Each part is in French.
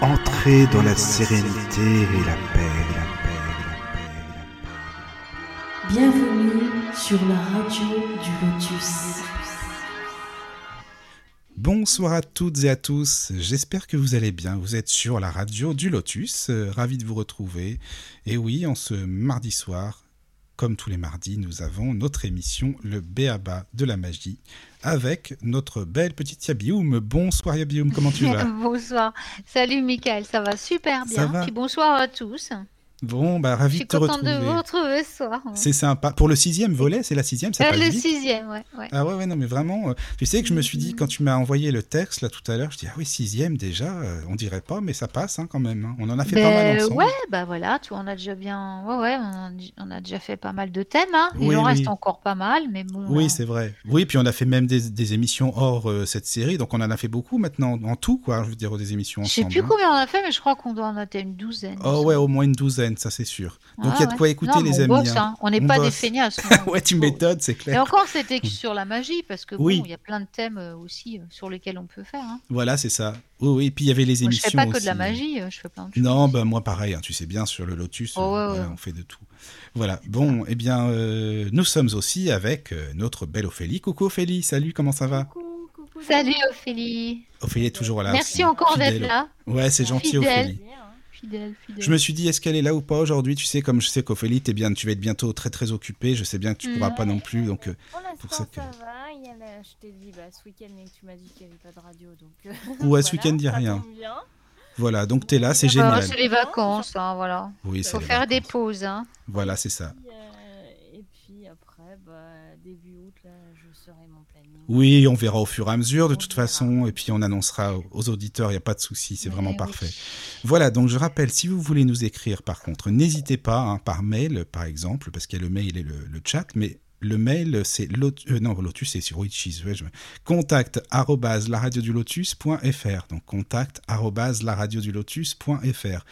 Entrez dans la sérénité et la paix, la paix, la paix, la paix. Bienvenue sur la radio du Lotus. Bonsoir à toutes et à tous, j'espère que vous allez bien. Vous êtes sur la radio du Lotus, euh, ravi de vous retrouver. Et oui, en ce mardi soir, comme tous les mardis, nous avons notre émission Le Béaba de la magie avec notre belle petite Yabioum. Bonsoir Yabioum, comment tu vas? Bonsoir. Salut Michael, ça va super bien. Ça va Puis bonsoir à tous. Bon, bah ravi Je suis de te contente retrouver. de vous retrouver ce soir. C'est sympa. Pour le sixième volet, c'est la sixième, ça Euh, passe le vite. sixième, ouais. ouais. Ah ouais, ouais, non, mais vraiment, euh, tu sais que je me suis dit, quand tu m'as envoyé le texte là tout à l'heure, je dis, ah oui, sixième déjà, euh, on dirait pas, mais ça passe hein, quand même. hein. On en a fait pas mal Ben, ensemble. ouais, bah voilà, tu, on a déjà bien, ouais, ouais, on a, on a déjà fait pas mal de thèmes. Hein. Il Oui, en reste oui. encore pas mal, mais bon. Oui, c'est vrai. Oui, puis on a fait même des, des émissions hors euh, cette série, donc on en a fait beaucoup maintenant, en tout, quoi, je veux dire, des émissions Je sais ensemble. plus hein. combien on a fait, mais je crois qu'on doit en être une douzaine. Oh ouais, au moins une douzaine, ça c'est sûr. Donc il Ah y a de ouais. quoi écouter, Non, les on amis. bosse, hein. hein. On n'est pas des feignasses. ouais, tu m'étonnes, c'est Et clair. encore, c'était sur la magie, parce que bon, Oui. il y a plein de thèmes euh, aussi euh, sur lesquels on peut faire. Hein. Voilà, c'est ça. Oui, oui, et puis il y avait les Moi, je émissions fais pas que de la magie, euh, je fais plein de choses. Non, ben moi pareil, hein, tu sais bien, sur le Lotus, Oh, euh, ouais, voilà, ouais. on fait de tout. Voilà, bon, eh bien, euh, nous sommes aussi avec euh, notre belle Ophélie. Coucou Ophélie, salut, comment ça va? Coucou, coucou. Salut Ophélie. Ophélie est toujours là. Merci aussi, encore d'être là. Ouais, c'est gentil Fidèle. Ophélie. Bien. Fidèle, fidèle. Je me suis dit, est-ce qu'elle est là ou pas aujourd'hui? Tu sais, comme je sais qu'Ophélie, t'es bien, tu vas être bientôt très très occupée. Je sais bien que tu pourras Mm. pas non plus, donc. euh, Pour l'instant, ça va. Il y a la- Je t'ai dit, bah, ce week-end, mais tu m'as dit qu'il n'y avait pas de radio. Donc, euh, Ouais, ce voilà, week-end, dis rien. Voilà, donc t'es là, c'est génial. C'est les vacances, hein, voilà. Oui, Il faut faire des pauses. Hein. Voilà, c'est ça. Puis, euh, et puis après, bah, début août, là, mon planning. Oui, on verra au fur et à mesure de On toute verra. façon, et puis on annoncera aux- auditeurs, il n'y a pas de souci, c'est vraiment oui. parfait. Voilà, donc je rappelle, si vous voulez nous écrire par contre, n'hésitez pas, hein, par mail par exemple, parce qu'il y a le mail et le, le chat, mais le mail c'est euh, Lotus c'est sur Witches, ouais, je contact arobase laradiodulotus.fr donc contact laradiodulotus.fr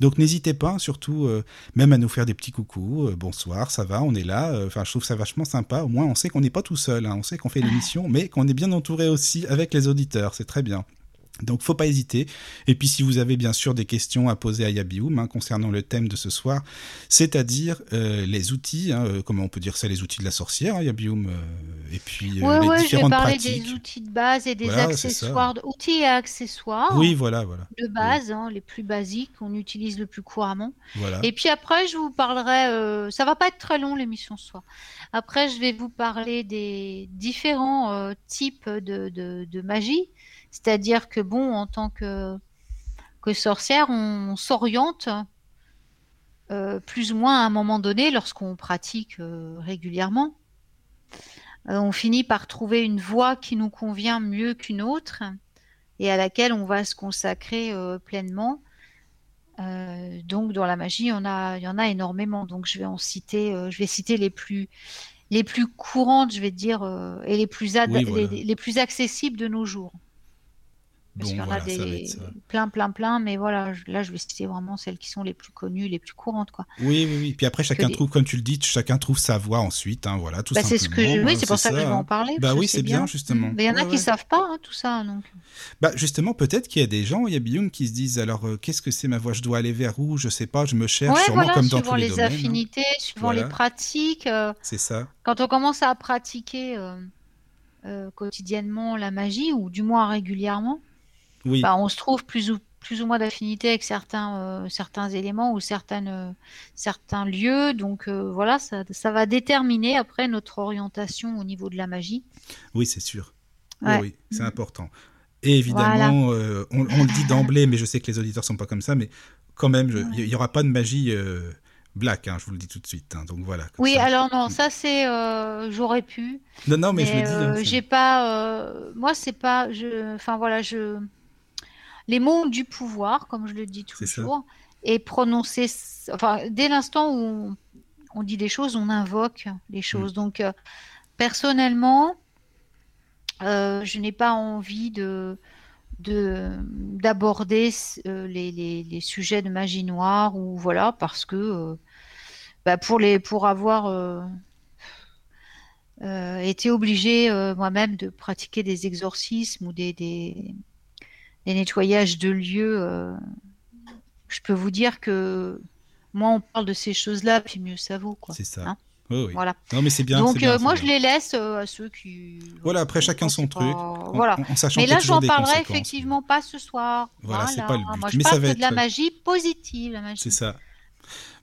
donc n'hésitez pas surtout euh, même à nous faire des petits coucous euh, bonsoir ça va on est là enfin je trouve ça vachement sympa. Au moins on sait qu'on n'est pas tout seul hein, on sait qu'on fait l'émission mais qu'on est bien entouré aussi avec les auditeurs c'est très bien donc, faut pas hésiter. Et puis, si vous avez bien sûr des questions à poser à Yabioum hein, concernant le thème de ce soir, c'est-à-dire euh, les outils, hein, euh, comment on peut dire ça, les outils de la sorcière, hein, Yabioum, euh, et puis ouais, les ouais, je vais différentes parler pratiques. des outils de base et des Voilà, accessoires, de- outils et accessoires Oui, voilà, voilà, de base, hein, les plus basiques qu'on utilise le plus couramment. voilà. Et puis après, je vous parlerai, ça va pas être très long l'émission ce soir. Après, je vais vous parler des différents types de, de- de magie. C'est-à-dire que, bon, en tant que, que sorcière, on, s'oriente euh, plus ou moins à un moment donné lorsqu'on pratique euh, régulièrement. Euh, on finit par trouver une voie qui nous convient mieux qu'une autre et à laquelle on va se consacrer pleinement. Donc dans la magie, il y en a, il y en a énormément. Donc je vais en citer, je vais citer les plus, les plus courantes, je vais dire, et les plus, ad- Oui, voilà. les, les plus accessibles de nos jours. Parce Bon, qu'il y en voilà, a ça va des être ça. plein, plein, plein, mais voilà, je- là je vais citer vraiment celles qui sont les plus connues, les plus courantes, quoi. Oui, oui, oui. Puis après, chacun les- trouve, comme tu le dis, chacun trouve sa voie ensuite, hein, voilà, tout Bah, c'est ce que je, simplement, oui, hein, c'est pour ça, que je vais en parler. Bah oui, c'est bien, justement. Mais il y en a Ouais, qui ouais. savent pas hein, tout ça, donc. Bah justement, peut-être qu'il y a des gens, il y a Bioum qui se disent alors euh, qu'est-ce que c'est ma voie Je dois aller vers où? Je sais pas, je me cherche, Ouais, sûrement voilà, comme dans suivant tous les, les domaines. hein. affinités, suivant Voilà. les pratiques. euh, C'est ça. quand on commence à pratiquer euh, quotidiennement la magie, ou du moins régulièrement, Oui. bah, on se trouve plus ou, plus ou moins d'affinité avec certains, euh, certains éléments ou certaines, euh, certains lieux. Donc euh, voilà, ça, ça va déterminer après notre orientation au niveau de la magie. Oui, c'est sûr. Oui, Ouais. oui, c'est important. Et évidemment, euh, on, on le dit d'emblée, mais je sais que les auditeurs sont pas comme ça, mais quand même, il y, aura pas de magie euh, black, hein, je vous le dis tout de suite. hein, donc voilà. Oui, ça. alors non, ça c'est, euh, j'aurais pu. Non, non, mais, je le dis. hein, j'ai pas, moi c'est pas, je, enfin voilà, je, les mots ont du pouvoir, comme je le dis toujours, et prononcer, enfin dès l'instant où on, on dit des choses, on invoque les choses. Mm. Donc euh, personnellement, euh, je n'ai pas envie de de d'aborder euh, les, les, les sujets de magie noire ou voilà parce que bah, pour les pour avoir euh, été obligée euh, moi-même de pratiquer des exorcismes ou des, des, des nettoyages de lieux, euh, je peux vous dire que moins on parle de ces choses-là, puis mieux ça vaut. C'est ça. Hein Oui, oui. Voilà. Non, mais c'est bien. Donc bien, euh, moi je les laisse euh, à ceux qui. Voilà, après chacun son pas- truc. Voilà. En, en sachant Mais là, j'en des parlerai effectivement pas ce soir. Voilà, c'est pas le but. Moi, je Mais ça parle va que de la être- magie positive, la magie. C'est ça.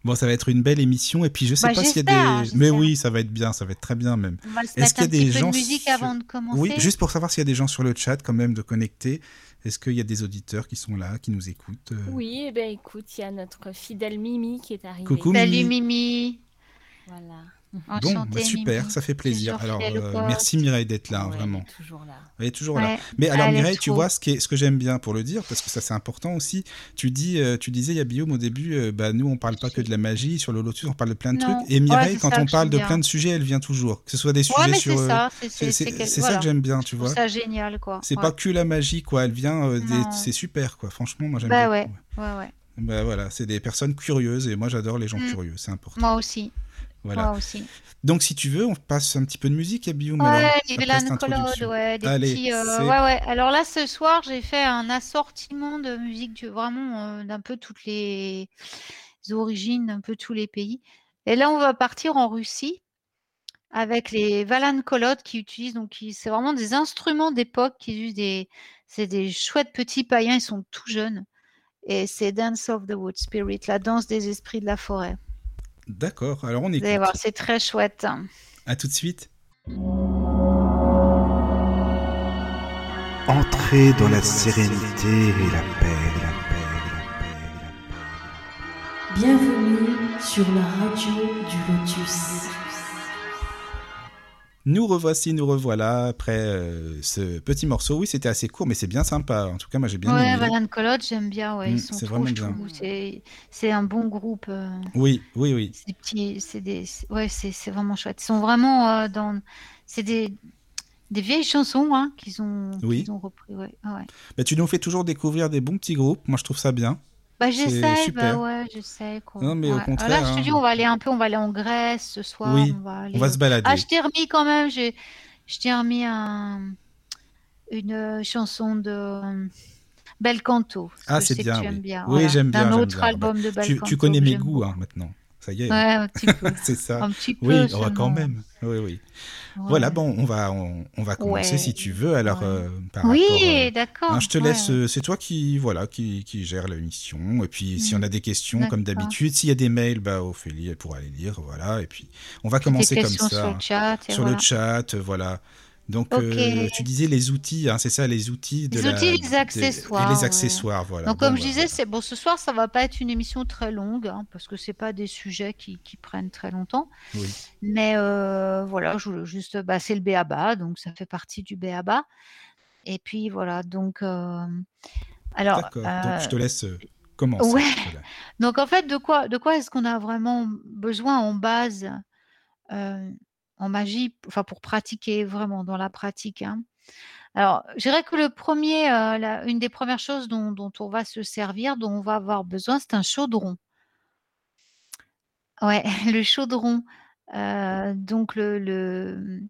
Bon, ça va être une belle émission. Et puis, je sais Bah, pas s'il y a des. Mais oui, ça va être bien. Ça va être très bien, même. Est-ce qu'il y a un des gens de musique sur- avant de commencer. Oui, juste pour savoir s'il y a des gens sur le chat, quand même, de connecter. Est-ce qu'il y a des auditeurs qui sont là, qui nous écoutent euh, Oui, eh ben écoute, il y a notre fidèle Mimi qui est arrivée. Coucou. Salut Mimi. Mimi. Voilà. Bon, bah, super, Mimi. ça fait plaisir. Toujours Alors, euh, merci Mireille d'être là, Ouais, vraiment. elle est toujours là. Elle est toujours là. Ouais. Mais alors Mireille, tu vois, ce, qui est, ce que j'aime bien pour le dire, parce que ça c'est important aussi, tu dis, euh, tu disais, il y a Guillaume au début, euh, bah, nous on parle pas que de la magie, sur le Lotus on parle de plein de Non. trucs, et Mireille, Ouais, c'est quand ça on parle de bien. plein de sujets, elle vient toujours, que ce soit des sujets sur... c'est ça. C'est c'est c'est- c'est- quel- c'est ça que j'aime bien, tu vois. ça génial, quoi. C'est pas que la magie, quoi, elle vient, euh, des- c'est super, quoi, franchement, moi j'aime Bah beaucoup. ouais, ouais, ouais. Bah voilà, c'est des personnes curieuses, et moi j'adore les gens Mm. curieux, c'est important. Moi aussi. Voilà. Moi aussi. Donc si tu veux, on passe un petit peu de musique à Guillaume, Ouais, ouais, des Allez, petits. euh, ouais, ouais. Alors là, ce soir, j'ai fait un assortiment de musique du- vraiment euh, d'un peu toutes les origines, d'un peu tous les pays. Et là, on va partir en Russie avec les Valan Kolod qui utilisent donc c'est vraiment des instruments d'époque qui utilisent des c'est des chouettes petits païens, ils sont tout jeunes. Et c'est Dance of the Wood Spirit, la danse des esprits de la forêt. D'accord, alors on Vous allez écoute. voir, c'est très chouette. À tout de suite. Entrez dans la sérénité et la paix, la paix, la paix, la paix. Bienvenue sur la radio du Lotus. Nous revoici, nous revoilà après euh, ce petit morceau. Oui, c'était assez court, mais c'est bien sympa. En tout cas, moi j'ai bien ouais, aimé. Valan Collode, j'aime bien. Ouais, Mm, sont c'est vraiment bien. C'est, un bon groupe. euh, Oui, oui, oui. c'est des, ouais, c'est, vraiment chouette. Ils sont vraiment euh, dans, c'est des, des vieilles chansons hein, qu'ils ont, Oui. qu'ils ont repris. Ouais, ouais. Bah, tu nous fais toujours découvrir des bons petits groupes. Moi, je trouve ça bien. Bah j'essaie, bah ouais, j'essaie. Non, mais au contraire, Là, je te hein. dis, on va aller un peu, on va aller en Grèce ce soir. Oui, on va aller. On va se balader. Ah, je t'ai remis quand même. J'ai, je t'ai remis un, une euh, chanson de euh, Bel Canto. Ah, je c'est bien, oui. bien. Oui, voilà, j'aime bien, D'un autre bien. album de Bel tu, Canto. tu connais mes goûts hein, maintenant. Ça y est. Ouais, un petit peu. c'est ça. un petit peu. Oui, oh, quand même. Oui, oui. Ouais. Voilà, bon, on va, on, on va commencer Ouais. si tu veux. Alors, euh, par Oui, euh, d'accord. hein, je te laisse. euh, C'est toi qui, voilà, qui, qui gère l'émission. Et puis, si Mm. on a des questions, comme d'habitude, s'il y a des mails, bah, Ophélie, elle pourra les lire. Voilà. Et puis, on va commencer comme ça. sur le chat. sur voilà. le chat, voilà. Donc, euh, tu disais les outils, hein, c'est ça, les outils de Les la- outils, les des- accessoires, et les ouais. accessoires, voilà. Donc, comme bah, je disais, voilà. c'est bon. Ce soir, ça va pas être une émission très longue, hein, parce que c'est pas des sujets qui, qui prennent très longtemps. Oui. Mais euh, voilà, je juste, bah, c'est le béaba, donc ça fait partie du béaba. Et puis voilà, donc euh, alors, Donc, je te laisse commencer. ouais. Voilà. donc en fait, de quoi, de quoi est-ce qu'on a vraiment besoin en base en magie, enfin pour pratiquer vraiment dans la pratique, hein. Alors, je dirais que le premier, euh, une des premières choses dont, on va se servir, dont on va avoir besoin, c'est un chaudron. Ouais, le chaudron. Euh, donc le,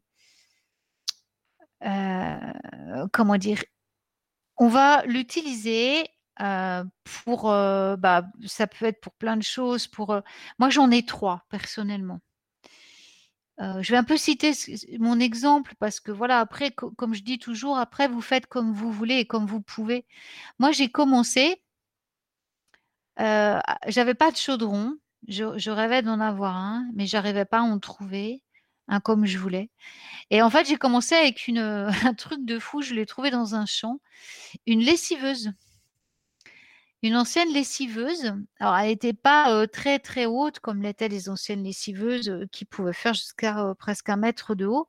euh, comment dire, on va l'utiliser pour, bah, ça peut être pour plein de choses. Pour, moi, j'en ai trois personnellement. Euh, je vais un peu citer mon exemple parce que voilà, après, co- comme je dis toujours, après, vous faites comme vous voulez et comme vous pouvez. Moi, j'ai commencé, euh, j'avais pas de chaudron, je, rêvais d'en avoir un, mais j'arrivais pas à en trouver un comme je voulais. Et en fait, j'ai commencé avec un truc de fou, je l'ai trouvé dans un champ, une lessiveuse. Une ancienne lessiveuse. Alors, elle n'était pas très très haute comme l'étaient les anciennes lessiveuses qui pouvaient faire jusqu'à presque un mètre de haut.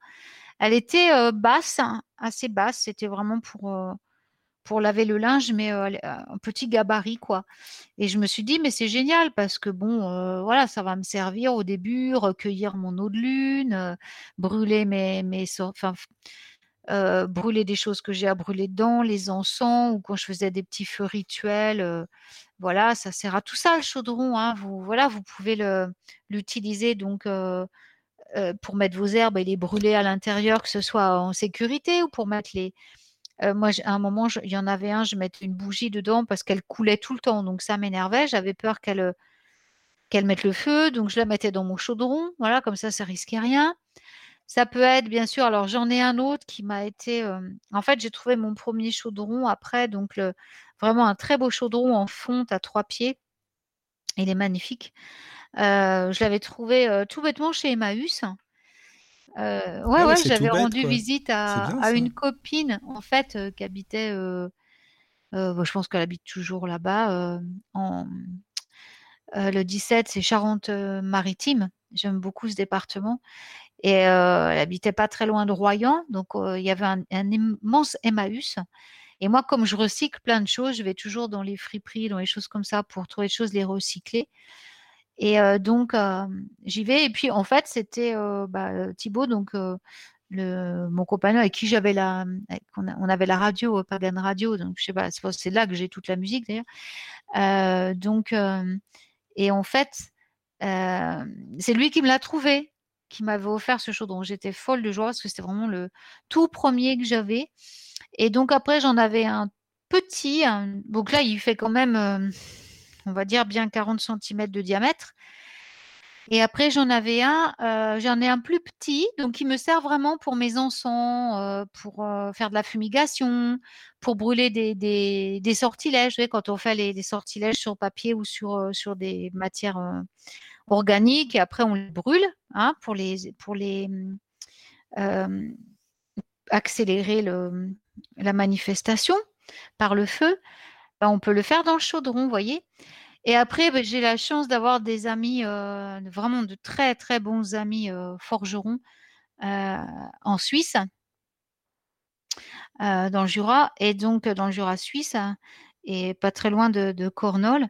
Elle était basse, hein, assez basse. C'était vraiment pour, pour laver le linge, mais un petit gabarit quoi. Et je me suis dit, mais c'est génial parce que bon, voilà, ça va me servir au début, recueillir mon eau de lune, brûler mes, mes, euh, brûler des choses que j'ai à brûler dedans, les encens, ou quand je faisais des petits feux rituels. euh, voilà, ça sert à tout ça, le chaudron. hein. Vous, voilà, vous pouvez l'utiliser donc euh, pour mettre vos herbes et les brûler à l'intérieur, que ce soit en sécurité, ou pour mettre les, moi, à un moment, il y en avait un, je mettais une bougie dedans parce qu'elle coulait tout le temps, donc ça m'énervait. J'avais peur qu'elle qu'elle mette le feu, donc je la mettais dans mon chaudron. Voilà, comme ça, ça risquait rien. Ça peut être, bien sûr, alors j'en ai un autre qui m'a été. euh, en fait, j'ai trouvé mon premier chaudron après, donc le, vraiment un très beau chaudron en fonte à trois pieds. Il est magnifique. Euh, je l'avais trouvé euh, tout bêtement chez Emmaüs. Euh, ouais, Ah ouais, j'avais bête, rendu visite à, bien, une copine, en fait, qui habitait, bon, je pense qu'elle habite toujours là-bas, en, le 17, c'est Charente-Maritime. J'aime beaucoup ce département. Et euh, elle habitait pas très loin de Royan, donc euh, il y avait un, immense Emmaüs. Et moi, comme je recycle plein de choses, je vais toujours dans les friperies, dans les choses comme ça, pour trouver des choses, les recycler. Et euh, donc, j'y vais. Et puis, en fait, c'était bah, Thibaut, donc mon compagnon avec qui j'avais la, on, avait la radio, Pagan Radio. Donc, je sais pas, c'est là que j'ai toute la musique d'ailleurs. Donc, et en fait, c'est lui qui me l'a trouvé, qui m'avait offert ce chaudron. J'étais folle de joie parce que c'était vraiment le tout premier que j'avais. Et donc après, j'en avais un petit. donc là, il fait quand même, euh, on va dire, bien 40 cm de diamètre. Et après, j'en avais un, euh, j'en ai un plus petit, donc qui me sert vraiment pour mes encens, euh, pour faire de la fumigation, pour brûler des, sortilèges. Quand on fait les, des sortilèges sur papier ou sur, des matières organiques, et après on les brûle hein, pour les, pour les euh, accélérer la manifestation par le feu. Ben, on peut le faire dans le chaudron, vous voyez. Et après, ben, j'ai la chance d'avoir des amis, euh, vraiment de très très bons amis euh, forgerons en Suisse, dans le Jura, et donc dans le Jura suisse, hein, et pas très loin de, de Cornol.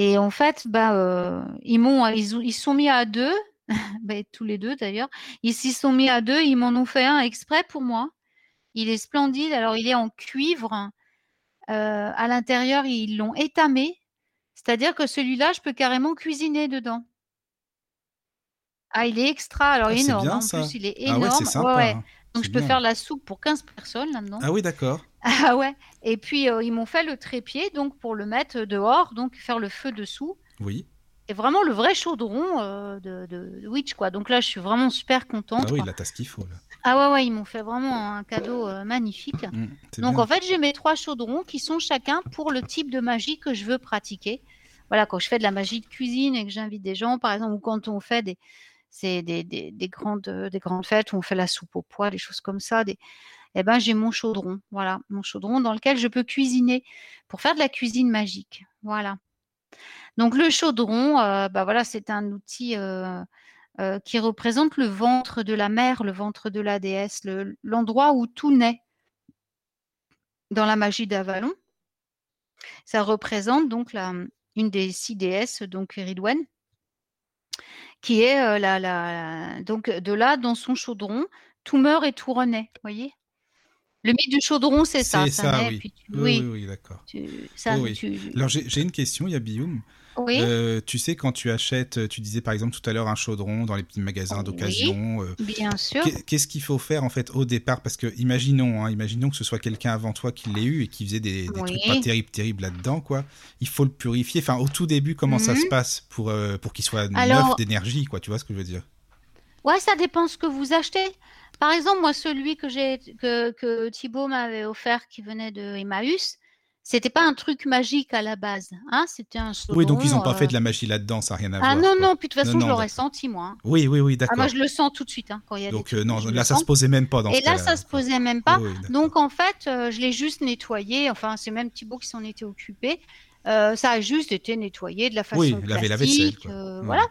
Et en fait, bah, euh, ils m'ont, ils, ils se sont mis à deux, ben, tous les deux d'ailleurs. Ils s'y sont mis à deux, ils m'en ont fait un exprès pour moi. Il est splendide. Alors, il est en cuivre. Euh, à l'intérieur, ils l'ont étamé. C'est-à-dire que celui-là, je peux carrément cuisiner dedans. Ah, il est extra. Alors, Ah, énorme. bien. En ça. plus, il est Ah énorme. ouais, Ouais, sympa. ouais. hein. Donc, je peux bien. faire la soupe pour 15 personnes là-dedans. Ah oui, d'accord. Ah ouais. Et puis, euh, ils m'ont fait le trépied donc pour le mettre dehors, donc faire le feu dessous. Oui. Et vraiment le vrai chaudron euh, de, de, Witch, quoi. Donc là, je suis vraiment super contente. Ah oui, quoi. là, t'as ce qu'il faut. Là. Ah ouais, ouais, ils m'ont fait vraiment un cadeau euh, magnifique. Mm, Donc bien. en fait, j'ai mes trois chaudrons qui sont chacun pour le type de magie que je veux pratiquer. Voilà, quand je fais de la magie de cuisine et que j'invite des gens, par exemple, ou quand on fait des, c'est des, des, des grandes, euh, des grandes fêtes où on fait la soupe au pois, des choses comme ça, des, eh ben, j'ai mon chaudron, voilà, mon chaudron dans lequel je peux cuisiner pour faire de la cuisine magique. Voilà. Donc le chaudron, euh, bah voilà, c'est un outil euh, euh, qui représente le ventre de la mère, le ventre de la déesse, le- l'endroit où tout naît dans la magie d'Avalon. Ça représente donc une des six déesses, donc Ridwen, qui est euh, la, la, donc de là dans son chaudron, tout meurt et tout renaît. Voyez. Le mythe du chaudron, c'est ça. C'est ça, naît, oui. tu- Oui, oui, d'accord. tu- ça, Oui, oui. tu- Alors, j'ai une question, Yabioum. oui, Euh, tu sais, quand tu achètes, tu disais par exemple tout à l'heure un chaudron dans les petits magasins Oui. d'occasion. euh, bien sûr. qu'est- Qu'est-ce qu'il faut faire en fait au départ? Parce que imaginons, hein, imaginons que ce soit quelqu'un avant toi qui l'ait eu et qui faisait des, des Oui. trucs pas terribles, terribles là-dedans, quoi. Il faut le purifier. Enfin, au tout début, comment ça Mhm. se passe pour euh, pour qu'il soit Alors- neuf d'énergie, quoi? Tu vois ce que je veux dire? Ouais, ça dépend ce que vous achetez. Par exemple, moi, celui que j'ai que, que Thibaut m'avait offert qui venait de Emmaüs, c'était pas un truc magique à la base. Hein c'était un chaudron. Oui, donc ils n'ont pas euh, fait de la magie là-dedans, ça n'a rien à Ah voir. non, quoi. non, puis de toute façon, Non, je non, l'aurais senti, moi. hein. Oui, oui, oui, Ah, d'accord. moi, je le sens tout de suite hein, quand il y a des donc trucs, euh, non, là ça se posait même pas dans Et ce là, ça se posait même pas. Oui. Donc, en fait, euh, je l'ai juste nettoyé. Enfin, c'est même Thibaut qui s'en était occupé. Euh, ça a juste été nettoyé de la façon Oui, laver la vaisselle, quoi. euh, Ouais. Voilà.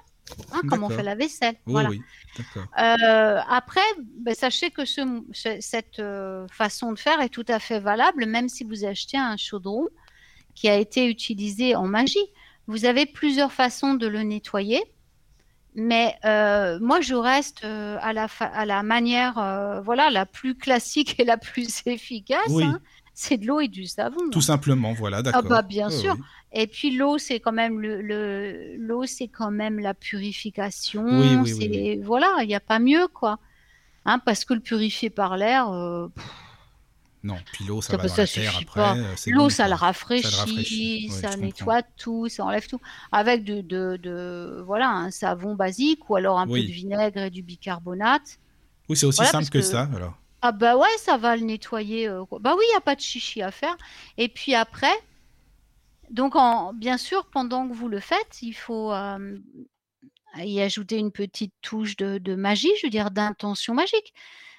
Hein, comme on fait la vaisselle. Oui, voilà. oui, d'accord. Euh, après, ben, sachez que ce, ce- cette euh, façon de faire est tout à fait valable, même si vous achetez un chaudron qui a été utilisé en magie. Vous avez plusieurs façons de le nettoyer, mais euh, moi, je reste à, la fa- à la manière, voilà, la plus classique et la plus efficace. Oui. hein. C'est de l'eau et du savon. Tout hein. simplement, voilà, d'accord. bah, bien Oui, sûr. oui. Et puis l'eau, c'est quand même le, le- l'eau, c'est quand même la purification. Oui, oui, oui, voilà, il n'y a pas mieux quoi. Hein, parce que le purifier par l'air, euh, Non, puis l'eau, ça Ça, va dans ça la terre après. euh, L'eau, bon, ça le rafraîchit, Ça rafraîchit, ouais, nettoie tout, ça enlève tout. Avec de, de, de- voilà, un savon basique ou alors un peu de vinaigre et du bicarbonate. Oui, c'est aussi Voilà, simple que, que- ça, alors. Ah bah ouais, ça va le nettoyer. euh. Bah oui, il n'y a pas de chichi à faire. Et puis après, donc en, bien sûr, pendant que vous le faites, il faut euh, y ajouter une petite touche de, magie, je veux dire d'intention magique.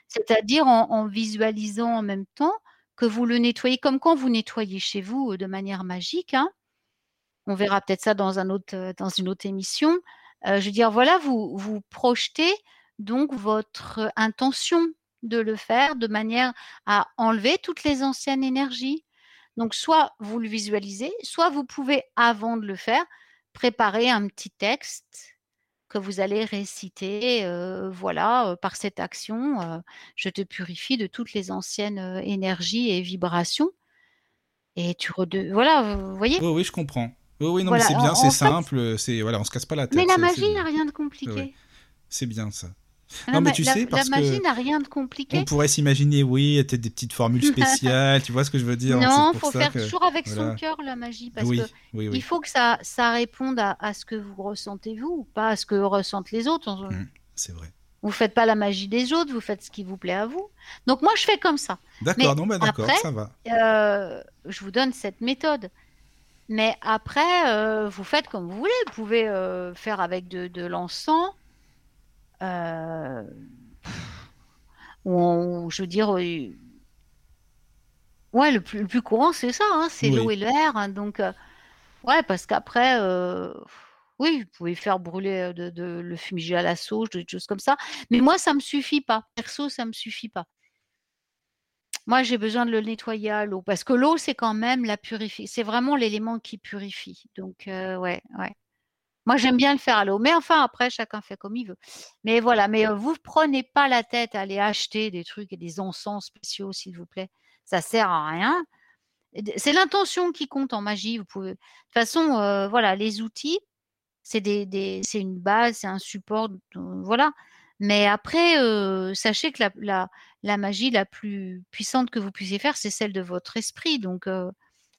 C'est-à-dire en, visualisant en même temps que vous le nettoyez, comme quand vous nettoyez chez vous euh, de manière magique. hein. On verra peut-être ça dans, euh, une autre émission. Je veux dire, voilà, vous, vous projetez donc votre intention de le faire de manière à enlever toutes les anciennes énergies. Donc, soit vous le visualisez, soit vous pouvez, avant de le faire, préparer un petit texte que vous allez réciter, euh, voilà, euh, par cette action, euh, je te purifie de toutes les anciennes énergies et vibrations. Et tu rede... Voilà, vous voyez? Oui, oui, je comprends. Oui, oui, non, Voilà, mais c'est bien, en- c'est simple, c'est voilà, on se casse pas la tête. Mais la magie n'a rien de compliqué. Ouais, C'est bien ça. La Non, mais ma- tu la- sais, parce la magie n'a rien de compliqué. On pourrait s'imaginer, oui, peut-être des petites formules spéciales, tu vois ce que je veux dire Non, c'est faut faire que- toujours avec voilà. son cœur la magie, parce Oui, que oui, il oui. faut que ça, ça réponde à, à ce que vous ressentez vous, pas à ce que ressentent les autres. Mm. C'est vrai. Vous faites pas la magie des autres, vous faites ce qui vous plaît à vous. Donc moi, je fais comme ça. D'accord, non, bah d'accord, ça va. Euh, je vous donne cette méthode. Mais après, euh, vous faites comme vous voulez. Vous pouvez euh, faire avec de, de l'encens. Euh, je veux dire, euh, ouais, le plus, le plus courant, c'est ça, hein, c'est Oui. l'eau et l'air. hein, donc, euh, ouais, parce qu'après, euh, oui, vous pouvez faire brûler de, de- le fumiger à la sauge, des choses comme ça. Mais moi, ça me suffit pas. Perso, ça me suffit pas. Moi, j'ai besoin de le nettoyer à l'eau parce que l'eau, c'est quand même la purifie. C'est vraiment l'élément qui purifie. Donc, euh, ouais, ouais. Moi, j'aime bien le faire à l'eau. Mais enfin, après, chacun fait comme il veut. Mais voilà, mais euh, vous prenez pas la tête à aller acheter des trucs et des encens spéciaux, s'il vous plaît. Ça sert à rien. C'est l'intention qui compte en magie. De toute façon, euh, voilà, les outils, c'est une base, c'est un support, voilà. Mais après, euh, sachez que la, magie la plus puissante que vous puissiez faire, c'est celle de votre esprit. Donc,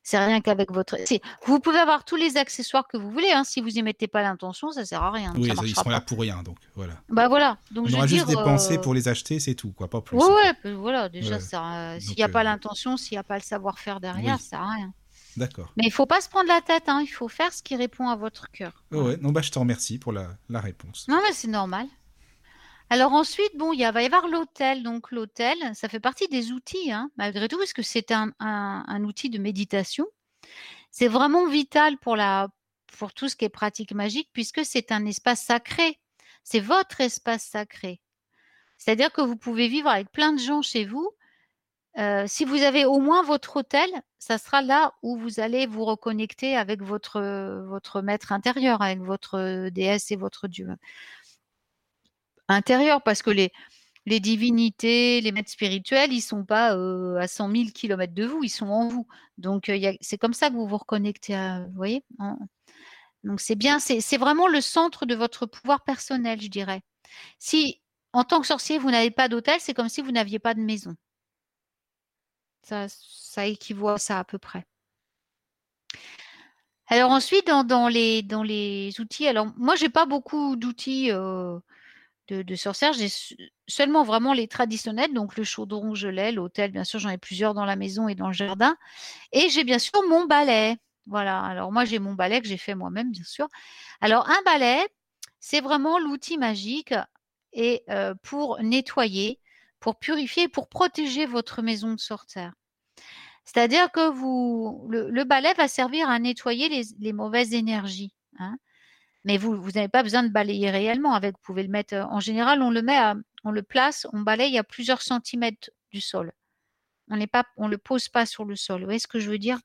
c'est rien qu'avec votre. Vous pouvez avoir tous les accessoires que vous voulez. hein. Si vous n'y mettez pas l'intention, ça sert à rien. Oui, ça ils seront là pour rien, donc voilà. Bah voilà. Donc, On je aura juste dire, dépensé euh, pour les acheter, c'est tout, quoi, pas plus. Ouais, ouais, voilà, déjà, Ouais. ça, euh, s'il n'y a pas euh, l'intention, s'il n'y a pas le savoir-faire derrière, Oui. ça sert à rien. D'accord. Mais il faut pas se prendre la tête, hein, il faut faire ce qui répond à votre cœur. Oh, ouais, non, bah je te remercie pour la, la réponse. Non, mais c'est normal. Alors ensuite, bon, il va y avoir l'hôtel. Donc l'hôtel, ça fait partie des outils, hein, malgré tout, parce que c'est un outil de méditation. C'est vraiment vital pour, la, pour tout ce qui est pratique magique, puisque c'est un espace sacré. C'est votre espace sacré. C'est-à-dire que vous pouvez vivre avec plein de gens chez vous. Euh, si vous avez au moins votre hôtel, ça sera là où vous allez vous reconnecter avec votre, votre maître intérieur, avec votre déesse et votre dieu intérieur, parce que les, les divinités, les maîtres spirituels, ils sont pas euh, à 100 000 km de vous, ils sont en vous. Donc, euh, c'est comme ça que vous vous reconnectez à, vous voyez Donc, c'est bien, c'est vraiment le centre de votre pouvoir personnel, je dirais. Si, en tant que sorcier, vous n'avez pas d'hôtel, c'est comme si vous n'aviez pas de maison. Ça, ça équivaut à ça à peu près. Alors ensuite, dans, dans les, dans les outils, alors moi, j'ai pas beaucoup d'outils euh, de, de j'ai seulement vraiment les traditionnels, donc le chaudron, je l'ai, l'hôtel, bien sûr, j'en ai plusieurs dans la maison et dans le jardin. Et j'ai bien sûr mon balai. Voilà, alors moi, j'ai mon balai que j'ai fait moi-même, bien sûr. Alors, un balai, c'est vraiment l'outil magique et euh, pour nettoyer, pour purifier, pour protéger votre maison de sorcière. C'est-à-dire que vous, le, balai va servir à nettoyer les, les mauvaises énergies. hein. Mais vous, vous n'avez pas besoin de balayer réellement avec. Vous pouvez le mettre. euh, En général, on le met, à- on le place, on balaye à plusieurs centimètres du sol. On n'est pas, on le pose pas sur le sol. Vous voyez ce que je veux dire?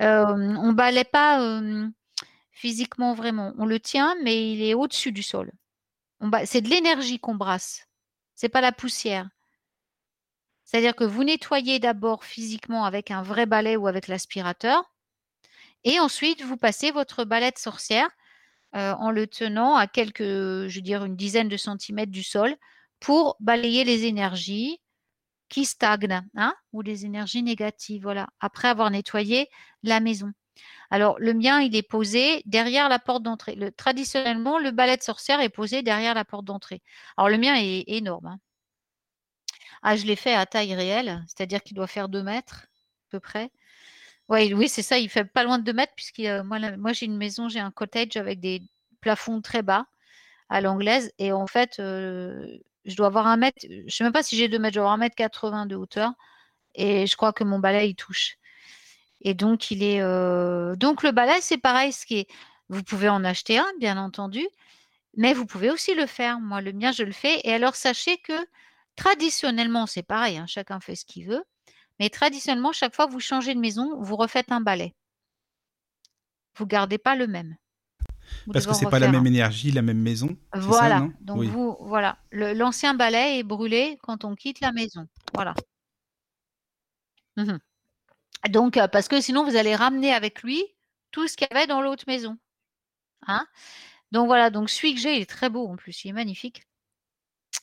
Euh, On balaye pas euh, physiquement vraiment. On le tient, mais il est au-dessus du sol. C'est de l'énergie qu'on brasse. C'est pas la poussière. C'est-à-dire que vous nettoyez d'abord physiquement avec un vrai balai ou avec l'aspirateur, et ensuite vous passez votre balai de sorcière euh, en le tenant à quelques, je veux dire, une dizaine de centimètres du sol pour balayer les énergies qui stagnent, hein, ou des énergies négatives, voilà, après avoir nettoyé la maison. Alors, le mien, il est posé derrière la porte d'entrée. Le- traditionnellement, le balai de sorcière est posé derrière la porte d'entrée. Alors, le mien est énorme. hein. Ah, je l'ai fait à taille réelle, c'est-à-dire qu'il doit faire 2 mètres, à peu près. Ouais, oui, c'est ça, il fait pas loin de 2 mètres, puisque moi, la- moi j'ai une maison, j'ai un cottage avec des plafonds très bas à l'anglaise, et en fait, euh, je dois avoir un mètre, je sais même pas si j'ai 2 mètres, je dois avoir un mètre 80 de hauteur, et je crois que mon balai, il touche. Et donc, il est. euh, Donc, le balai, c'est pareil. Ce qui. Vous pouvez en acheter un, bien entendu, mais vous pouvez aussi le faire. Moi, le mien, je le fais. Et alors, sachez que traditionnellement, c'est pareil, hein, chacun fait ce qu'il veut. Mais traditionnellement, chaque fois que vous changez de maison, vous refaites un balai. Vous gardez pas le même. Vous Parce que c'est pas la un. même énergie, la même maison. ça, Voilà. non? Donc, Oui. vous, voilà. L'ancien balai est brûlé quand on quitte la maison. Voilà. Mhm. Donc, euh, parce que sinon, vous allez ramener avec lui tout ce qu'il y avait dans l'autre maison. Hein? Donc voilà, donc celui que j'ai, il est très beau en plus, il est magnifique.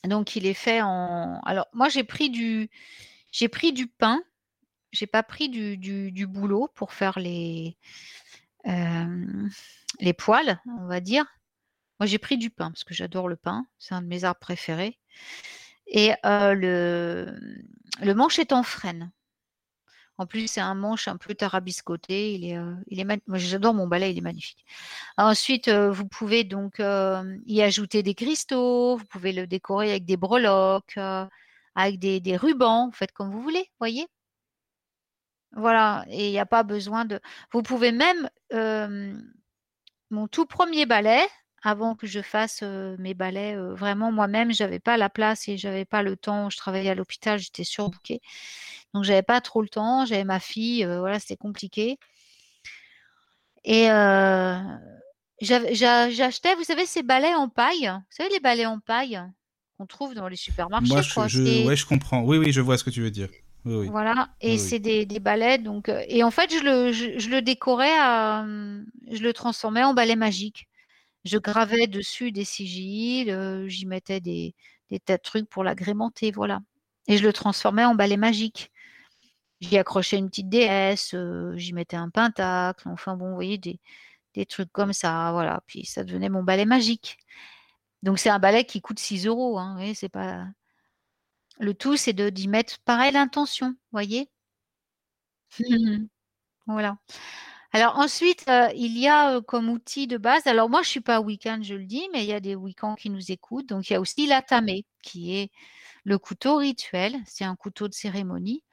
Donc il est fait en. Alors moi j'ai pris du, j'ai pris du pain, j'ai pas pris du, boulot pour faire les, euh, les poils, on va dire. Moi j'ai pris du pain parce que j'adore le pain, c'est un de mes arbres préférés. Et euh, le, le manche est en frêne. En plus, c'est un manche un peu tarabiscoté. Il est, euh, il est Moi, j'adore mon balai, il est magnifique. Ensuite, vous pouvez donc y ajouter des cristaux. Vous pouvez le décorer avec des breloques, avec des, des rubans. Faites comme vous voulez, voyez? Voilà. Et il n'y a pas besoin de. Vous pouvez même euh, mon tout premier balai, avant que je fasse euh, mes balais, euh, vraiment moi-même, j'avais pas la place et j'avais pas le temps. Je travaillais à l'hôpital, j'étais surbookée. Donc, j'avais pas trop le temps. J'avais ma fille, voilà, c'était compliqué. Et j'achetais, vous savez, ces balais en paille? Vous savez, les balais en paille? Qu'on trouve dans les supermarchés, Moi, je, quoi. je- C'est- ouais, je comprends. Oui, oui, je vois ce que tu veux dire. Oui, oui. Voilà, et Oui, c'est des, des balais. Donc, euh, et en fait, je le, je, je le décorais, à, euh, je le transformais en balai magique. Je gravais dessus des sigils, euh, j'y mettais des, des tas de trucs pour l'agrémenter, voilà. Et je le transformais en balai magique. J'y accrochais une petite déesse, euh, j'y mettais un pentacle, enfin bon, vous voyez, des, des trucs comme ça, voilà. Puis ça devenait mon balai magique. Donc c'est un balai qui coûte 6 euros, hein, voyez, c'est pas... Le tout, c'est de d'y mettre pareil l'intention, voyez? Voilà. Alors ensuite, euh, il y a euh, comme outil de base, alors moi je suis pas Wiccan, je le dis, mais il y a des Wiccans qui nous écoutent. Donc il y a aussi l'atamé, qui est le couteau rituel, c'est un couteau de cérémonie,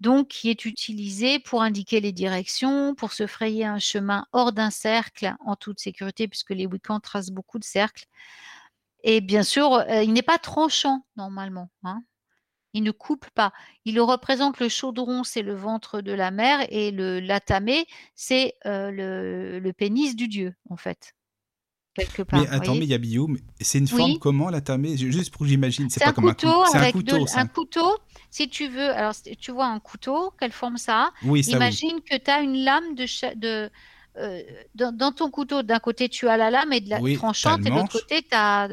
donc qui est utilisé pour indiquer les directions, pour se frayer un chemin hors d'un cercle en toute sécurité, puisque les Wiccans tracent beaucoup de cercles. Et bien sûr, euh, il n'est pas tranchant normalement. hein. Il ne coupe pas. Il représente le chaudron, c'est le ventre de la mère, et l'atamé, c'est euh, le pénis du dieu, en fait. Quelque part. Mais attends, mais il y a Guillaume, c'est une forme Oui. comment la tamée Juste pour que j'imagine, c'est pas comme un couteau. C'est un couteau, de, un couteau. Si tu veux, alors tu vois un couteau, quelle forme ça a Oui, ça oui. Imagine que tu as une lame de, euh, dans, dans ton couteau. D'un côté, tu as la lame et de la tranchante, et de l'autre côté, tu as,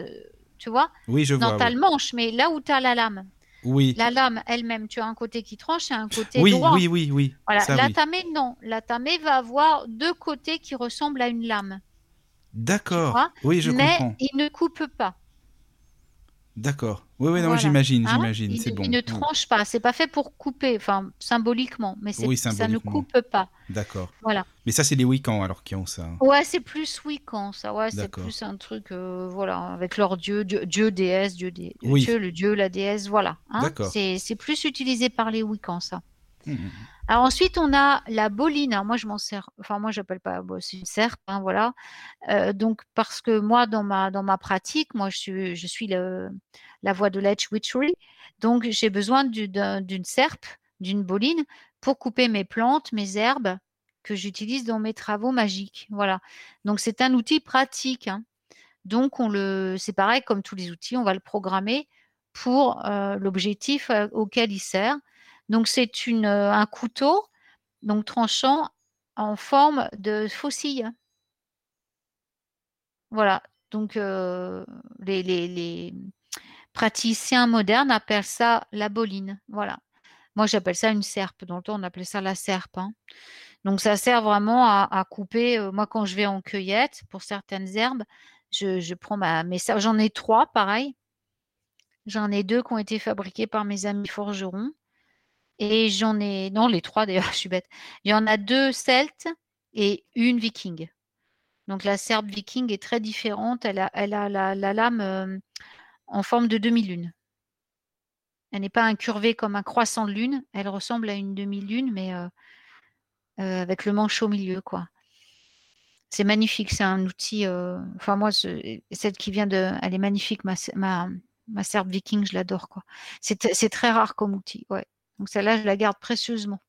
tu vois? Oui, je Non, vois. tu as le manche, mais là où tu as la lame, Oui, la lame elle-même, tu as un côté qui tranche et un côté oui, droit. oui, oui, oui. Voilà, Ça, oui. l'atamé, non. L'atamé va avoir deux côtés qui ressemblent à une lame. D'accord. Oui, je mais comprends. il ne coupe pas. D'accord. Oui, oui, non, Voilà. j'imagine, Hein j'imagine, il, c'est ne- bon. il ne tranche pas. C'est pas fait pour couper, enfin symboliquement, mais Oui, ça ne coupe pas. D'accord. Voilà. Mais ça, c'est les Wiccans alors qui ont ça. hein. Ouais, c'est plus Wiccan, ça. Ouais, c'est plus un truc, euh, voilà, avec leur dieu, dieu, dieu, déesse, dieu, dé- Oui. dieu, le dieu, la déesse, voilà. hein. D'accord. C'est plus utilisé par les Wiccans, ça. Mhm. Alors ensuite, on a la boline. Alors moi, je m'en sers. Enfin, moi, j'appelle pas. c'est une serpe, hein, voilà. Euh, donc parce que moi, dans ma dans ma pratique, moi, je suis je suis la voie de l'edge witchery. Donc j'ai besoin du- d'un- d'une serpe, d'une boline pour couper mes plantes, mes herbes que j'utilise dans mes travaux magiques. Voilà. Donc c'est un outil pratique. hein. Donc on le, c'est pareil comme tous les outils, on va le programmer pour euh, l'objectif euh, auquel il sert. Donc c'est une, un couteau donc tranchant en forme de faucille. Voilà. Donc les, praticiens modernes appellent ça la boline. Voilà. Moi, j'appelle ça une serpe. Dans le temps, on appelait ça la serpe. hein. Donc, ça sert vraiment à, couper. moi, quand je vais en cueillette, pour certaines herbes, je, prends ma. J'en ai trois, pareil. J'en ai deux qui ont été fabriqués par mes amis forgerons. Et j'en ai, non, les trois d'ailleurs, je suis bête. Il y en a deux celtes et une viking. Donc la serbe viking est très différente. Elle a, elle a la, la lame euh, en forme de demi-lune. Elle n'est pas incurvée comme un croissant de lune. Elle ressemble à une demi-lune, mais euh, euh, avec le manche au milieu, quoi. C'est magnifique. C'est un outil. Enfin moi, ce- celle qui vient de, elle est magnifique. Ma, ma, ma serbe viking, je l'adore, quoi. C'est très rare comme outil. Ouais. Donc celle-là, je la garde précieusement.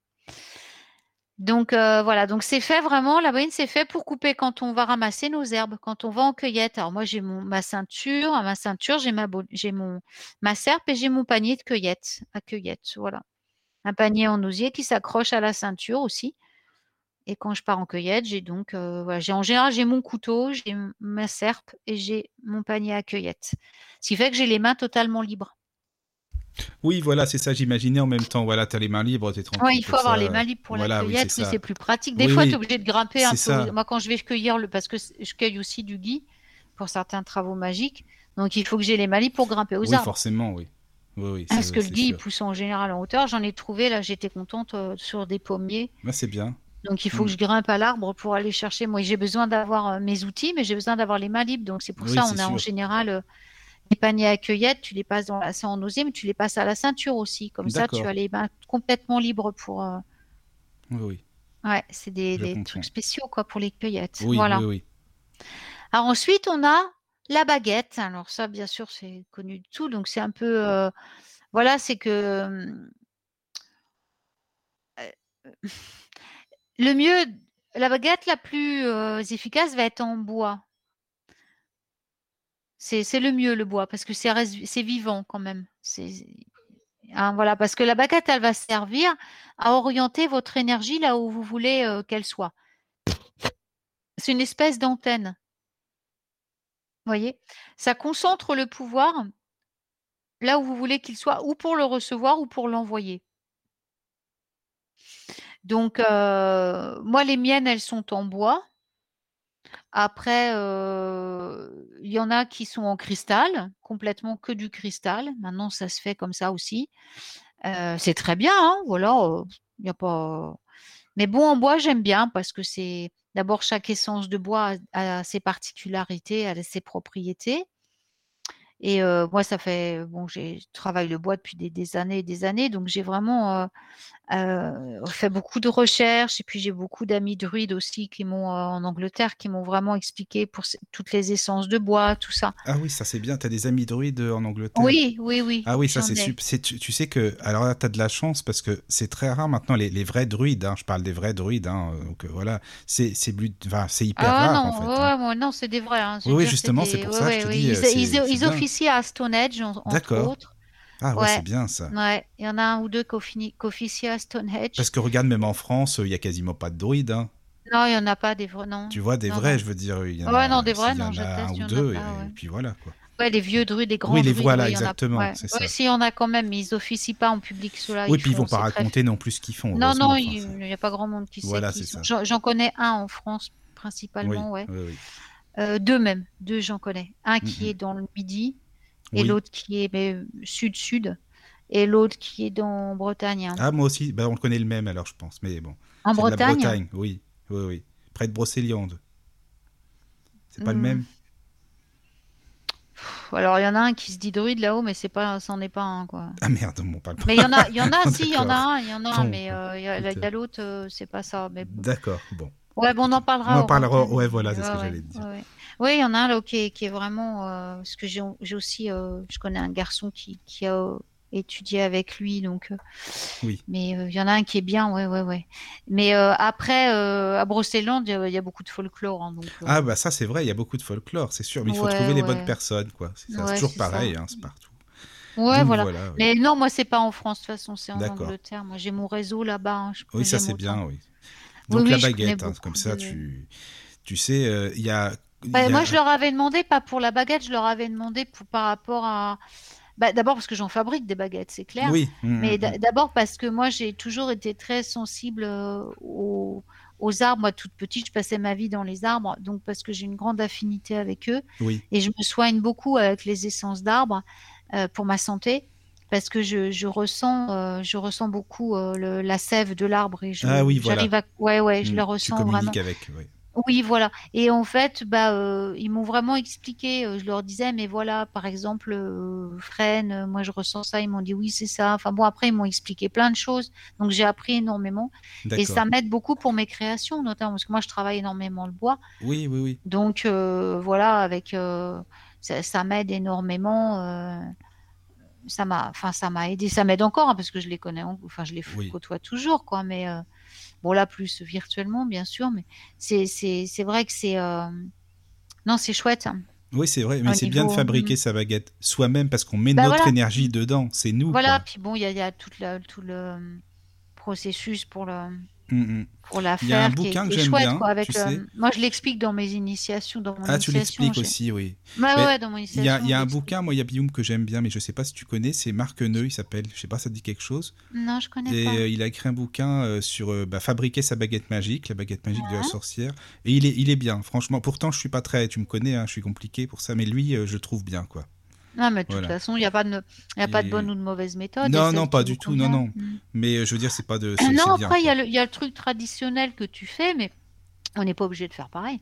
Donc euh, voilà, donc c'est fait vraiment, la boline c'est fait pour couper quand on va ramasser nos herbes, quand on va en cueillette. Alors moi j'ai mon ma ceinture, à ma ceinture j'ai ma j'ai mon ma serpe et j'ai mon panier de cueillette à voilà. Un panier en osier qui s'accroche à la ceinture aussi. Et quand je pars en cueillette, j'ai donc euh, voilà, en général j'ai mon couteau, j'ai ma serpe et j'ai mon panier à cueillette. Ce qui fait que j'ai les mains totalement libres. Oui, voilà, c'est ça, j'imaginais en même temps. Voilà, t'as les mains libres, t'es tranquille. Oui, il faut avoir ça. les mains libres pour Voilà, la oui, cueillette, ça. c'est plus pratique. Des Oui, fois, oui. tu es obligé de grimper un peu. Ça. Moi, quand je vais cueillir, le... parce que je cueille aussi du gui pour certains travaux magiques, donc il faut que j'ai les mains libres pour grimper aux Oui, arbres. forcément, oui. Oui, oui, Parce que le gui il pousse en général en hauteur. J'en ai trouvé, là, j'étais contente euh, sur des pommiers. Ouais, c'est bien. Donc il faut Mm. que je grimpe à l'arbre pour aller chercher. Moi, j'ai besoin d'avoir euh, mes outils, mais j'ai besoin d'avoir les mains libres. Donc c'est pour Oui, ça, on a en général euh, les paniers à cueillette, tu les passes dans la... en osier, mais tu les passes à la ceinture aussi. Comme ça, tu as les mains complètement libres pour. euh, Oui, oui. Ouais, c'est des, trucs spéciaux quoi pour les cueillettes. Oui, voilà. oui, oui. Alors ensuite, on a la baguette. Alors ça, bien sûr, c'est connu de tout. Donc c'est un peu, euh, voilà, c'est que euh, le mieux, la baguette la plus euh, efficace va être en bois. C'est le mieux le bois parce que c'est vivant quand même. Hein, voilà parce que la baguette, elle va servir à orienter votre énergie là où vous voulez euh, qu'elle soit. C'est une espèce d'antenne. voyez? Ça concentre le pouvoir là où vous voulez qu'il soit, ou pour le recevoir ou pour l'envoyer. Donc, heu, moi, les miennes, elles sont en bois. Après, il y en a qui sont en cristal, complètement que du cristal. Maintenant, ça se fait comme ça aussi. C'est très bien, hein, voilà, mais bon, en bois, j'aime bien parce que c'est d'abord chaque essence de bois a a ses particularités, a ses propriétés et moi, ça fait bon, j'ai travaille le bois depuis des des années et des années, donc j'ai vraiment, fait beaucoup de recherches et puis j'ai beaucoup d'amis druides aussi qui m'ont, en Angleterre, qui m'ont vraiment expliqué pour toutes les essences de bois, tout ça. Ah oui, ça c'est bien. T'as des amis druides en Angleterre? Oui, oui, oui, Ah oui, ça c'est super. Tu, tu sais que, alors là, t'as de la chance parce que c'est très rare maintenant les, les vrais druides. hein, je parle des vrais druides. hein, donc voilà, c'est enfin, hyper Ah rare non, en fait. ouais, hein. ouais, non, c'est des vrais, hein, Oui, justement, c'est des pour ça que je te dis, ils ils ils. Officient à Stonehenge, en entre autres. Ah ouais, Ouais, c'est bien ça. ouais, il y en a un ou 2 qui ofini qui officient à Stonehenge. Parce que regarde, même en France, il y a quasiment pas de druides. hein. Non, il y en a pas des vrais, non. Tu vois, des Non, vrais, non. je veux dire, il y en Ouais, a, non, des vrais, y non, en a un ou a deux, et, ouais. puis voilà quoi. Ouais, les vieux druides, les grands Oui, les druides, voilà, oui, en a exactement, ouais. c'est ça. si, en a quand même, mais ils officient pas en public, ceux-là, Oui, puis ils font vont pas raconter non plus ce qu'ils font. Non, non, il ça- il y a pas grand monde qui sait Voilà, sont. ça. J'en connais un en France, principalement, ouais. Heu, 2 même, 2 j'en connais. Un qui est dans le midi et Oui. l'autre qui est, sud-sud et l'autre qui est dans Bretagne, hein. Ah, moi aussi, bah, on le connaît le même alors, je pense. Mais bon. En C'est de la Bretagne? Oui. Oui, oui. Près de Brocéliande. C'est pas le Mmh. même? Alors il y en a un qui se dit druide là-haut, mais c'est pas c'en est pas un, quoi. Ah merde, on parle pas. Mais il y en a il y en a si, il y en a un il y en a un, mais il y a l'autre, heu, c'est pas ça, mais. D'accord, bon. Ouais, bon, on en parlera On en parlera, ouais, voilà, c'est ce que j'allais dire. ouais. Oui, il y en a un là qui est qui est vraiment, heu, parce que j'ai aussi, heu, je connais un garçon qui qui a, heu, étudié avec lui, donc Oui. mais il y en a un qui est bien, ouais, ouais, ouais. Mais après, à Brocéliande, il y a beaucoup de folklore, hein, donc Ah, bah ça, c'est vrai, il y a beaucoup de folklore, c'est sûr. Mais il faut Ouais, trouver les bonnes personnes, quoi. C'est Ouais, toujours pareil, hein, c'est partout. ouais, Donc, voilà. oui. Mais non, moi, c'est pas en France, de toute façon, c'est en. Angleterre. Moi, j'ai mon réseau là-bas, hein, Oui, ça, c'est bien, oui. Oui, Donc, oui, la baguette, comme ça, tu, tu sais, euh, il y a. Bah, a- moi, je leur avais demandé, pas pour la baguette, je leur avais demandé pour par rapport à bah, d'abord parce que j'en fabrique des baguettes, c'est clair. Oui. Mais mm, d'a- d'abord parce que moi, j'ai toujours été très sensible euh, aux, aux arbres. Moi, toute petite, je passais ma vie dans les arbres. Donc, parce que j'ai une grande affinité avec eux. Oui. Et je me soigne beaucoup avec les essences d'arbres euh, pour ma santé. Parce que je, je ressens, euh, je ressens beaucoup euh, le- la sève de l'arbre et je, Ah oui, voilà. j'arrive à, ouais, ouais, je Tu ressens communiques vraiment. avec. oui. Oui, voilà. Et en fait, bah, euh, ils m'ont vraiment expliqué. euh, je leur disais, mais voilà, par exemple, euh, frêne, euh, moi je ressens ça. Ils m'ont dit oui, c'est ça. Enfin bon, après ils m'ont expliqué plein de choses. Donc j'ai appris énormément. Et ça m'aide beaucoup pour mes créations, notamment parce que moi je travaille énormément le bois. Oui, oui, oui. Donc voilà, avec ça, ça m'aide énormément. ça m'a, enfin ça m'a aidé. Ça m'aide encore hein, parce que je les connais. en- Enfin je les Oui. côtoie toujours, quoi. Mais euh, bon là plus virtuellement, bien sûr. Mais c'est vrai que c'est euh, non, c'est chouette. hein. Oui, c'est vrai, mais c'est bien de fabriquer sa baguette soi-même parce qu'on met Bah notre voilà. énergie dedans. C'est nous. Voilà. quoi. Puis bon, il y a, il y a tout le tout le processus pour le Mm, mm. pour la Il y a un faire qui est, bouquin qui que j'aime bien, quoi, avec tu sais. Moi, je l'explique dans mes initiations, dans mon Ah, tu l'expliques aussi, oui. Mais ouais, dans mon Il y a, initiation. il y a un bouquin, moi, il y a Bioum que j'aime bien, mais je sais pas si tu connais, c'est Marc Neu, il s'appelle. Je sais pas, ça te dit quelque chose. Non, je connais Et pas. euh, il a écrit un bouquin euh, sur euh, bah, fabriquer sa baguette magique, la baguette magique de la sorcière. Et il est, il est bien, franchement. Pourtant, je suis pas très, tu me connais, hein, je suis compliqué pour ça, mais lui, euh, je le trouve bien, quoi. Non, mais de toute façon, il n'y a pas de, y a pas de bonne ou de mauvaise méthode. Non, non, pas du tout, non, convient. non. Mais euh, je veux dire, c'est pas de. c'est- Non, bien, après, il y, y a le truc traditionnel que tu fais, mais on n'est pas obligé de faire pareil.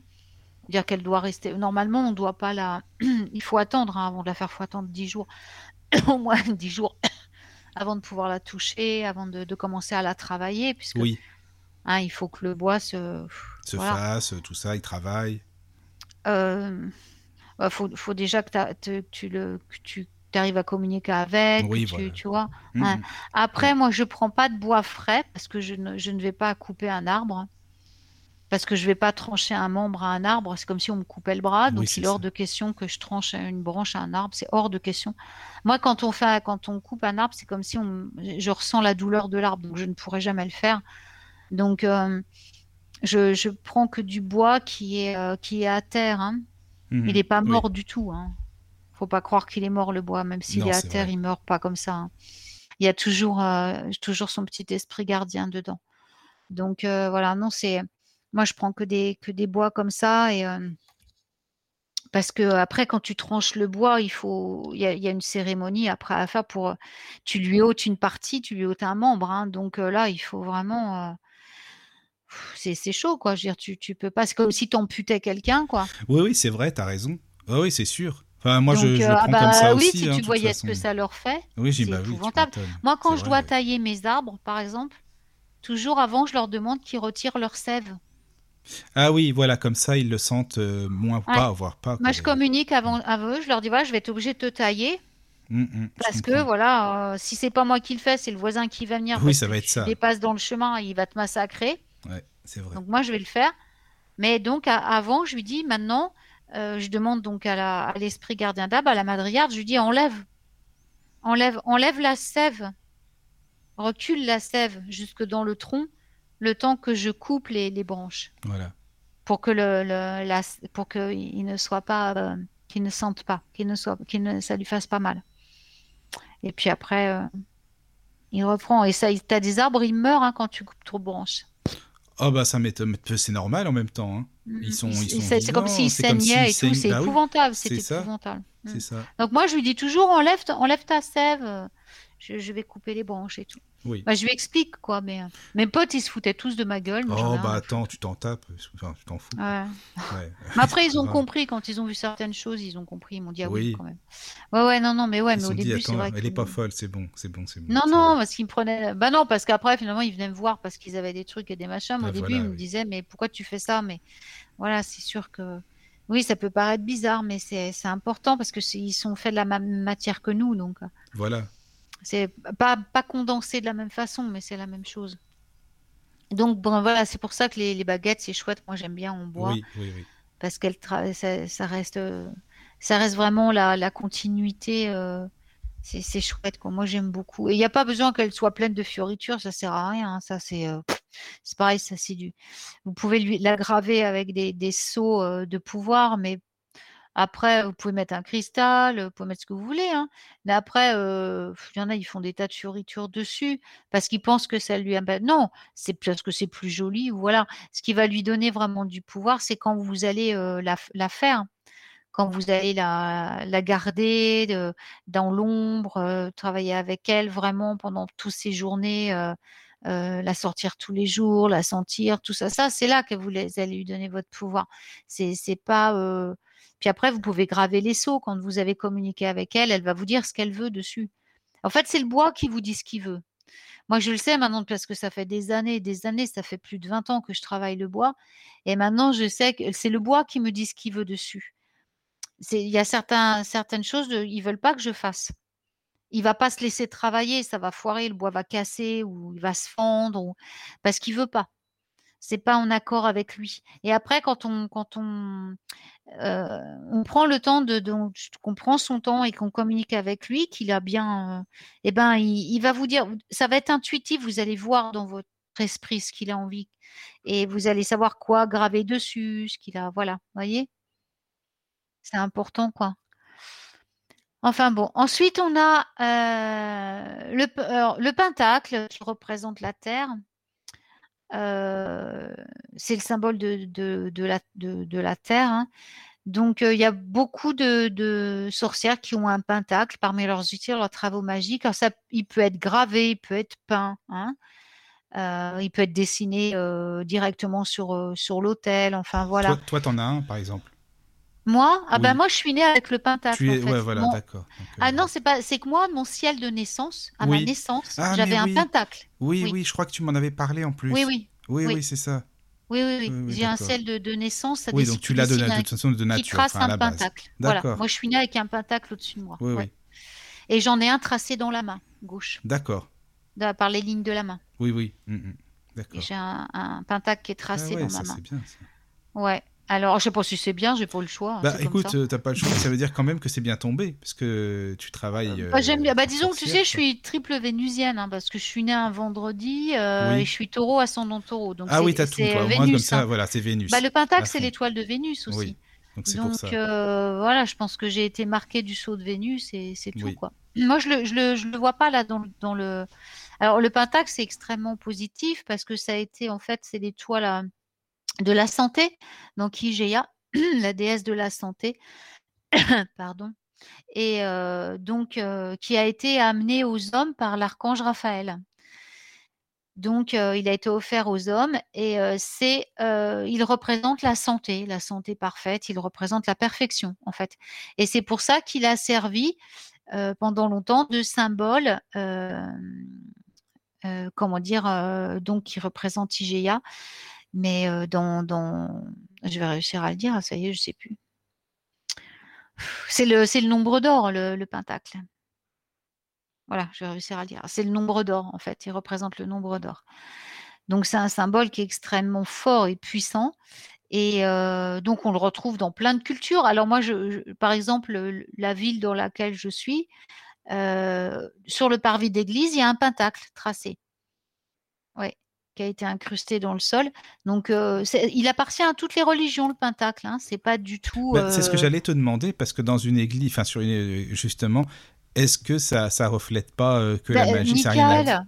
Dire qu'elle doit rester. Normalement, on ne doit pas la. il faut attendre, hein, avant de la faire, il faut attendre 10 jours. Au moins 10 jours avant de pouvoir la toucher, avant de, de commencer à la travailler, puisque Oui, hein, il faut que le bois se. se voilà. fasse, tout ça, il travaille. Euh, bah, faut, faut déjà que, te- tu le, que tu arrives à communiquer avec, Oui, que tu, voilà. tu vois. Mm, Ouais. mm. Après, moi, je prends pas de bois frais parce que je ne, je ne vais pas couper un arbre. Parce que je vais pas trancher un membre à un arbre, c'est comme si on me coupait le bras, donc Oui, c'est il est hors ça. de question que je tranche une branche à un arbre, c'est hors de question. Moi, quand on fait, quand on coupe un arbre, c'est comme si on, je ressens la douleur de l'arbre, donc je ne pourrais jamais le faire. Donc, euh, je, je prends que du bois qui est, euh, qui est à terre, hein. Mhm. Il n'est pas Oui. mort du tout. Hein. Faut pas croire qu'il est mort le bois, même s'il est à terre, vrai. il meurt pas comme ça. hein. Il y a toujours, euh, toujours son petit esprit gardien dedans. Donc euh, voilà, non, c'est moi je prends que des que des bois comme ça et euh, parce que après quand tu tranches le bois, il faut il y a, il y a une cérémonie après à faire pour tu lui ôtes une partie, tu lui ôtes un membre. hein. donc euh, là, il faut vraiment euh, c'est chaud quoi. Je veux dire, tu tu peux pas. C'est comme si tu amputais quelqu'un quoi. Oui, oui, c'est vrai, t'as raison. Oui, c'est sûr. Enfin, moi, je, Donc, je euh, le ah prends bah comme ça oui, aussi. si hein, tu voyais ce que ça leur fait, Oui, c'est bah épouvantable. Moi, quand je vrai, dois ouais. tailler mes arbres, par exemple, toujours avant, je leur demande qu'ils retirent leur sève. Ah oui, voilà, comme ça, ils le sentent euh, moins Ouais. pas, voire pas. Moi, je communique avant, avant eux, je leur dis voilà, je vais être obligé de te tailler Mm, mm, je parce que voilà, euh, si c'est pas moi qui le fais, c'est le voisin qui va venir. Oui, parce ça que va être tu ça. dépasses dans le chemin, il va te massacrer. Ouais, c'est vrai. Donc moi, je vais le faire. Mais donc à- avant, je lui dis maintenant, euh, je demande donc à la- à l'esprit gardien d'arbre, à la madriarde, je lui dis enlève, enlève, enlève la sève, recule la sève jusque dans le tronc, le temps que je coupe les, les branches, Voilà. pour que le, le- la, pour qu'il ne soit pas, euh, qu'il ne sente pas, qu'il ne soit, qu'il ne, ça lui fasse pas mal. Et puis après, euh, il reprend. Et ça, il- t'as des arbres, ils meurent hein, quand tu coupes trop de branches. Oh bah ça m'étonne, c'est normal en même temps. hein. Ils sont, ils sont C'est comme s'ils et tout, c'est bah épouvantable, c'est c'est ça. épouvantable. Mm. c'est ça. Donc moi je lui dis toujours enlève, enlève ta sève, je, je vais couper les branches et tout. Oui. Bah, je lui explique quoi, mais euh, mes potes ils se foutaient tous de ma gueule. moi, Oh bah attends, tu t'en tapes, enfin, tu t'en fous. foutre. Ouais. Ouais. Mais après ils ont compris quand ils ont vu certaines choses, ils ont compris, ils m'ont dit ah oui, Oui. quand même. Ouais ouais non non mais ouais Ils mais au dit, début c'est vrai elle que est pas folle, c'est bon, c'est bon, c'est bon. non non parce qu'ils me prenaient bah non parce qu'après finalement ils venaient me voir parce qu'ils avaient des trucs et des machins. Mais Ah, au début voilà, ils me disaient mais pourquoi tu fais ça mais voilà c'est sûr que oui ça peut paraître bizarre mais c'est important parce que c'est- ils sont faits de la même matière que nous donc. euh, Voilà. C'est pas, pas condensé de la même façon, mais c'est la même chose. Donc bon, voilà, c'est pour ça que les, les baguettes, c'est chouette. Moi, j'aime bien en bois Oui, oui, oui. parce qu'elle ça, ça reste, euh, ça reste vraiment la, la continuité. euh, c'est c'est chouette, quoi. Moi, j'aime beaucoup. Et il n'y a pas besoin qu'elle soit pleine de fioritures, ça sert à rien. hein. Ça, c'est euh, c'est pareil, ça, c'est du. Vous pouvez lui la graver avec des, des sceaux euh, de pouvoir, mais Après, vous pouvez mettre un cristal, vous pouvez mettre ce que vous voulez, hein. Mais après, il y en a, ils font des tas de fioritures dessus parce qu'ils pensent que ça lui non, c'est parce que c'est plus joli voilà. Ce qui va lui donner vraiment du pouvoir, c'est quand vous allez, la faire, quand vous allez la garder, dans l'ombre, travailler avec elle vraiment pendant toutes ces journées, la sortir tous les jours, la sentir, tout ça. Ça, c'est là que vous allez lui donner votre pouvoir. C'est pas, puis après, vous pouvez graver les sceaux. Quand vous avez communiqué avec elle, elle va vous dire ce qu'elle veut dessus. En fait, c'est le bois qui vous dit ce qu'il veut. Moi, je le sais maintenant parce que ça fait des années et des années, ça fait plus de 20 ans que je travaille le bois. Et maintenant, je sais que c'est le bois qui me dit ce qu'il veut dessus. Il y a certaines choses, de, ils veulent pas que je fasse. Il va pas se laisser travailler, ça va foirer, le bois va casser ou il va se fendre parce qu'il veut pas c'est pas en accord avec lui. Et après, quand on, quand on, on prend le temps de, qu'on prend son temps et qu'on communique avec lui, qu'il a bien, euh, eh ben, il, va vous dire, ça va être intuitif. Vous allez voir dans votre esprit ce qu'il a envie et vous allez savoir quoi graver dessus, ce qu'il a, voilà, voyez? C'est important, quoi. Enfin bon, ensuite on a le pentacle qui représente la terre. Euh, c'est le symbole de, la, terre. Hein. Donc, euh, il y a beaucoup de, sorcières qui ont un pentacle parmi leurs outils, leurs travaux magiques. Alors, ça, il peut être gravé, il peut être peint, hein. euh, il peut être dessiné directement sur, sur l'autel. Enfin, voilà. Toi, tu en as un, par exemple? Moi? Ah ben moi je suis née avec le pentacle. Tu es... ouais, voilà, d'accord. Ah non, c'est pas c'est que moi mon ciel de naissance, à ma naissance, ah, j'avais un pentacle. Oui, oui, je crois que tu m'en avais parlé en plus. Oui, oui. Oui, oui, c'est ça. Oui, oui, oui. J'ai un ciel de, de naissance. Ça oui, donc tu l'as de, de, toute façon de nature. Qui trace un pentacle. Voilà. Moi, je suis née avec un pentacle au-dessus de moi. Oui, oui. Et j'en ai un tracé dans la main gauche. D'accord. Par les lignes de la main. Oui, oui. Mm, mm. D'accord. J'ai un, un, pentacle qui est tracé ah dans ma main. C'est bien ça. Ouais. Alors, je sais pas si c'est bien, j'ai pas le choix. Bah écoute, t'as pas le choix, ça veut dire quand même que c'est bien tombé, parce que tu travailles. bah, j'aime bien. Bah, disons que tu sais, je suis triple vénusienne, hein, parce que je suis née un vendredi euh, et je suis taureau ascendant taureau. Donc ah oui, t'as tout, toi. Vénus, Moi, comme ça, hein. voilà, c'est Vénus. Bah, le pentacle, c'est l'étoile de Vénus aussi. Oui. Donc, c'est pour ça. Euh, voilà, je pense que j'ai été marquée du saut de Vénus et c'est tout, quoi. Moi, je le, je le, je le vois pas là dans, dans le. Alors, le pentacle, c'est extrêmement positif parce que ça a été, en fait, c'est l'étoile de la santé, donc Igea, la déesse de la santé, pardon, et donc qui a été amenée aux hommes par l'archange Raphaël. Donc, il a été offert aux hommes et c'est, il représente la santé, la santé parfaite. Il représente la perfection, en fait. Et c'est pour ça qu'il a servi pendant longtemps de symbole, comment dire, donc qui représente Igea, mais dans, dans, je vais réussir à le dire, ça y est, je sais plus. C'est le, nombre d'or, le, pentacle. Voilà, je vais réussir à le dire. C'est le nombre d'or, en fait. Il représente le nombre d'or. Donc, c'est un symbole qui est extrêmement fort et puissant. Et donc, on le retrouve dans plein de cultures. Alors, moi, par exemple, la ville dans laquelle je suis, sur le parvis d'église, il y a un pentacle tracé. Qui a été incrusté dans le sol. Donc, euh, il appartient à toutes les religions, le pentacle. Hein. C'est pas du tout. Bah, c'est ce que euh, j'allais te demander, parce que dans une église, enfin, sur une, justement, est-ce que ça ça reflète pas euh, que la bah, magie ça rien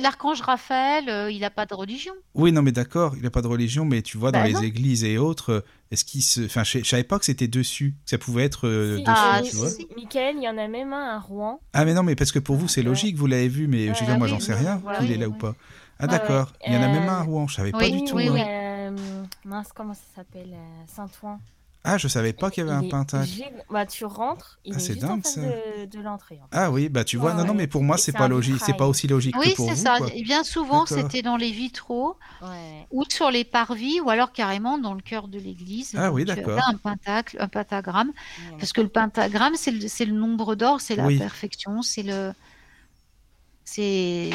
L'archange Raphaël, il n'a pas de religion. Oui, non, mais d'accord, il n'a pas de religion, mais tu vois, dans bah, les églises et autres, est-ce qu'il se. Enfin, je, ne savais pas que c'était dessus, que ça pouvait être dessus. Ah, tu vois? Michael, il y en a même un à Rouen. Ah, mais non, mais parce que pour vous, c'est logique, vous l'avez vu, mais je moi, j'en sais rien, qu'il est là ou pas. Ah d'accord, il y en a même un à Rouen, je savais pas du tout. Oui, oui. Euh, mince, comment ça s'appelle euh, Saint-Ouen? Ah, je savais pas qu'il y avait un pentacle. Bah, tu rentres, il ah, est, juste dingue, en face de, de l'entrée. Ah oui, bah tu vois, non, non, mais pour moi, c'est pas logique, c'est pas aussi logique que pour vous. Oui, c'est ça. Et bien souvent, c'était dans les vitraux ou sur les parvis ou alors carrément dans le cœur de l'église. Ah oui, d'accord. Un pentacle, un pentagramme, parce que le pentagramme, c'est le, le, nombre d'or, c'est la perfection, c'est le, c'est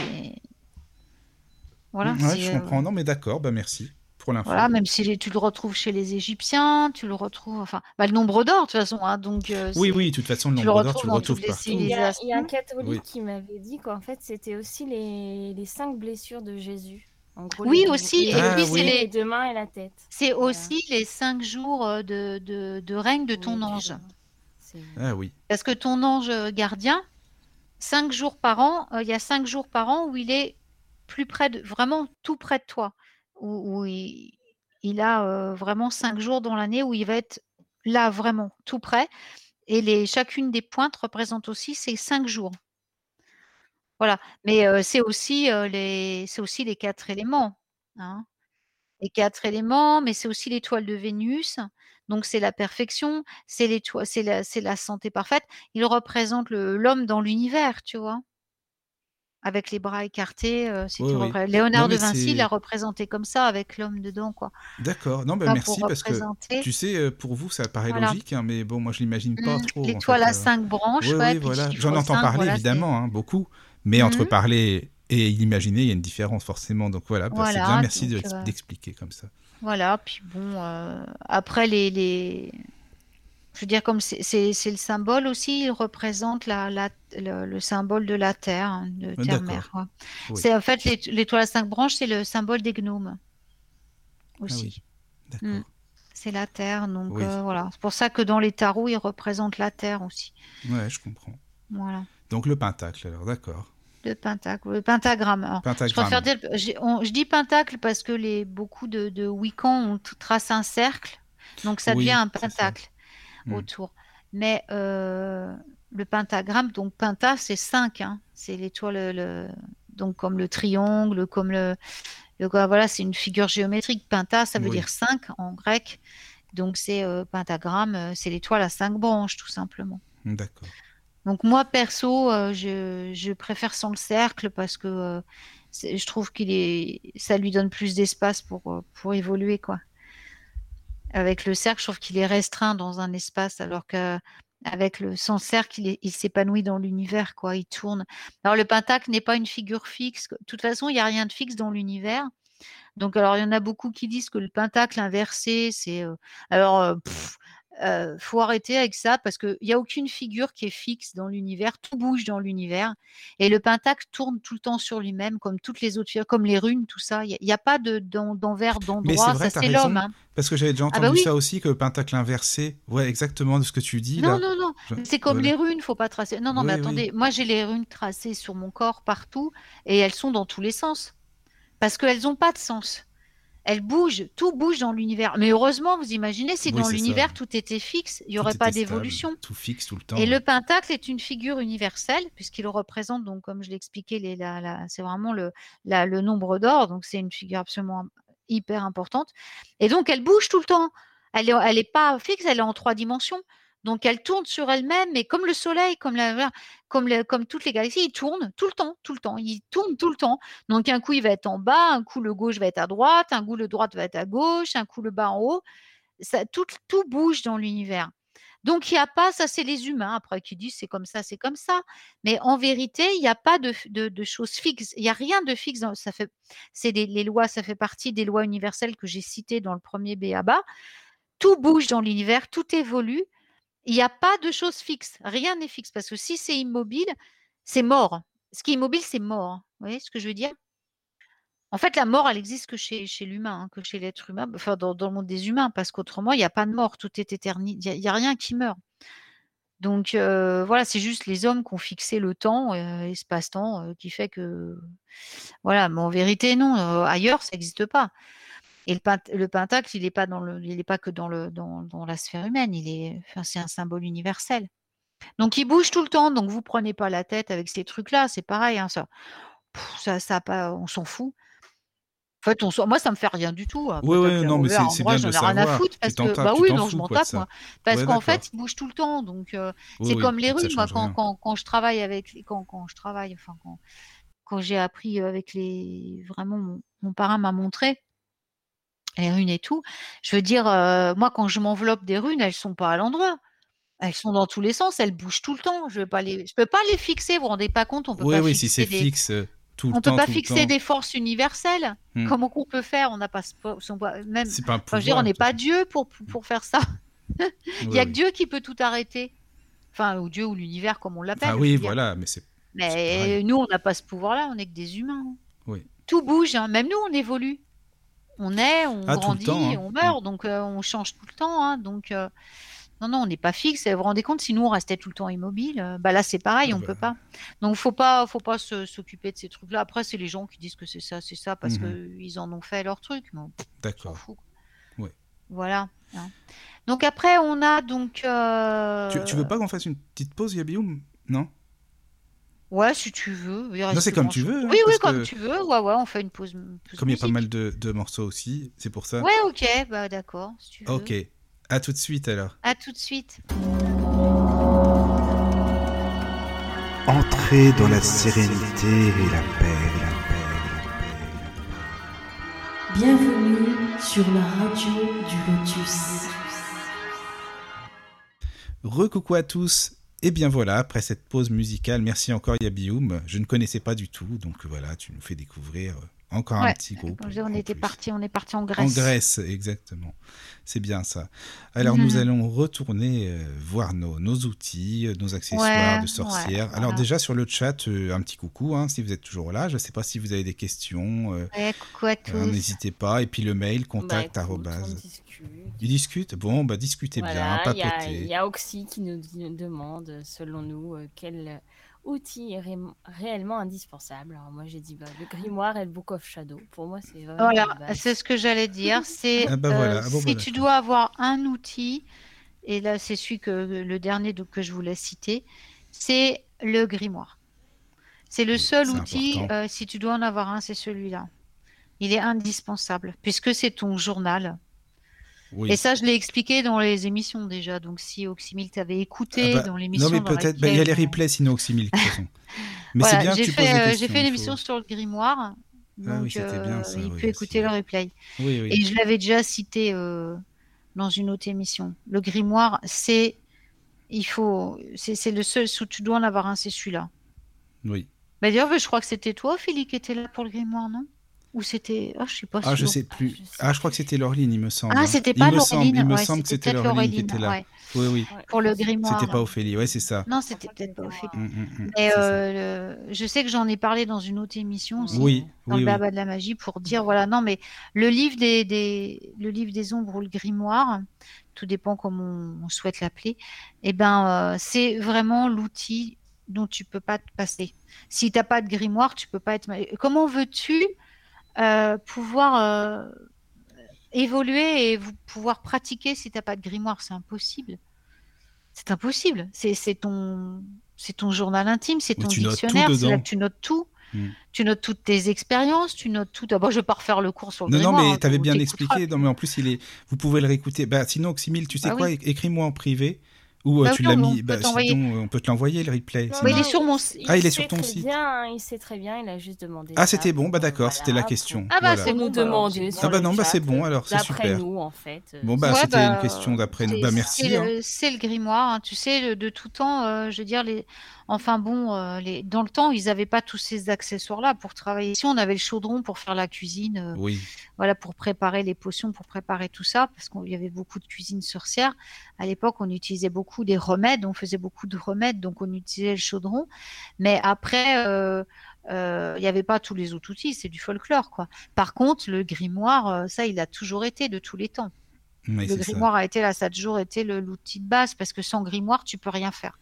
voilà. je euh, comprends. Non, mais d'accord, bah merci pour l'info. Voilà, même si tu le retrouves chez les Égyptiens, tu le retrouves, enfin, bah, le nombre d'or, de toute façon. Hein, donc, euh, oui, oui, de toute façon, le nombre d'or, tu le retrouves partout. Il y, a, un catholique qui m'avait dit qu'en fait, c'était aussi les, les cinq blessures de Jésus. En gros, Oui, aussi, et puis, les c'est les- les deux mains et la tête. C'est Voilà. aussi les cinq jours euh, de, de, de règne de ton Oui, ange. puis, euh, Ah oui. Parce que ton ange gardien, cinq jours par an, euh, il y a cinq jours par an où il est plus près de, vraiment tout près de toi, où, il, a vraiment cinq jours dans l'année où il va être là vraiment tout près. Et les, chacune des pointes représente aussi ces cinq jours. Voilà. Mais c'est aussi les, aussi les quatre éléments. hein. Les quatre éléments, mais c'est aussi l'étoile de Vénus. Donc c'est la perfection, c'est la, la santé parfaite. Il représente l'homme dans l'univers, tu vois, avec les bras écartés. euh, Oui, oui. Léonard Non, mais de Vinci l'a représenté comme ça, avec l'homme dedans, quoi. D'accord. Non, bah, Pas merci pour parce que tu sais, euh, pour vous, ça paraît Voilà. logique, hein, mais bon, moi, je l'imagine pas Mm, trop. en L'étoile fait, à euh. cinq branches, Oui, ouais, voilà. J'en entends parler voilà, évidemment, hein, beaucoup, mais entre Mhm. parler et l'imaginer, il y a une différence forcément. Donc voilà, bah, c'est Voilà, bien, merci de- euh, d'expliquer comme ça. Voilà, puis bon, euh, après les, les... Je veux dire, comme c'est le symbole aussi, il représente la, la- le, le symbole de la Terre, hein, de Ah, Terre-Mère. quoi. Oui. C'est en fait l'ét- l'étoile à cinq branches, c'est le symbole des gnomes Ah aussi. oui, d'accord. Mm. C'est la Terre, donc Oui. euh, voilà. C'est pour ça que dans les tarots, il représente la Terre aussi. Ouais, je comprends. Voilà. Donc le pentacle, alors d'accord. Le pentacle, le pentagramme. Alors, je Pentagramme. préfère dire, on- je dis pentacle parce que les, beaucoup de, de Wiccans ont t- tracé un cercle, donc ça Oui, devient un pentacle Mm. autour. Mais euh, le pentagramme, donc penta, c'est 5, c'est l'étoile, le- donc comme le triangle, comme le, le- voilà, c'est une figure géométrique. Penta, ça veut Oui. dire 5 en grec, donc c'est euh, pentagramme, euh, c'est l'étoile à cinq branches tout simplement. D'accord. Donc moi perso, euh, je, je préfère sans le cercle parce que je trouve qu'il est, ça lui donne plus d'espace pour pour évoluer quoi. Avec le cercle, je trouve qu'il est restreint dans un espace, alors que avec le sans cercle, il s'épanouit dans l'univers quoi. Il tourne. Alors le pentacle n'est pas une figure fixe. De toute façon, il n'y a rien de fixe dans l'univers. Donc alors il y en a beaucoup qui disent que le pentacle inversé, c'est euh, alors euh, euh, faut arrêter avec ça parce qu'il n'y a aucune figure qui est fixe dans l'univers, tout bouge dans l'univers. Et le pentacle tourne tout le temps sur lui-même, comme toutes les autres figures, comme les runes, tout ça. Il n'y a, pas de- d'en- d'envers, Mais d'endroit, c'est vrai, ça c'est l'homme. hein. Parce que j'avais déjà Ah entendu bah oui. ça aussi, que le pentacle inversé, ouais, exactement de ce que tu dis Non, là. non, non, Je- c'est comme voilà. les runes, faut pas tracer. Non, non, mais oui. attendez, moi j'ai les runes tracées sur mon corps partout et elles sont dans tous les sens. Parce qu'elles n'ont pas de sens. Elles bougent, tout bouge dans l'univers. Mais heureusement, vous imaginez, si Oui, dans l'univers tout était fixe, il n'y aurait pas d'évolution. Tout fixe tout le temps. Et le pentacle est une figure universelle, puisqu'il représente, donc, comme je l'ai expliqué, c'est vraiment le, la- le nombre d'or, donc c'est une figure absolument hyper importante. Et donc, elle bouge tout le temps. Elle n'est elle est pas fixe, elle est en trois dimensions. Donc, elle tourne sur elle-même, mais comme le Soleil, comme, la, comme, toutes les galaxies, il tourne tout le temps, tout le temps. Il tourne tout le temps. Donc, un coup, il va être en bas, un coup, le gauche va être à droite, un coup, le droite va être à gauche, un coup, le bas en haut. Tout, bouge dans l'univers. Donc, il n'y a pas, ça c'est les humains après qui disent c'est comme ça, c'est comme ça. Mais en vérité, il n'y a pas de, choses fixes. Il n'y a rien de fixe. Ça fait, c'est des- les lois, ça fait partie des lois universelles que j'ai citées dans le premier BABA. Tout bouge dans l'univers, tout évolue. Il n'y a pas de choses fixes. Rien n'est fixe. Parce que si c'est immobile, c'est mort. Ce qui est immobile, c'est mort. Vous voyez ce que je veux dire? En fait, la mort, elle existe que chez, l'humain, hein, que chez l'être humain, enfin dans, le monde des humains, parce qu'autrement, il n'y a pas de mort, tout est éternel, il n'y a, rien qui meurt. Donc voilà, c'est juste les hommes qui ont fixé le temps, euh, l'espace-temps, euh, qui fait que voilà. Mais en vérité, non. ailleurs, ça n'existe pas. Et le, pent- le pentacle, il n'est pas dans le, il est pas que dans le dans, dans la sphère humaine. Il est, enfin, c'est un symbole universel. Donc il bouge tout le temps. Donc vous prenez pas la tête avec ces trucs-là. C'est pareil, hein, ça. Pff, ça, ça pas, on s'en fout. En fait, on moi, ça me fait rien du tout. Ouais, ouais, pentacle non, mais c'est- bien de le rien à foutre parce que bah oui, non, je m'en tape moi. Parce Ouais, qu'en fait, il bouge tout le temps. Donc euh, Oui, c'est oui, comme les runes. Moi, quand, quand, quand je travaille avec quand, quand je travaille, enfin quand, quand j'ai appris euh, avec les vraiment mon, mon parrain m'a montré les runes et tout. Je veux dire, euh, moi, quand je m'enveloppe des runes, elles sont pas à l'endroit. Elles sont dans tous les sens. Elles bougent tout le temps. Je pas les, je peux pas les fixer. Vous vous rendez pas compte On peut Oui, pas oui, si c'est des, fixe euh, tout le on temps. peut pas tout le fixer des forces universelles. Hmm. Comment qu'on peut faire? On n'a pas, même. C'est pas un Enfin, pouvoir. je veux dire, on n'est pas Dieu pour pour faire ça. Il Oui, y a que oui. Dieu qui peut tout arrêter. Enfin, ou Dieu ou l'univers, comme on l'appelle. Ah oui, voilà, mais c'est. Mais nous, on n'a pas ce pouvoir-là. On n'est que des humains. Oui. tout bouge. hein. Même nous, on évolue. On est, on Ah, grandit, temps, hein. on meurt, donc euh, on change tout le temps. hein. donc euh, non, non, on n'est pas fixe. Vous vous rendez compte, si nous on restait tout le temps immobile, euh, bah là c'est pareil, Ah on bah. peut pas. Donc faut pas, faut pas s'occuper de ces trucs-là. Après, c'est les gens qui disent que c'est ça, c'est ça, parce Mhm. qu'ils en ont fait leur truc. D'accord. Ouais. Voilà. hein. Donc après, on a donc. Tu, tu veux pas qu'on fasse une petite pause, Yabioum Non? Ouais, si tu veux. Non, reste c'est comme tu veux, hein, Oui, oui, comme que- tu veux. Ouais, ouais, on fait une pause. une pause Comme il y a pas mal de, de morceaux aussi, c'est pour ça. Ouais, ok, bah d'accord. Si tu veux. Ok. À tout de suite alors. À tout de suite. Entrez dans la sérénité et la paix, la paix, la paix. Bienvenue sur la radio du Lotus. Recoucou à tous. Et bien voilà, après cette pause musicale, merci encore Yabioum. Je ne connaissais pas du tout, donc voilà, tu nous fais découvrir euh, encore un petit groupe. On était parti, on est parti en En Grèce. Grèce, exactement. C'est bien ça. Alors Mhm. nous allons retourner euh, voir nos, nos outils, euh, nos accessoires Ouais, de sorcière. ouais, Alors déjà sur le chat, euh, un petit coucou hein, si vous êtes toujours là. Je ne sais pas si vous avez des questions. euh, Ouais, coucou à tous. euh, N'hésitez pas. Et puis le mail, contact, Bah, écoute, on arrobase. discute. Ils discutent Bon, bah discutez bien, Voilà, il y a- papotez. il y, a Oxy qui nous demande, selon nous, euh, quel outil est ré- réellement indispensable. Alors moi j'ai dit bah, le grimoire et le Book of Shadow. Pour moi c'est vraiment Voilà, c'est ce que j'allais dire. C'est Ah bah euh, voilà, ah bon, si tu dois avoir un outil, et là c'est celui que le dernier donc, que je voulais citer, c'est le grimoire. C'est le seul outil. euh, si tu dois en avoir un, c'est celui-là. Il est indispensable puisque c'est ton journal. Oui. Et ça, je l'ai expliqué dans les émissions déjà. Donc, si Oxymil t'avait écouté Ah bah, dans l'émission. non mais peut-être, bah, il y a les euh, replays sinon Oxymil de toute façon. Mais voilà, c'est bien que tu fait, euh. J'ai fait une faut- émission sur le grimoire. Ah Donc, oui, c'était bien, euh, ça, il oui, peut écouter le replay. Oui. Et je l'avais déjà cité euh, dans une autre émission. Le grimoire, c'est. Il faut. C'est le seul. sous- Tu dois en avoir un, c'est celui-là. oui. Bah, D'ailleurs, je crois que c'était toi, Ophélie, qui était là pour le grimoire, non? Ou c'était. Ah, je sais pas Ah, je sais plus. je sais Ah, je crois que c'était Laureline, il me semble. Ah, hein. c'était pas Laureline. Il me ouais, semble que c'était peut-être Laureline qui était là. ouais, Oui, oui. Pour le grimoire. C'était pas Ophélie, ouais, c'est ça. Non, c'était peut-être pas Ophélie. Mais c'est ça. euh, le- je sais que j'en ai parlé dans une autre émission aussi, Oui, dans oui, le oui. Baba de la magie, pour dire voilà, non, mais le livre des, des- le livre des ombres ou le grimoire, tout dépend comment on, souhaite l'appeler, eh ben, euh, c'est vraiment l'outil dont tu peux pas te passer. Si t'as pas de grimoire, tu peux pas être. Comment veux-tu euh, pouvoir euh, évoluer et vous, pouvoir pratiquer si t'as pas de grimoire C'est impossible. C'est impossible. C'est ton, journal intime, c'est ton dictionnaire, c'est là que tu notes tout. Mm. Tu notes toutes tes expériences, tu notes tout. D'abord, je vais pas refaire le cours sur le Non, non, grimoire. mais hein, tu avais bien expliqué. Non, mais en plus, il est... vous pouvez le réécouter. Bah, sinon, Oxymil, tu sais Ah quoi? oui. Écris-moi en privé. Ou euh, Bah tu oui, l'as on mis. peut Bah, t'envoyer. sinon, euh, on peut te l'envoyer, le replay. Non, sinon. il est sur mon il Ah, il est sait sur ton très site. Bien, il sait très bien, il a juste demandé. Ah, c'était bon, bah d'accord, c'était la question. Ah bah, Voilà. c'est nous bon, bah, demander. Ah bah non, bah c'est bon, alors c'est D'après super. nous, en fait. euh, Bon, bah Ouais, c'était bah, une question d'après nous. C'est- Bah merci. C'est hein. le, c'est le grimoire, hein. tu sais, de tout temps. euh, je veux dire, les... enfin bon, euh, les... dans le temps, ils n'avaient pas tous ces accessoires-là pour travailler. Ici, on avait le chaudron pour faire la cuisine, euh, Oui, voilà, pour préparer les potions, pour préparer tout ça, parce qu'il y avait beaucoup de cuisine sorcière. À l'époque, on utilisait beaucoup des remèdes, on faisait beaucoup de remèdes, donc on utilisait le chaudron. Mais après, euh, euh, il n'y avait pas tous les autres outils, c'est du folklore, quoi. Par contre, le grimoire, ça, il a toujours été de tous les temps. mais Le ça. grimoire a été là, ça a toujours été l'outil de base parce que sans grimoire, tu peux rien faire.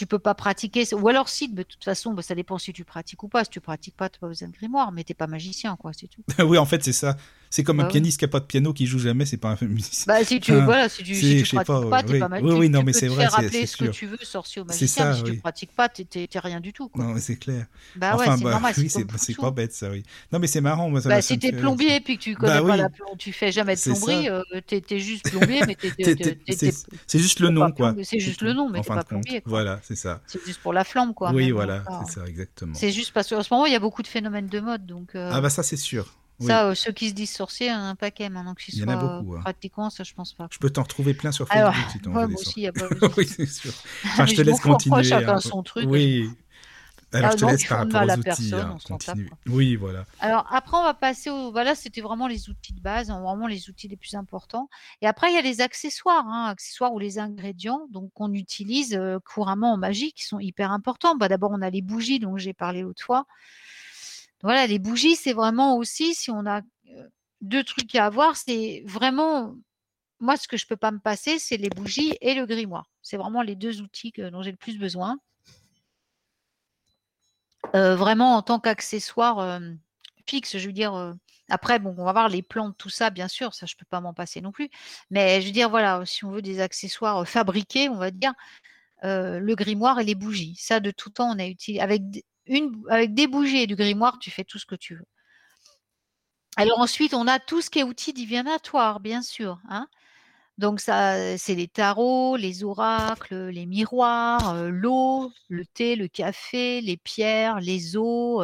Tu peux pas pratiquer. Ou alors si, de toute façon, bah, ça dépend si tu pratiques ou pas. Si tu pratiques pas, tu n'as pas besoin de grimoire, mais t'es pas magicien, quoi, c'est tout. oui, en fait, c'est ça. C'est comme Bah un oui. pianiste qui a pas de piano, qui joue jamais, c'est pas un musicien. Bah si tu, Enfin, voilà, si tu, si tu pratiques pas, pas, t'es oui. pas mal. Oui, tu, oui, non, tu mais c'est vrai, c'est- rappeler ce que sûr. tu veux, sorcier ou C'est magicien, mais si oui. tu pratiques pas, t'es- rien du tout, quoi. Non, mais c'est clair. Bah ouais, c'est bah, normal, oui, c'est pas bête ça, oui. Non, mais c'est marrant, moi, ça Bah, si t'es plombier et puis que tu connais Bah pas oui. la plomb- tu fais jamais de plomberie, euh, t'es juste plombier, mais t'es C'est juste le nom, pas quoi. C'est juste le nom, mais t'es pas plombier. Voilà, c'est ça. C'est juste pour la flamme, quoi. Oui, voilà, pas- c'est ça, exactement. C'est juste parce qu'en ce moment, il y a beaucoup de phénomènes de mode, donc euh, Ah bah ça, c'est sûr. Oui. ça, euh, ceux qui se disent sorciers, il y en a un paquet maintenant qu'ils Il y en a soient beaucoup, euh, hein. pratiquants, ça je pense pas. Je peux t'en retrouver plein sur Facebook Alors, si t'en veux moi aussi, il y a pas oui, c'est sûr. Enfin, je Mais te je laisse continuer. chacun hein. son truc, Oui. Alors, Ah je te non, laisse qui par rapport aux outils. personne, hein, on continue. Oui, voilà. Alors après, on va passer au. Voilà, c'était vraiment les outils de base, hein, vraiment les outils les plus importants. Et après, il y a les accessoires, hein, accessoires ou les ingrédients donc qu'on utilise euh, couramment en magie, qui sont hyper importants. Bah, D'abord, on a les bougies dont j'ai parlé l'autre fois. Voilà, les bougies, c'est vraiment aussi, si on a deux trucs à avoir, c'est vraiment, moi, ce que je peux pas me passer, c'est les bougies et le grimoire. C'est vraiment les deux outils dont j'ai le plus besoin. Vraiment, en tant qu'accessoire fixe, je veux dire, après, bon, on va voir les plantes, tout ça, bien sûr, ça, je peux pas m'en passer non plus. Mais je veux dire, voilà, si on veut des accessoires fabriqués, on va dire, le grimoire et les bougies. Ça, de tout temps, on a utilisé. Avec des bougies et du grimoire, tu fais tout ce que tu veux. Alors ensuite, on a tout ce qui est outils divinatoire, bien sûr. Hein. Donc ça, c'est les tarots, les oracles, les miroirs, euh, l'eau, le thé, le café, les pierres, les eaux,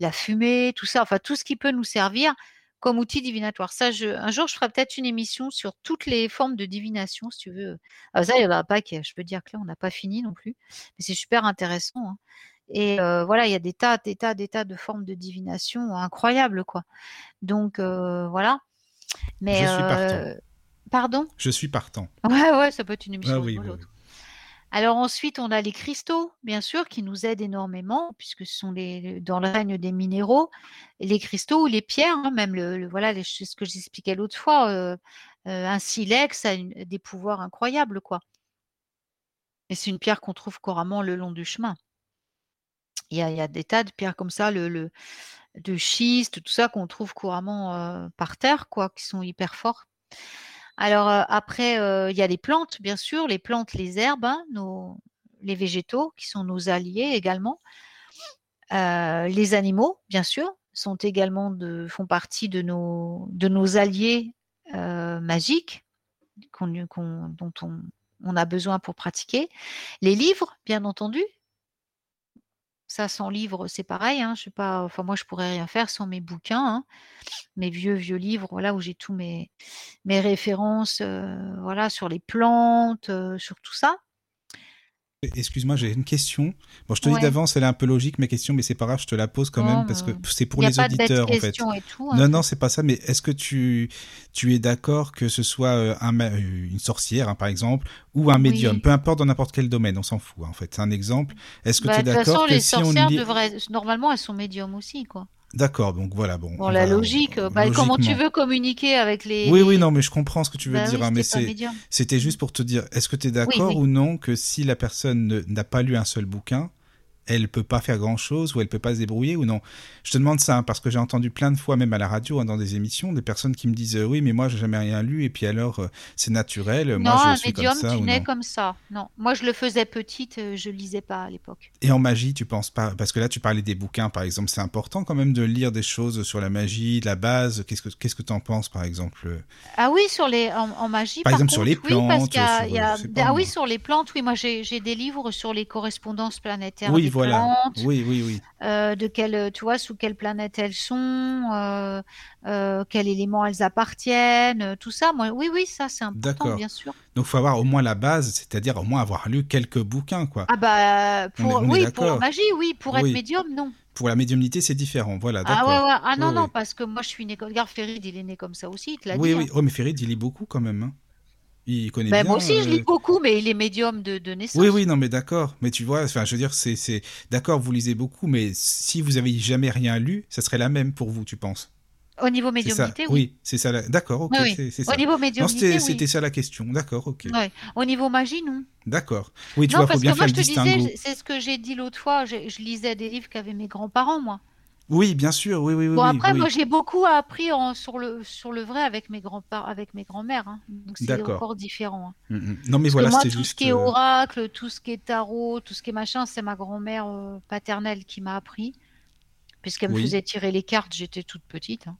la fumée, tout ça. Enfin, tout ce qui peut nous servir comme outil divinatoire. Ça, un jour, je ferai peut-être une émission sur toutes les formes de divination, si tu veux. Ah, ça, il y en a pas. Je peux dire que là, on n'a pas fini non plus, mais c'est super intéressant. hein. Et euh, voilà, il y a des tas, des tas, des tas de formes de divination incroyables, quoi. Donc euh, voilà. Mais Je suis partant. pardon? Je suis partant. Ouais, ouais, ça peut être une émission Ah oui, oui, rigolote. oui. Alors ensuite, on a les cristaux, bien sûr, qui nous aident énormément, puisque ce sont les, dans le règne des minéraux, les cristaux ou les pierres, hein, même le, le- voilà, les- ce que j'expliquais l'autre fois, euh, euh, un silex a une- des pouvoirs incroyables, quoi. Et c'est une pierre qu'on trouve couramment le long du chemin. Il y a, des tas de pierres comme ça, le, le- de schiste, tout ça qu'on trouve couramment par terre, quoi, qui sont hyper forts. Alors après, il y a les plantes, bien sûr, les plantes, les herbes, hein, nos, les végétaux qui sont nos alliés également. Les animaux, bien sûr, sont également de, font partie de nos, de nos alliés magiques dont on, on a besoin pour pratiquer. Les livres, bien entendu. Ça, sans livre, c'est pareil. Hein, je sais moi, je pourrais rien faire sans mes bouquins, hein, mes vieux vieux livres, voilà où j'ai tous mes mes références, voilà sur les plantes, sur tout ça. Excuse-moi, j'ai une question. Bon, je te dis d'avance, elle est un peu logique, ma question, mais c'est pas grave, je te la pose quand même, parce que c'est pour a les pas auditeurs, en fait. et tout. hein. Non, non, c'est pas ça, mais est-ce que tu, tu es d'accord que ce soit euh, un, euh, une sorcière, hein, par exemple, ou un Oui. médium, peu importe dans n'importe quel domaine, on s'en fout, hein, en fait, c'est un exemple. Est-ce que Bah, tu es de toute façon, d'accord que les si on sorcières lit... devraient, normalement, elles sont médiums aussi, quoi. D'accord, donc voilà, bon. Bon, on la va- logique, euh, bah, comment tu veux communiquer avec les. Oui, oui, non, mais je comprends ce que tu veux Bah dire, oui, hein, mais c'était juste pour te dire, est-ce que tu es d'accord oui. ou non que si la personne ne- n'a pas lu un seul bouquin, elle peut pas faire grand chose ou elle peut pas se débrouiller ou non Je te demande ça hein, parce que j'ai entendu plein de fois, même à la radio, hein, dans des émissions, des personnes qui me disent euh, oui, mais moi j'ai jamais rien lu et puis alors euh, c'est naturel, Non, moi je un suis médium, comme ça tu nais non comme ça. Non, moi je le faisais petite, euh, je lisais pas à l'époque. Et en magie, tu penses pas Parce que là, tu parlais des bouquins, par exemple, c'est important quand même de lire des choses sur la magie, la base. Qu'est-ce que qu'est-ce que t'en penses, par exemple? Ah oui, sur les en, en magie. Par exemple, sur les contre, oui, parce plantes, qu'il y a- sur, il y a- pas, ah oui, sur les plantes. Oui, moi j'ai des livres sur les correspondances planétaires Oui, voilà. Oui, oui, oui. euh, de quelle, tu vois, sous quelle planète elles sont, euh, euh, quel élément elles appartiennent, euh, tout ça. Moi, oui, oui, ça c'est important, D'accord. bien sûr. Donc, faut avoir au moins la base, c'est-à-dire au moins avoir lu quelques bouquins, quoi. Ah bah, On est- pour, on oui, pour la magie, oui, pour Oui. être médium, non. Pour la médiumnité, c'est différent. Voilà, Ah ouais, ouais. Ah non, Oui, non, oui. parce que moi je suis né comme. Regarde, Ferid, il est né comme ça aussi, il te l'a Oui, dit. oui. hein. Oh, mais Ferid, il lit beaucoup quand même. hein. Il connaît Ben, bien. moi aussi, je lis euh, beaucoup, mais il est médium de, de naissance. Oui, oui, non, mais d'accord. Mais tu vois, enfin, je veux dire, c'est, c'est, d'accord, vous lisez beaucoup, mais si vous avez jamais rien lu, ça serait la même pour vous, tu penses? Au niveau médiumnité, oui. Oui, c'est ça. la- D'accord, ok, Oui, oui. c'est, c'est Au niveau médiumnité, c'était, ça la question. D'accord, ok. Ouais. Au niveau magie, non. D'accord. Oui, tu non, vois, faut parce bien que moi, faire je te distinguo. disais, c'est ce que j'ai dit l'autre fois, je, je lisais des livres qu'avaient mes grands-parents, moi. Oui, bien sûr, oui, oui, oui. Bon, oui, après, oui. moi, j'ai beaucoup appris en- sur, le, sur le vrai avec mes grands-parents, avec mes grands-mères. hein. Donc, c'est encore différent. hein. Mm, mm. Non, mais Parce voilà, tout ce qui est euh, oracle, tout ce qui est tarot, tout ce qui est machin, c'est ma grand-mère euh, paternelle qui m'a appris. Puisqu'elle me Oui. faisait tirer les cartes, j'étais toute petite. hein.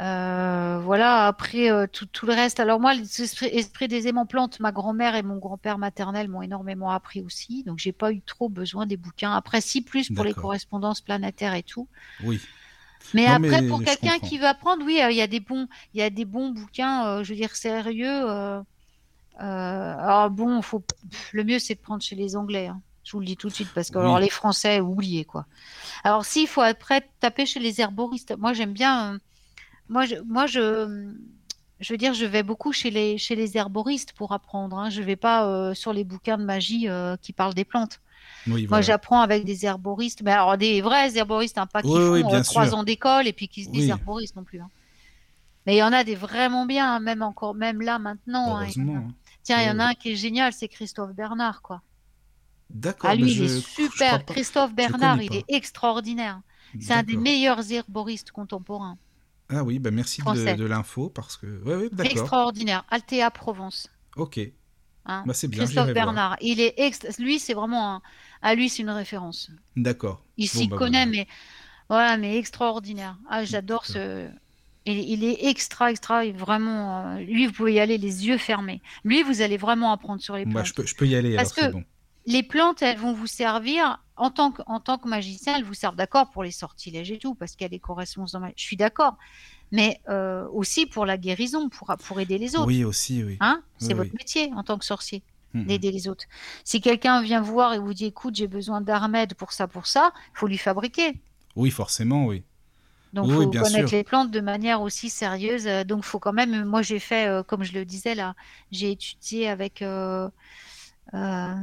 Euh, voilà, après euh, tout, tout le reste. Alors moi, l'esprit esprit des aimants plantes, ma grand-mère et mon grand-père maternel m'ont énormément appris aussi. Donc j'ai pas eu trop besoin des bouquins. Après, si plus pour les correspondances planétaires et tout. Oui. Mais Non, après, mais pour quelqu'un qui veut apprendre, oui, euh, il y a des bons, il y a des bons bouquins, je veux dire sérieux. alors bon, faut, le mieux c'est de prendre chez les Anglais. hein. Je vous le dis tout de suite parce que Oui. alors les Français, oubliez quoi. Alors s'il faut après taper chez les herboristes, moi j'aime bien. Moi, je, moi je, je veux dire, je vais beaucoup chez les chez les herboristes pour apprendre. Hein. Je vais pas euh, sur les bouquins de magie euh, qui parlent des plantes. Oui, Moi, voilà. j'apprends avec des herboristes, mais alors des vrais herboristes, hein, pas qui Oui, font oui, euh, trois ans d'école et puis qui se disent herboristes non plus. hein. Mais il y en a des vraiment bien, hein, même encore, même là maintenant. Heureusement. Tiens, il y en a un qui est génial, c'est Christophe Bernard, quoi. D'accord. Ah, lui, je- il est super. Christophe Bernard, il est extraordinaire. C'est un des meilleurs herboristes contemporains. Ah oui, bah merci de, l'info parce que. Oui, d'accord. Extraordinaire. Altea Provence. Ok. hein. Bah c'est bien. Christophe voir. Bernard. Il est ext- Lui, c'est vraiment un... À lui, c'est une référence. D'accord. Il Bon, s'y bah, connaît, voilà. mais voilà, mais extraordinaire. Ah, j'adore ce. Il, il est extra, extra, vraiment. euh, Lui, vous pouvez y aller les yeux fermés. Lui, vous allez vraiment apprendre sur les plantes. Bah, je, peux, je peux y aller Parce alors, que- bon. Les plantes, elles vont vous servir en tant que, en tant que magicien, elles vous servent d'accord pour les sortilèges et tout, parce qu'il y a des correspondances. dans ma- Je suis d'accord, mais euh, aussi pour la guérison, pour, pour aider les autres. Oui, aussi, oui. Hein c'est Oui, votre oui. métier en tant que sorcier d'aider les autres. Si quelqu'un vient vous voir et vous dit écoute, j'ai besoin d'Armed pour ça, pour ça, il faut lui fabriquer. Oui, forcément, oui. Donc, il oui, faut bien connaître sûr. les plantes de manière aussi sérieuse. Euh, Donc, faut quand même. Moi, j'ai fait, euh, comme je le disais là, j'ai étudié avec. euh,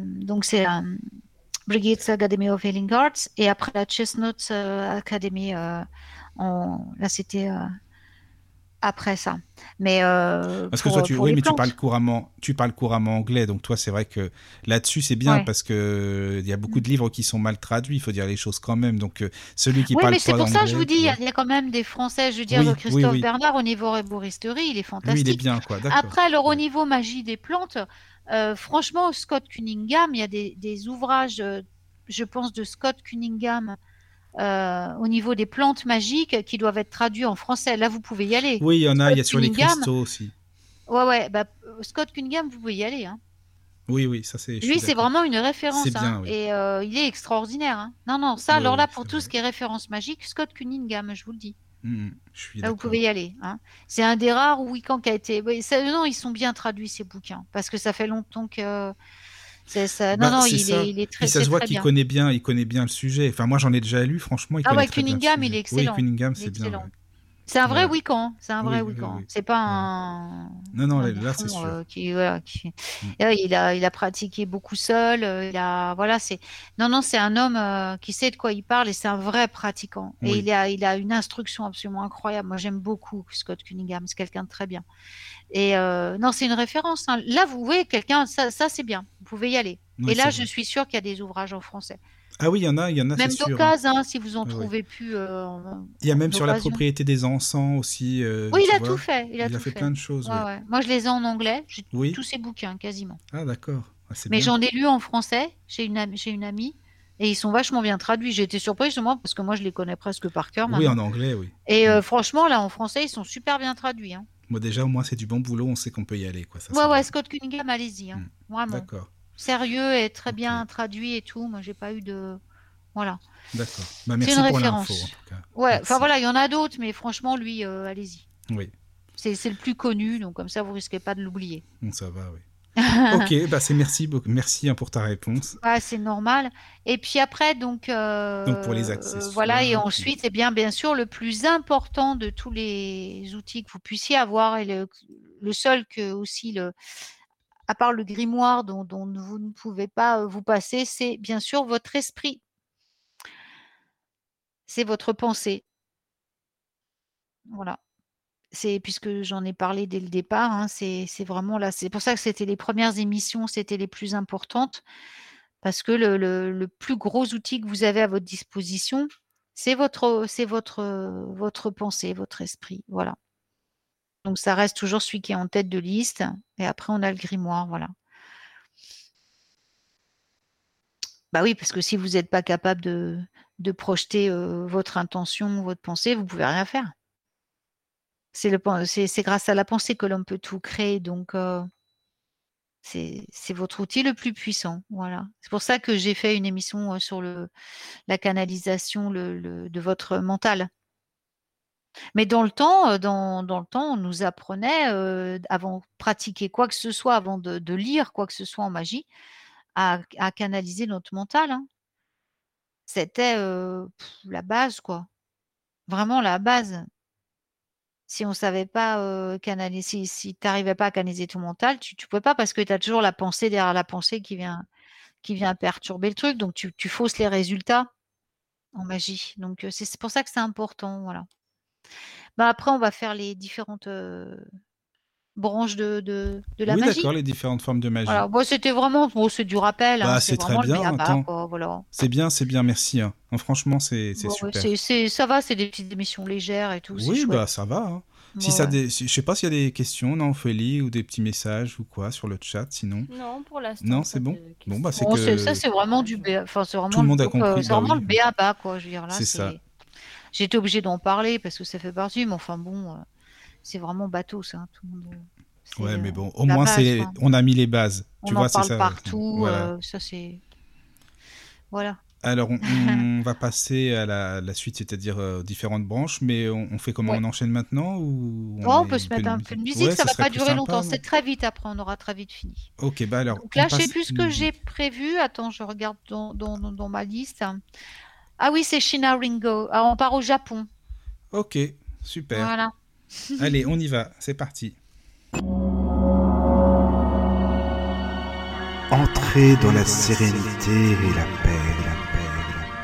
donc, c'est euh, Brigitte's Academy of Healing Arts et après la Chestnut euh, Academy. euh, en- Là, c'était euh, après ça. Mais euh, Parce que pour, toi, tu, oui, mais tu parles couramment, tu parles couramment anglais, donc toi, c'est vrai que là-dessus, c'est bien Ouais. parce que il y a beaucoup de livres qui sont mal traduits. Il faut dire les choses quand même. Donc, celui qui Oui, parle mais c'est pour ça que je anglais, vous dis, il y, a- ouais. il y a quand même des Français. Je veux dire, Oui, Christophe. Bernard, au niveau herboristerie, il est fantastique. lui, il est bien, quoi. Après, alors au niveau magie des plantes, euh, franchement, Scott Cunningham, il y a des, des ouvrages, euh, je pense, de Scott Cunningham euh, au niveau des plantes magiques qui doivent être traduits en français. Là, vous pouvez y aller. Oui, il y en a. Il y a sur les cristaux aussi. Ouais, ouais. Bah, Scott Cunningham, vous pouvez y aller. hein. Oui, oui, ça c'est. Lui, c'est vraiment une référence. C'est bien, hein, oui. Et euh, il est extraordinaire. hein. Non, non, ça, alors là, pour tout vrai. ce qui est référence magique, Scott Cunningham, je vous le dis. Je suis Là, vous pouvez y aller. hein. C'est un des rares week-ends qui a été. ça- non, ils sont bien traduits ces bouquins parce que ça fait longtemps que. c'est ça. Bah, non, non, c'est il ça. est, il est très, Puis ça se voit qu'il connaît bien, il connaît bien le sujet. Enfin, moi, j'en ai déjà lu, franchement, il Ah connaît ouais, très bien le Cunningham, il est excellent. Oui, Cunningham, c'est bien. ouais. C'est un vrai week-end. C'est un vrai Oui, week-end. oui. C'est pas un. Non, non, un là, c'est sûr. euh, qui, voilà, qui- Mm. Là, il a, il a pratiqué beaucoup seul. euh, Il a, voilà, c'est. Non, non, c'est un homme euh, qui sait de quoi il parle et c'est un vrai pratiquant. Et il a, il a une instruction absolument incroyable. Moi, j'aime beaucoup Scott Cunningham. C'est quelqu'un de très bien. Et euh, non, c'est une référence. hein. Là, vous voyez quelqu'un, ça, ça c'est bien. Vous pouvez y aller. Et là, je suis sûre qu'il y a des ouvrages en français. Ah oui, il y en a, il y en a, Même d'occasion, hein, si vous en ouais. trouvez plus. euh, Il y a même sur la propriété des encens aussi. euh, Oui, il a vois. tout fait. Il a tout fait, fait. plein de choses. Ouais, ouais. ouais. Moi, je les ai en anglais. J'ai Oui. tous ses bouquins, quasiment. Ah d'accord. Ah, Mais j'en ai lu en français chez une, am- chez une amie. Et ils sont vachement bien traduits. J'ai été surprise, moi, parce que moi, je les connais presque par cœur. Oui, en anglais, oui. Et euh, Mm. franchement, là, en français, ils sont super bien traduits. Hein. Moi déjà, au moins, c'est du bon boulot. On sait qu'on peut y aller, quoi. Ça, Ouais, ouais, bien. Scott Cunningham, allez-y. hein. Mm. Vraiment. D'accord, Sérieux et très bien traduit et tout. Moi, j'ai pas eu de. Voilà. d'accord. Bah, C'est merci une pour référence. l'info. Ouais, enfin voilà, il y en a d'autres, mais franchement, lui, euh, allez-y. Oui, C'est le plus connu, donc comme ça, vous risquez pas de l'oublier. ça va, oui. ok, bah c'est merci, merci hein, pour ta réponse. C'est normal. Et puis après, donc, euh, Donc, pour les euh, accessoires, voilà, et ensuite, eh bien, bien sûr, le plus important de tous les outils que vous puissiez avoir, et le, le seul que aussi, le, à part le grimoire dont, vous ne pouvez pas euh, vous passer, c'est bien sûr votre esprit. C'est votre pensée. Voilà. C'est puisque j'en ai parlé dès le départ, hein, c'est vraiment là. C'est pour ça que c'était les premières émissions, c'était les plus importantes, parce que le, plus gros outil que vous avez à votre disposition, c'est votre, votre, euh, votre pensée, votre esprit. Voilà. Donc ça reste toujours celui qui est en tête de liste, et après on a le grimoire, voilà. Bah oui, parce que si vous n'êtes pas capable de, projeter euh, votre intention, votre pensée, vous pouvez rien faire. C'est grâce à la pensée que l'on peut tout créer. Donc, euh, c'est, votre outil le plus puissant. Voilà. C'est pour ça que j'ai fait une émission euh, sur la canalisation de votre mental. Mais dans le temps, euh, dans, dans le temps, on nous apprenait, euh, avant de pratiquer quoi que ce soit, avant de, de lire quoi que ce soit en magie, à, à canaliser notre mental. hein. C'était euh, la base, quoi. Vraiment la base. Si on savait pas canaliser, si, si tu n'arrivais pas à canaliser ton mental, tu ne pouvais pas parce que tu as toujours la pensée derrière la pensée qui vient, qui vient perturber le truc. Donc tu, tu fausses les résultats en magie. Donc c'est pour ça que c'est important. Voilà. Bah, après, on va faire les différentes euh, branches de, de, de la Oui, magie. d'accord, les différentes formes de magie. Voilà. Bon, c'était vraiment, bon, c'est du rappel. Bah, hein, c'est très bien, voilà. C'est bien, c'est bien, merci. hein. Non, franchement, c'est c'est Bon, ouais, super. c'est- ça va, c'est des petites émissions légères et tout. Oui, bah ça va. hein. Si Ouais, ça ouais. des... si- je sais pas s'il y a des questions, non, Ophélie, ou des petits messages ou quoi sur le chat, sinon. Non, pour l'instant. Non, c'est bon. Bon, bah, c'est Bon, que- c'est- ça, c'est vraiment du B.A. Enfin, c'est vraiment Tout le monde a euh, compris, c'est bah vraiment oui. le B.A.-ba, quoi. Je veux dire, là, C'est ça. Été obligée d'en parler parce que ça fait partie, mais enfin bon, euh, c'est vraiment bateau, ça. Tout le monde. euh, Ouais, mais euh, bon, au moins, c'est on a mis les bases. On tu en vois, c'est parle ça. partout. Voilà. ça, c'est. Voilà. Alors, on, on va passer à la, la suite, c'est-à-dire euh, aux différentes branches, mais on, on fait comment? Ouais. On enchaîne maintenant ou Oh, on met peut se mettre un peu de musique, Ouais, ça ce va pas durer sympa, longtemps. C'est très vite après, on aura très vite fini. Ok, bah alors. Donc là, je sais passe- plus ce que j'ai prévu. Attends, je regarde dans, dans, dans- dans ma liste. Ah oui, c'est Shina Ringo. Ah, on part au Japon. Ok, super. Voilà. Allez, on y va, c'est parti. Entrez dans la sérénité et la paix, la paix, la paix, la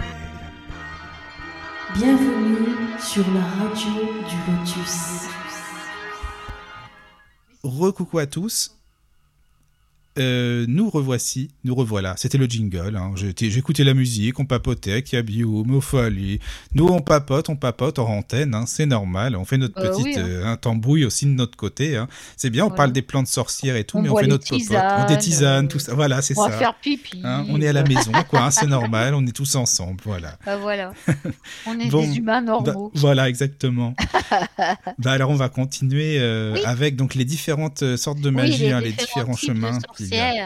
paix. Bienvenue sur la radio du Lotus. Recoucou à tous. Euh, nous revoici, nous revoilà. C'était le jingle. Hein. J'écoutais la musique, on papotait Yabiou, Mofali. Nous, on papote, on papote en antenne, hein, c'est normal. On fait notre Euh, petite oui, hein. euh, tambouille aussi de notre côté. C'est bien, on Voilà. parle des plans de sorcières et tout, On mais on fait notre popote. On tisanes, des tisanes, euh, tout ça. Voilà, c'est On ça. va faire pipi. On est à la maison, quoi. c'est normal. On est tous ensemble. Voilà. Bah, voilà. On est Bon, des humains Bah, normaux. voilà, exactement. bah, alors, on va continuer euh, Oui. avec donc les différentes euh, sortes de magie, les différents de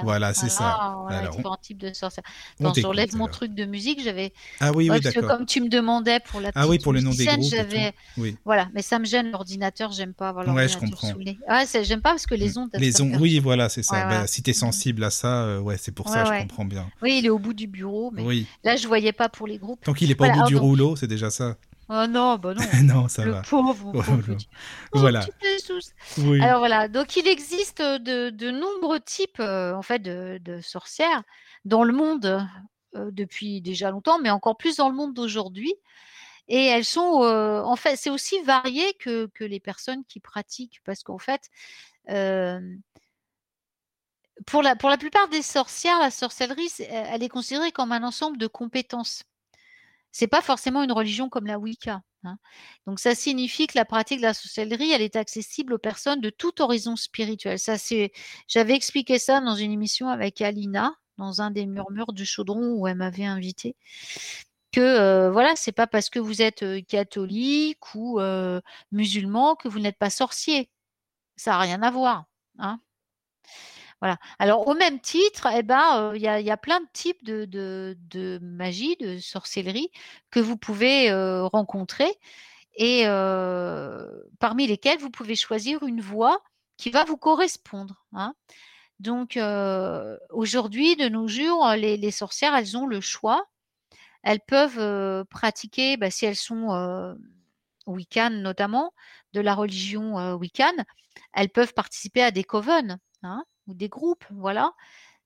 Voilà, c'est ça. Voilà, Alors, différents types de sorcières. on Attends, je relève mon truc de musique. J'avais. Ah oui, Ouais, oui, parce que d'accord. comme tu me demandais pour la Ah oui, petite pour le nom des groupes j'avais. Oui. Voilà, mais ça me gêne l'ordinateur. J'aime pas avoir Ouais, je comprends. sous. Ouais, j'aime pas parce que les ondes. Les ondes, oui, voilà, c'est ça. Ouais, Bah, si t'es sensible à ça, euh, ouais, c'est pour ça, Ouais, je ouais. comprends bien. Oui, il est au bout du bureau, mais Oui. là je voyais pas pour les groupes. Tant qu'il est pas au bout du rouleau, c'est déjà ça. Oh non, bah non. non, ça le va. pauvre, Oh, pauvre petit. Oh, Voilà. Oui. Alors voilà, donc il existe de, de nombreux types euh, en fait de, de sorcières dans le monde euh, depuis déjà longtemps, mais encore plus dans le monde d'aujourd'hui. Et elles sont, euh, en fait, c'est aussi varié que, que les personnes qui pratiquent, parce qu'en fait, euh, pour la, pour la plupart des sorcières, la sorcellerie, elle est considérée comme un ensemble de compétences. C'est pas forcément une religion comme la Wicca. hein. Donc ça signifie que la pratique de la sorcellerie, elle est accessible aux personnes de tout horizon spirituel. Ça, c'est, j'avais expliqué ça dans une émission avec Alina, dans un des murmures du chaudron où elle m'avait invité. Que euh, voilà, c'est pas parce que vous êtes euh, catholique ou euh, musulman que vous n'êtes pas sorcier. Ça n'a rien à voir. Hein. Voilà. Alors, au même titre, eh ben, il y, a, plein de types de, magie, de sorcellerie que vous pouvez rencontrer et parmi lesquelles vous pouvez choisir une voie qui va vous correspondre. hein. Donc, aujourd'hui, de nos jours, les, sorcières, elles ont le choix. Elles peuvent pratiquer, bah, si elles sont Wiccan notamment, de la religion Wiccan, elles peuvent participer à des coven hein, ou des groupes, voilà,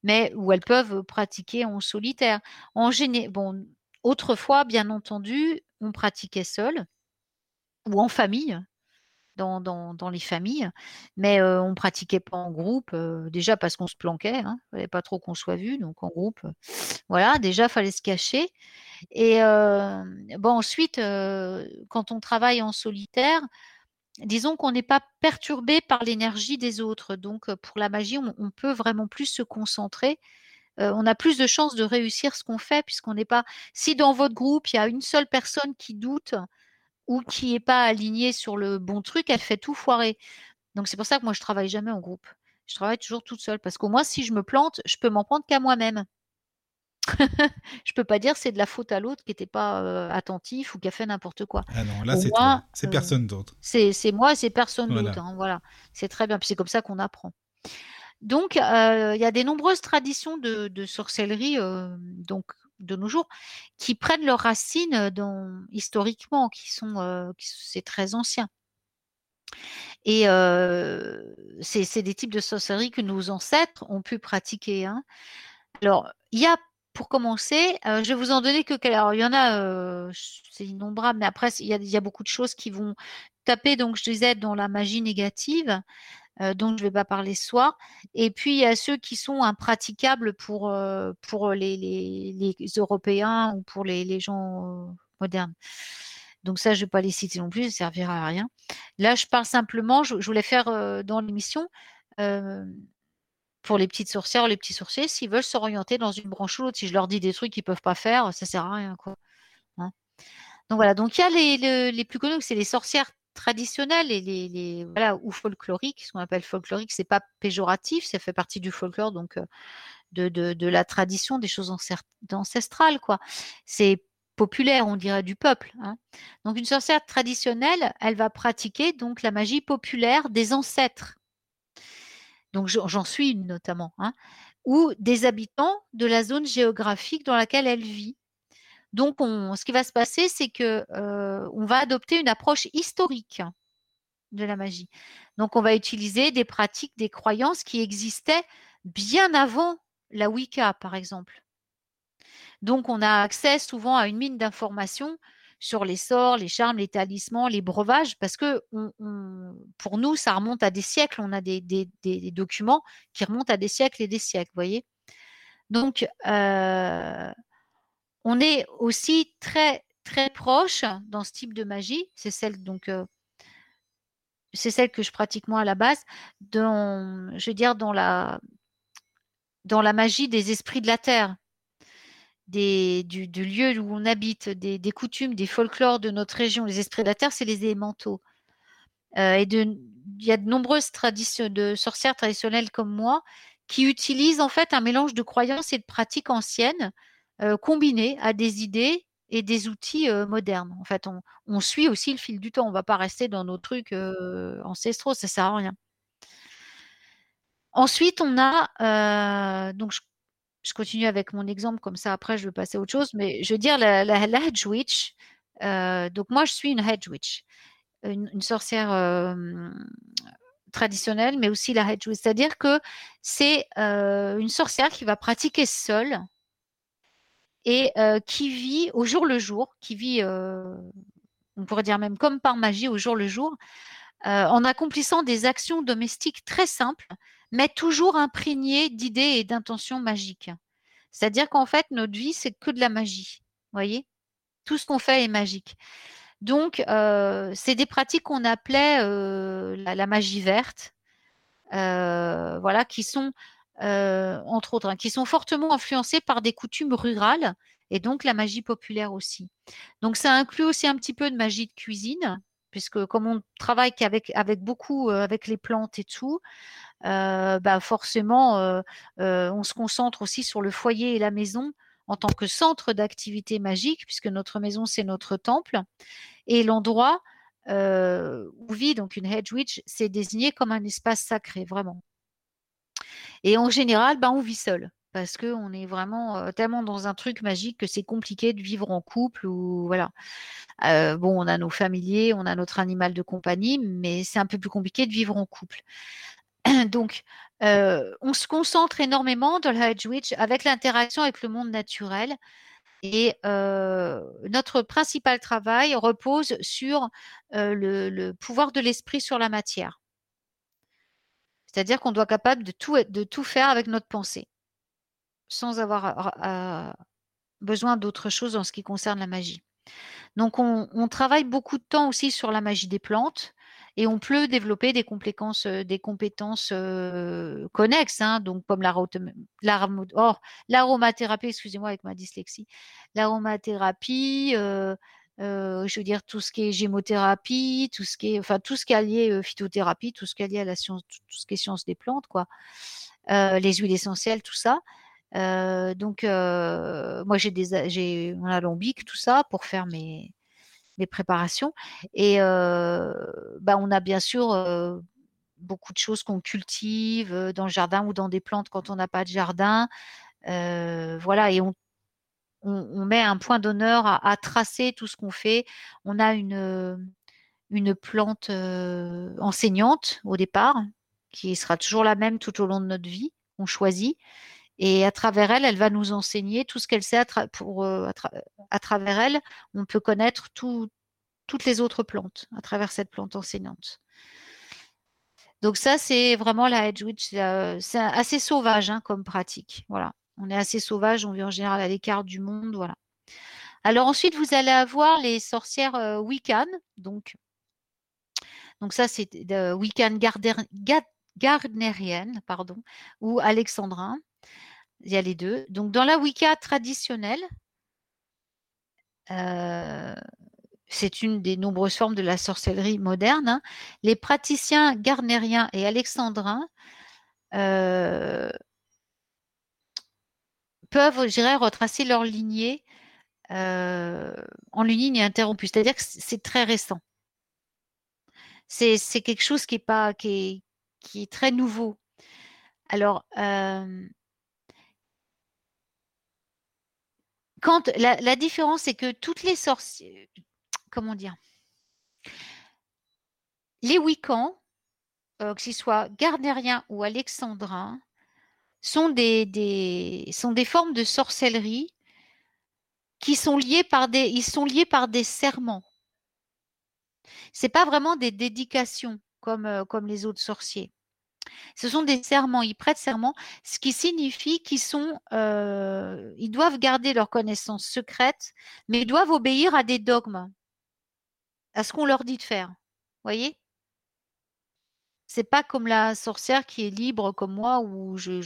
mais où elles peuvent pratiquer en solitaire. En géné... bon, autrefois, bien entendu, on pratiquait seul ou en famille, dans, dans, les familles, mais on pratiquait pas en groupe, déjà parce qu'on se planquait, hein, fallait pas trop qu'on soit vu, donc en groupe, voilà, déjà fallait se cacher. Et ensuite, quand on travaille en solitaire, disons qu'on n'est pas perturbé par l'énergie des autres. Donc, euh, pour la magie, on, peut vraiment plus se concentrer. Euh, on a plus de chances de réussir ce qu'on fait, puisqu'on n'est pas. Si dans votre groupe, il y a une seule personne qui doute ou qui n'est pas alignée sur le bon truc, elle fait tout foirer. Donc, c'est pour ça que moi, je travaille jamais en groupe. Je travaille toujours toute seule, parce qu'au moins, si je me plante, je peux m'en prendre qu'à moi-même. je peux pas dire c'est de la faute à l'autre qui n'était pas euh, attentif ou qui a fait n'importe quoi. Ah non, là, c'est toi. C'est personne d'autre. C'est moi, c'est personne Voilà. d'autre. hein, voilà, c'est très bien. Puis c'est comme ça qu'on apprend. Donc, euh, il y a des nombreuses traditions de, de sorcellerie, euh, donc de nos jours, qui prennent leurs racines dans, historiquement, qui sont, c'est très ancien. Et c'est c'est des types de sorcellerie que nos ancêtres ont pu pratiquer. hein. Alors, il y a pour commencer, euh, je vais vous en donner que alors il y en a, euh, c'est innombrable, mais après il y, a, beaucoup de choses qui vont taper. Donc je disais dans la magie négative, euh, dont je ne vais pas parler ce soir. Et puis il y a ceux qui sont impraticables pour pour les, Européens ou pour les, gens modernes. Donc ça, je ne vais pas les citer non plus, ça ne servira à rien. Là, je parle simplement, je, voulais faire dans l'émission, pour les petites sorcières les petits sorciers, s'ils veulent s'orienter dans une branche ou l'autre, si je leur dis des trucs qu'ils ne peuvent pas faire, ça ne sert à rien. Quoi. Hein. donc voilà, donc il y a les, les, plus connus, c'est les sorcières traditionnelles et les, les, voilà, ou folkloriques, ce qu'on appelle folklorique, c'est pas péjoratif, ça fait partie du folklore, donc euh, de, de, de la tradition, des choses ancestrales, quoi. C'est populaire, on dirait du peuple. Hein. Donc une sorcière traditionnelle, elle va pratiquer donc la magie populaire des ancêtres. Donc j'en suis une notamment, hein, ou des habitants de la zone géographique dans laquelle elle vit. Donc on, ce qui va se passer, c'est que euh, on va adopter une approche historique de la magie. Donc on va utiliser des pratiques, des croyances qui existaient bien avant la Wicca, par exemple. Donc, on a accès souvent à une mine d'informations sur les sorts, les charmes, les talismans, les breuvages, parce que pour nous, ça remonte à des siècles. On a des, documents qui remontent à des siècles et des siècles, vous voyez. Donc, euh, on est aussi très, très proche dans ce type de magie. C'est celle, donc, euh, c'est celle que je pratique moi à la base, je veux dans la magie des esprits de la terre des, du, lieu où on habite, des, des, coutumes, des folklores de notre région, les esprits de la terre, c'est les élémentaux. Euh, il y a de nombreuses traditions de sorcières traditionnelles comme moi qui utilisent en fait un mélange de croyances et de pratiques anciennes euh, combinées à des idées et des outils euh, modernes. En fait, on, on, suit aussi le fil du temps. On ne va pas rester dans nos trucs ancestraux, ça sert à rien. Ensuite, on a donc je je continue avec mon exemple, comme ça après je vais passer à autre chose, mais je veux dire la, Hedge Witch. Euh, donc moi je suis une Hedge Witch, une, sorcière euh, traditionnelle, mais aussi la Hedge Witch. C'est-à-dire que c'est euh, une sorcière qui va pratiquer seule et qui vit au jour le jour, qui vit, on pourrait dire même comme par magie au jour le jour, en accomplissant des actions domestiques très simples mais toujours imprégné d'idées et d'intentions magiques. C'est-à-dire qu'en fait, notre vie, c'est que de la magie. Voyez? Tout ce qu'on fait est magique. Donc, c'est des pratiques qu'on appelait la, magie verte, voilà, qui sont, entre autres, hein, qui sont fortement influencées par des coutumes rurales et donc la magie populaire aussi. Donc, ça inclut aussi un petit peu de magie de cuisine, puisque comme on travaille qu'avec avec beaucoup avec les plantes et tout, bah forcément, on se concentre aussi sur le foyer et la maison en tant que centre d'activité magique, puisque notre maison, c'est notre temple. Et l'endroit où vit donc une hedge witch, c'est désigné comme un espace sacré, vraiment. Et en général, bah, on vit seul parce qu'on est vraiment tellement dans un truc magique que c'est compliqué de vivre en couple ou voilà. Bon, on a nos familiers, on a notre animal de compagnie, mais c'est un peu plus compliqué de vivre en couple. Donc, on se concentre énormément dans la Hedge Witch avec l'interaction avec le monde naturel. Et notre principal travail repose sur le, pouvoir de l'esprit sur la matière. C'est-à-dire qu'on doit être capable de tout, faire avec notre pensée sans avoir besoin d'autre chose en ce qui concerne la magie. Donc on, on, travaille beaucoup de temps aussi sur la magie des plantes et on peut développer des compétences, compétences euh, connexes, hein, donc comme l'aromathérapie, excusez-moi avec ma dyslexie, l'aromathérapie, euh, euh, je veux dire tout ce qui est gémothérapie, tout ce qui est, enfin tout ce qui phytothérapie, tout ce qui est lié à la science, tout ce qui est science des plantes, quoi, les huiles essentielles, tout ça. Euh, donc, euh, moi, j'ai des, j'ai un alambic, tout ça, pour faire mes, mes préparations. Et bah, on a bien sûr beaucoup de choses qu'on cultive dans le jardin ou dans des plantes quand on n'a pas de jardin. Voilà, et on, on, met un point d'honneur à, à, tracer tout ce qu'on fait. On a une, une plante enseignante au départ, qui sera toujours la même tout au long de notre vie, on choisit Et à travers elle, elle va nous enseigner tout ce qu'elle sait. À, pour, euh, à, tra- à travers elle, on peut connaître tout- toutes les autres plantes à travers cette plante enseignante. Donc ça, c'est vraiment la Hedge Witch. C'est euh, c'est assez sauvage hein, comme pratique. Voilà. On est assez sauvage, on vit en général à l'écart du monde. Voilà. Alors ensuite, vous allez avoir les sorcières euh, Wiccan. Donc, donc ça, c'est de Wiccan gardnerienne, pardon, ou alexandrin. Il y a les deux. Donc dans la Wicca traditionnelle, euh, c'est une des nombreuses formes de la sorcellerie moderne. hein. Les praticiens garnériens et alexandrins euh, peuvent, je dirais, retracer leur lignée euh, en ligne interrompue. C'est-à-dire que c'est très récent. C'est quelque chose qui est, pas, qui est, très nouveau. Alors, la, différence, c'est que toutes les sorcières, comment dire, les Wiccans, euh, que ce soit gardnériens ou alexandrins, sont des, formes de sorcellerie qui sont liées par des, ils sont liés par des serments. C'est pas vraiment des dédications comme, euh, comme les autres sorciers. Ce sont des serments, ils prêtent serment, ce qui signifie qu'ils sont, euh, ils doivent garder leurs connaissances secrètes, mais ils doivent obéir à des dogmes, à ce qu'on leur dit de faire. Voyez? C'est pas comme la sorcière qui est libre comme moi où je,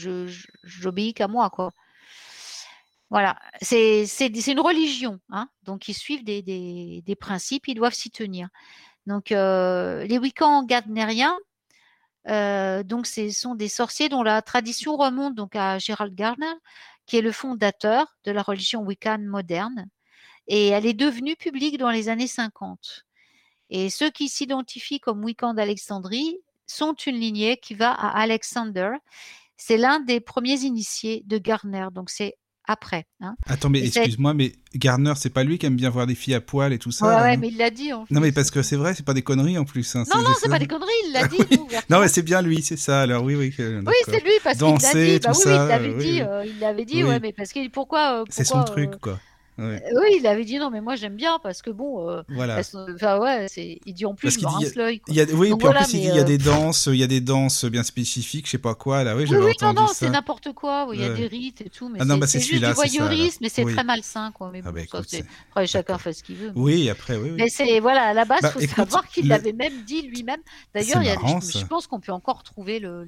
j'obéis qu'à moi. Voilà, c'est une religion, hein. Donc ils suivent des, principes, ils doivent s'y tenir. Donc euh, les Wiccans gardnériens, euh, donc ce sont des sorciers dont la tradition remonte donc à Gerald Gardner, qui est le fondateur de la religion Wiccan moderne, et elle est devenue publique dans les années 50. Et ceux qui s'identifient comme Wiccans d'Alexandrie sont une lignée qui va à Alexander. C'est l'un des premiers initiés de Gardner, donc c'est après. hein. Attends, mais excuse-moi, mais Gardner, c'est pas lui qui aime bien voir des filles à poil et tout ça ouais, là, ouais, non mais il l'a dit. En Non, mais plus. parce que c'est vrai, c'est pas des conneries en plus. hein, Non, non, c'est pas des conneries, il l'a dit. oui. nous. Non, mais c'est bien lui, c'est ça. Alors oui, oui. que- Oui, c'est lui parce qu'il l'a dit. Bah oui, ça, il l'avait euh, oui, dit. oui. euh, il l'avait dit, Oui. ouais, mais parce que pourquoi, euh, C'est son truc, quoi. Ouais, euh, Oui, il avait dit non, mais moi j'aime bien parce que bon, euh, Voilà. enfin ouais, c'est, il dit en plus Parce je me l'œil. oui, Donc puis en plus, il dit il y a euh, des danses, il y a des danses bien spécifiques, je sais pas quoi, là. Oui, Oui, oui, non, non, c'est n'importe quoi. oui, Il y a des rites et tout, mais Ah c'est, bah, c'est juste du voyeurisme, mais c'est Oui. très malsain, quoi. Mais Ah bah, écoute, après chacun fait ce qu'il veut. Oui, après, oui, oui. Mais c'est voilà, à la base, il Bah, faut écoute, savoir qu'il l'avait même dit lui-même. D'ailleurs, je, pense qu'on peut encore trouver le,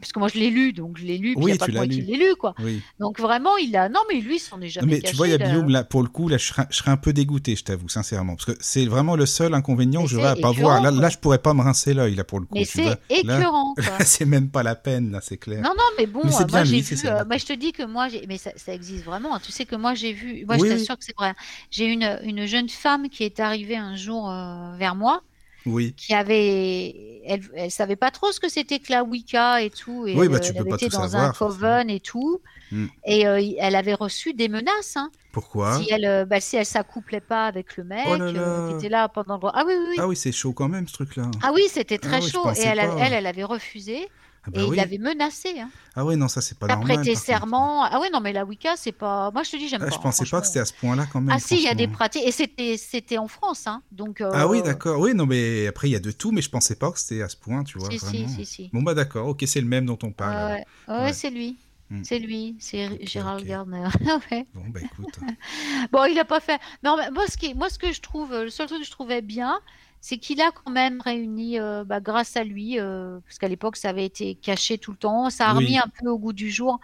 parce que moi je l'ai lu, donc je l'ai lu, puis il Oui, n'y a pas que moi l'as qui lu. l'ai lu, quoi. Oui. Donc vraiment, il a, non mais lui, il s'en est Non, jamais mais caché. tu vois, il y a il a- Guillaume, là, pour le coup, là, je serais, je serais un peu dégoûté, je t'avoue, sincèrement. Parce que c'est vraiment le seul inconvénient Mais que j'aurais à c'est pas voir. Là, là, je pourrais pas me rincer l'œil, là, pour le coup. Mais tu c'est vois. Là, écœurant, c'est même pas la peine, là, c'est clair. Non, non, mais bon, Mais euh, moi j'ai vu, euh, moi je te dis que moi, j'ai- mais ça, ça existe vraiment. hein. Tu sais que moi j'ai vu, moi Oui, je t'assure que c'est vrai. J'ai une, une jeune femme qui est arrivée un jour euh, vers moi, Oui. qui avait, elle, elle savait pas trop ce que c'était que la Wicca et tout, et Oui, elle, bah, tu elle peux avait pas tout dans savoir, un coven et tout, Hmm. et euh, elle avait reçu des menaces. Hein, Pourquoi? Si elle, euh, bah, si elle s'accouplait pas avec le mec Oh là euh, là. qui était là pendant le. Ah oui, oui, oui. Ah oui, c'est chaud quand même, ce truc-là. Ah oui, c'était Ah très chaud. Et elle, elle, elle avait refusé Ah bah et il oui. l'avait menacée. Hein. Ah ouais, non, ça, c'est pas T'as normal. prêté serment. Ah ouais, non, mais la Wicca, c'est pas. Moi, je te dis, j'aime Ah, pas. je pensais pas que c'était à ce point-là, quand même. Ah si, il y a des pratiques. Et c'était, c'était en France, hein. Donc. Ah oui, euh, d'accord. Oui, non, mais après, il y a de tout, mais je pensais pas que c'était à ce point, tu vois. Si, si, vraiment. si, si. Bon, bah d'accord, ok, c'est le même dont on parle. Ouais, ouais. C'est lui. Hmm. C'est lui, c'est Ok, Gérald ok. Gardner. ouais. Bon, bah écoute. Bon, il a pas fait. Non, mais moi, ce qui, moi, ce que je trouve, euh, le seul truc que je trouvais bien, c'est qu'il a quand même réuni, euh, bah, grâce à lui, euh, parce qu'à l'époque, ça avait été caché tout le temps, ça a Oui. remis un peu au goût du jour.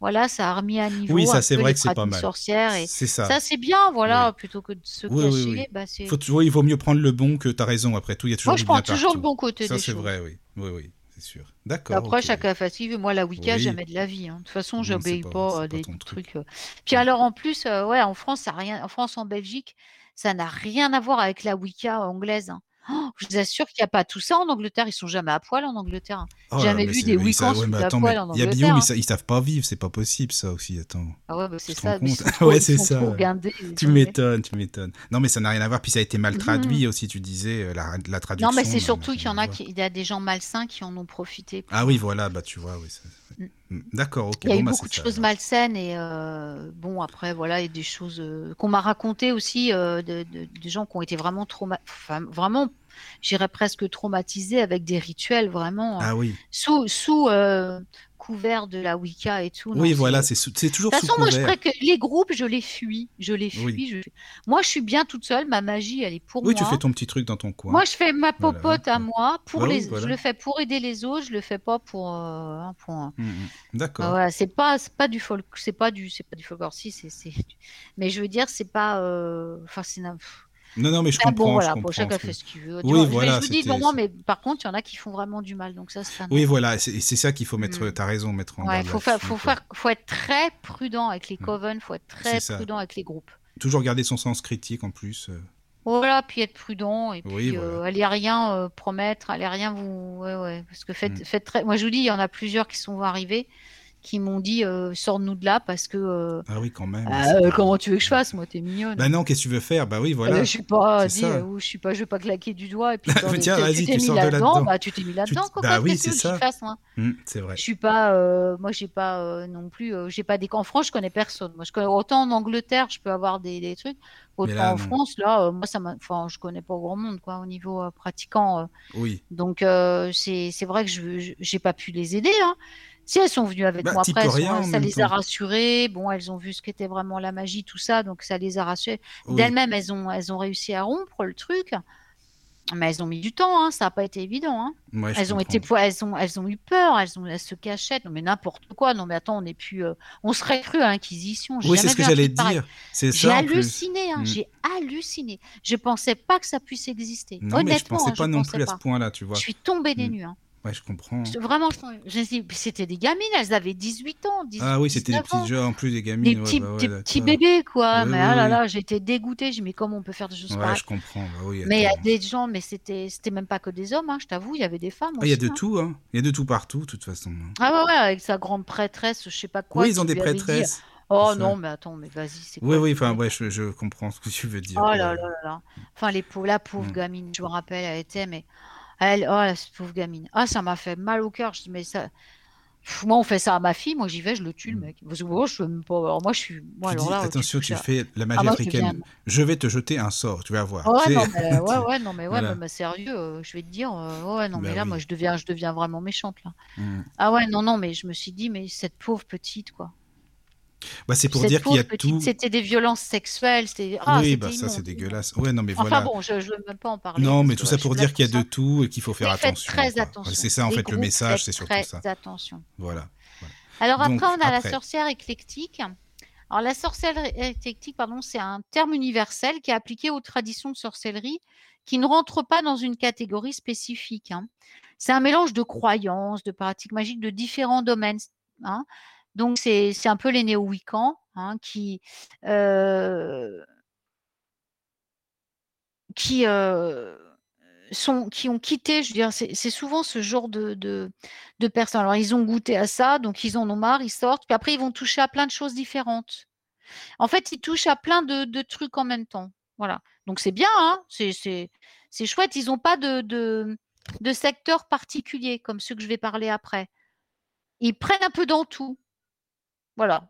Voilà, ça a remis à niveau Oui, ça, un c'est peu vrai les que c'est pas mal. sorcières. Et C'est ça. ça, c'est bien, voilà, Oui. plutôt que de se cacher. oui. Bah, c'est... Faut, oui, il vaut mieux prendre le bon que t'as raison. Après tout, il y a toujours Moi, je prends toujours partout. le bon côté Ça, des c'est choses. vrai, oui. Oui, oui, c'est sûr. D'accord. Après, ok. chacun fait ce qu'il veut. Moi, la Wicca, jamais de la vie. hein. De toute façon, j'obéis pas- pas, pas des truc. trucs. euh. Puis alors, en plus, ouais, en France, ça rien. En France, en Belgique, ça n'a rien à voir avec la Wicca anglaise. hein. Oh, je vous assure qu'il n'y a pas tout ça en Angleterre. Ils sont jamais à poil en Angleterre. hein. Oh jamais mais vu des mais Wiccans ouais, mais poêle mais en Il y a Angleterre, Guillaume, hein. ils, sa- ils savent pas vivre, c'est pas possible ça aussi. Attends. Ah ouais, bah, c'est ça. mais trop, Ouais, c'est ça, Tu m'étonnes, tu m'étonnes. Non, mais ça n'a rien à voir. Puis ça a été mal traduit aussi, tu disais, euh, la, la traduction. Non, mais c'est n'a surtout qu'il y en à a qui, il y a des gens malsains qui en ont profité. Ah oui, voilà, bah tu vois, oui. ça- D'accord, ok. Il y a bon, eu bah, beaucoup de ça, choses malsaines et euh, bon après voilà il y a des choses euh, qu'on m'a racontées aussi euh, de, de- de gens qui ont été vraiment trauma enfin, vraiment j'irais presque traumatisés avec des rituels vraiment euh, Ah oui. sous sous euh, couvert de la Wicca et tout. Oui, voilà, c'est- c'est De toujours toute sous façon, moi, je que les groupes, je les fuis. Je les Oui. fuis. je- Moi, je suis bien toute seule. Ma magie, elle est pour Oui, moi. tu fais ton petit truc dans ton coin. Moi, je fais ma Voilà, popote à moi. Pour Bah oui, les... voilà. Je le fais pour aider les autres. Je le fais pas pour. euh, pour... Mm, mm. D'accord. Ah, voilà, c'est pas, du folk, c'est pas du, pas du folklore. Si, c'est. Mais je veux dire, c'est pas. euh, Enfin, c'est. Non, non, mais je Ah comprends. bon, voilà, comprends bon, chacun fait ce qu'il veut. Oui, vois, voilà, Je vous dis c'était- vraiment, mais par contre, il y en a qui font vraiment du mal. Donc ça, c'est. Oui, voilà, c'est c'est ça qu'il faut mettre. Mm. T'as raison, mettre en Ouais, faut faire, là-dessus, faut quoi. faire, faut être très prudent avec les Mm. coven. Faut être très prudent avec les groupes. Toujours garder son sens critique en plus. euh. Voilà, puis être prudent et puis Oui, euh, allez rien euh, promettre, allez rien vous, ouais, ouais, parce que faites, Mm. faites très. Moi, je vous dis, il y en a plusieurs qui sont arrivés, qui m'ont dit, euh, sors-nous de là parce que. euh, Ah oui, quand même. ah, c'est euh, comment tu veux que je fasse, moi, t'es mignonne. Bah non, qu'est-ce que tu veux faire? Bah oui, Euh, voilà. je suis pas dit, euh, je suis pas, je vais pas claquer du doigt et puis Tiens, tu- vas-y, tu tu sors de là-dedans, bah tu t'es mis là-dedans, Tu- quoi. bah oui, c'est tu que ça. fasse, moi? Mm, c'est vrai. Je suis pas, euh, moi j'ai pas euh, non plus, euh, j'ai pas des. En France, je connais personne. Moi, je connais autant en Angleterre, je peux avoir des, des trucs, autant là, en non. France, là, euh, moi ça enfin, je connais pas grand monde quoi au niveau euh, pratiquant. euh. Oui. donc euh, c'est c'est vrai que je je- j'ai pas pu les aider. Hein. Si elles sont venues avec Bah, moi après, sont- ça les a rassurées. Bon, elles ont vu ce qu'était vraiment la magie, tout ça, donc ça les a rassurées. Oui. D'elles-mêmes, elles ont elles ont réussi à rompre le truc. Mais elles ont mis du temps, hein, ça n'a pas été évident. Hein. Ouais, Elles ont comprends. été, po- elles ont, elles ont eu peur, elles ont, elles se cachaient. Non mais n'importe quoi. Non mais attends, on est plus, euh, on serait cru à l'Inquisition. J'ai Oui, c'est ce que j'allais dire. J'ai halluciné, hein, Mm. j'ai halluciné. Je pensais pas que ça puisse exister. Non, mais je Honnêtement, pensais pas je non pensais plus à pas. ce point-là, tu vois. Je suis tombée des Mm. nues. Hein. Ouais, je comprends. Vraiment, c'était des gamines, elles avaient 18 ans, 18, Ah oui, c'était des 19 ans. petits jeux en plus des Des gamines. ouais, petits, bah ouais, des d'accord. petits bébés, quoi. Mais ah là là, j'étais dégoûtée. Je me mais comment on peut faire des choses Ouais, pareilles? je comprends. Bah oui, Mais il y a des gens, mais c'était c'était même pas que des hommes, hein, je t'avoue, il y avait des femmes Ah, il y a de hein. tout, hein. Il y a de tout partout, de toute façon. Ah ouais, ouais, avec sa grande prêtresse, je sais pas quoi. Oui, ils ont des prêtresses. Oh non, mais attends, mais vas-y, c'est Oui, quoi oui, enfin, ouais, je, je comprends ce que tu veux dire. Oh là là là là. Enfin, les pauvres, la pauvre Mm. gamine, je me rappelle, elle était, mais elle, oh la pauvre gamine. Ah, ça m'a fait mal au cœur. Je dis, mais ça. Pff, Moi, on fait ça à ma fille, moi j'y vais, je le tue, le Mm. mec. Parce que moi, je peux même pas. Alors, moi, je suis. Moi, Tu alors dis, là, attention, tu fais la Ah, magie moi, je africaine. Je vais te jeter un sort, tu vas voir. Ouais, non, mais, ouais, ouais, non, mais ouais, Voilà. mais, mais sérieux, euh, je vais te dire, euh, ouais, non, Bah mais là, oui. moi, je deviens, je deviens vraiment méchante, là. Mm. Ah ouais, non, non, mais je me suis dit, mais cette pauvre petite, quoi. Bah, c'est pour dire qu'il y a tout. c'était des violences sexuelles. Ah, oui, bah ça, c'est dégueulasse. Ouais, non, mais Enfin voilà. bon, je, je veux même pas en parler. Non, mais tout ça pour dire qu'il y a de tout et qu'il faut faire Mais faites attention. très attention. C'est ça, en Les fait, le message, c'est surtout très ça. attention. Voilà. Alors Donc, après, on a après. la sorcière éclectique. Alors la sorcellerie éclectique, pardon, c'est un terme universel qui est appliqué aux traditions de sorcellerie qui ne rentrent pas dans une catégorie spécifique. hein. C'est un mélange de croyances, de pratiques magiques de différents domaines. hein. Donc c'est un peu les néo-wiccans hein, qui euh, euh, qui ont quitté, c'est souvent ce genre de, personnes. Alors, ils ont goûté à ça, donc ils en ont marre, ils sortent, puis après, ils vont toucher à plein de choses différentes. En fait, ils touchent à plein de, trucs en même temps. Voilà. Donc, c'est bien, hein c'est chouette. Ils n'ont pas de, de secteur particulier, comme ceux que je vais parler après. Ils prennent un peu dans tout. Voilà.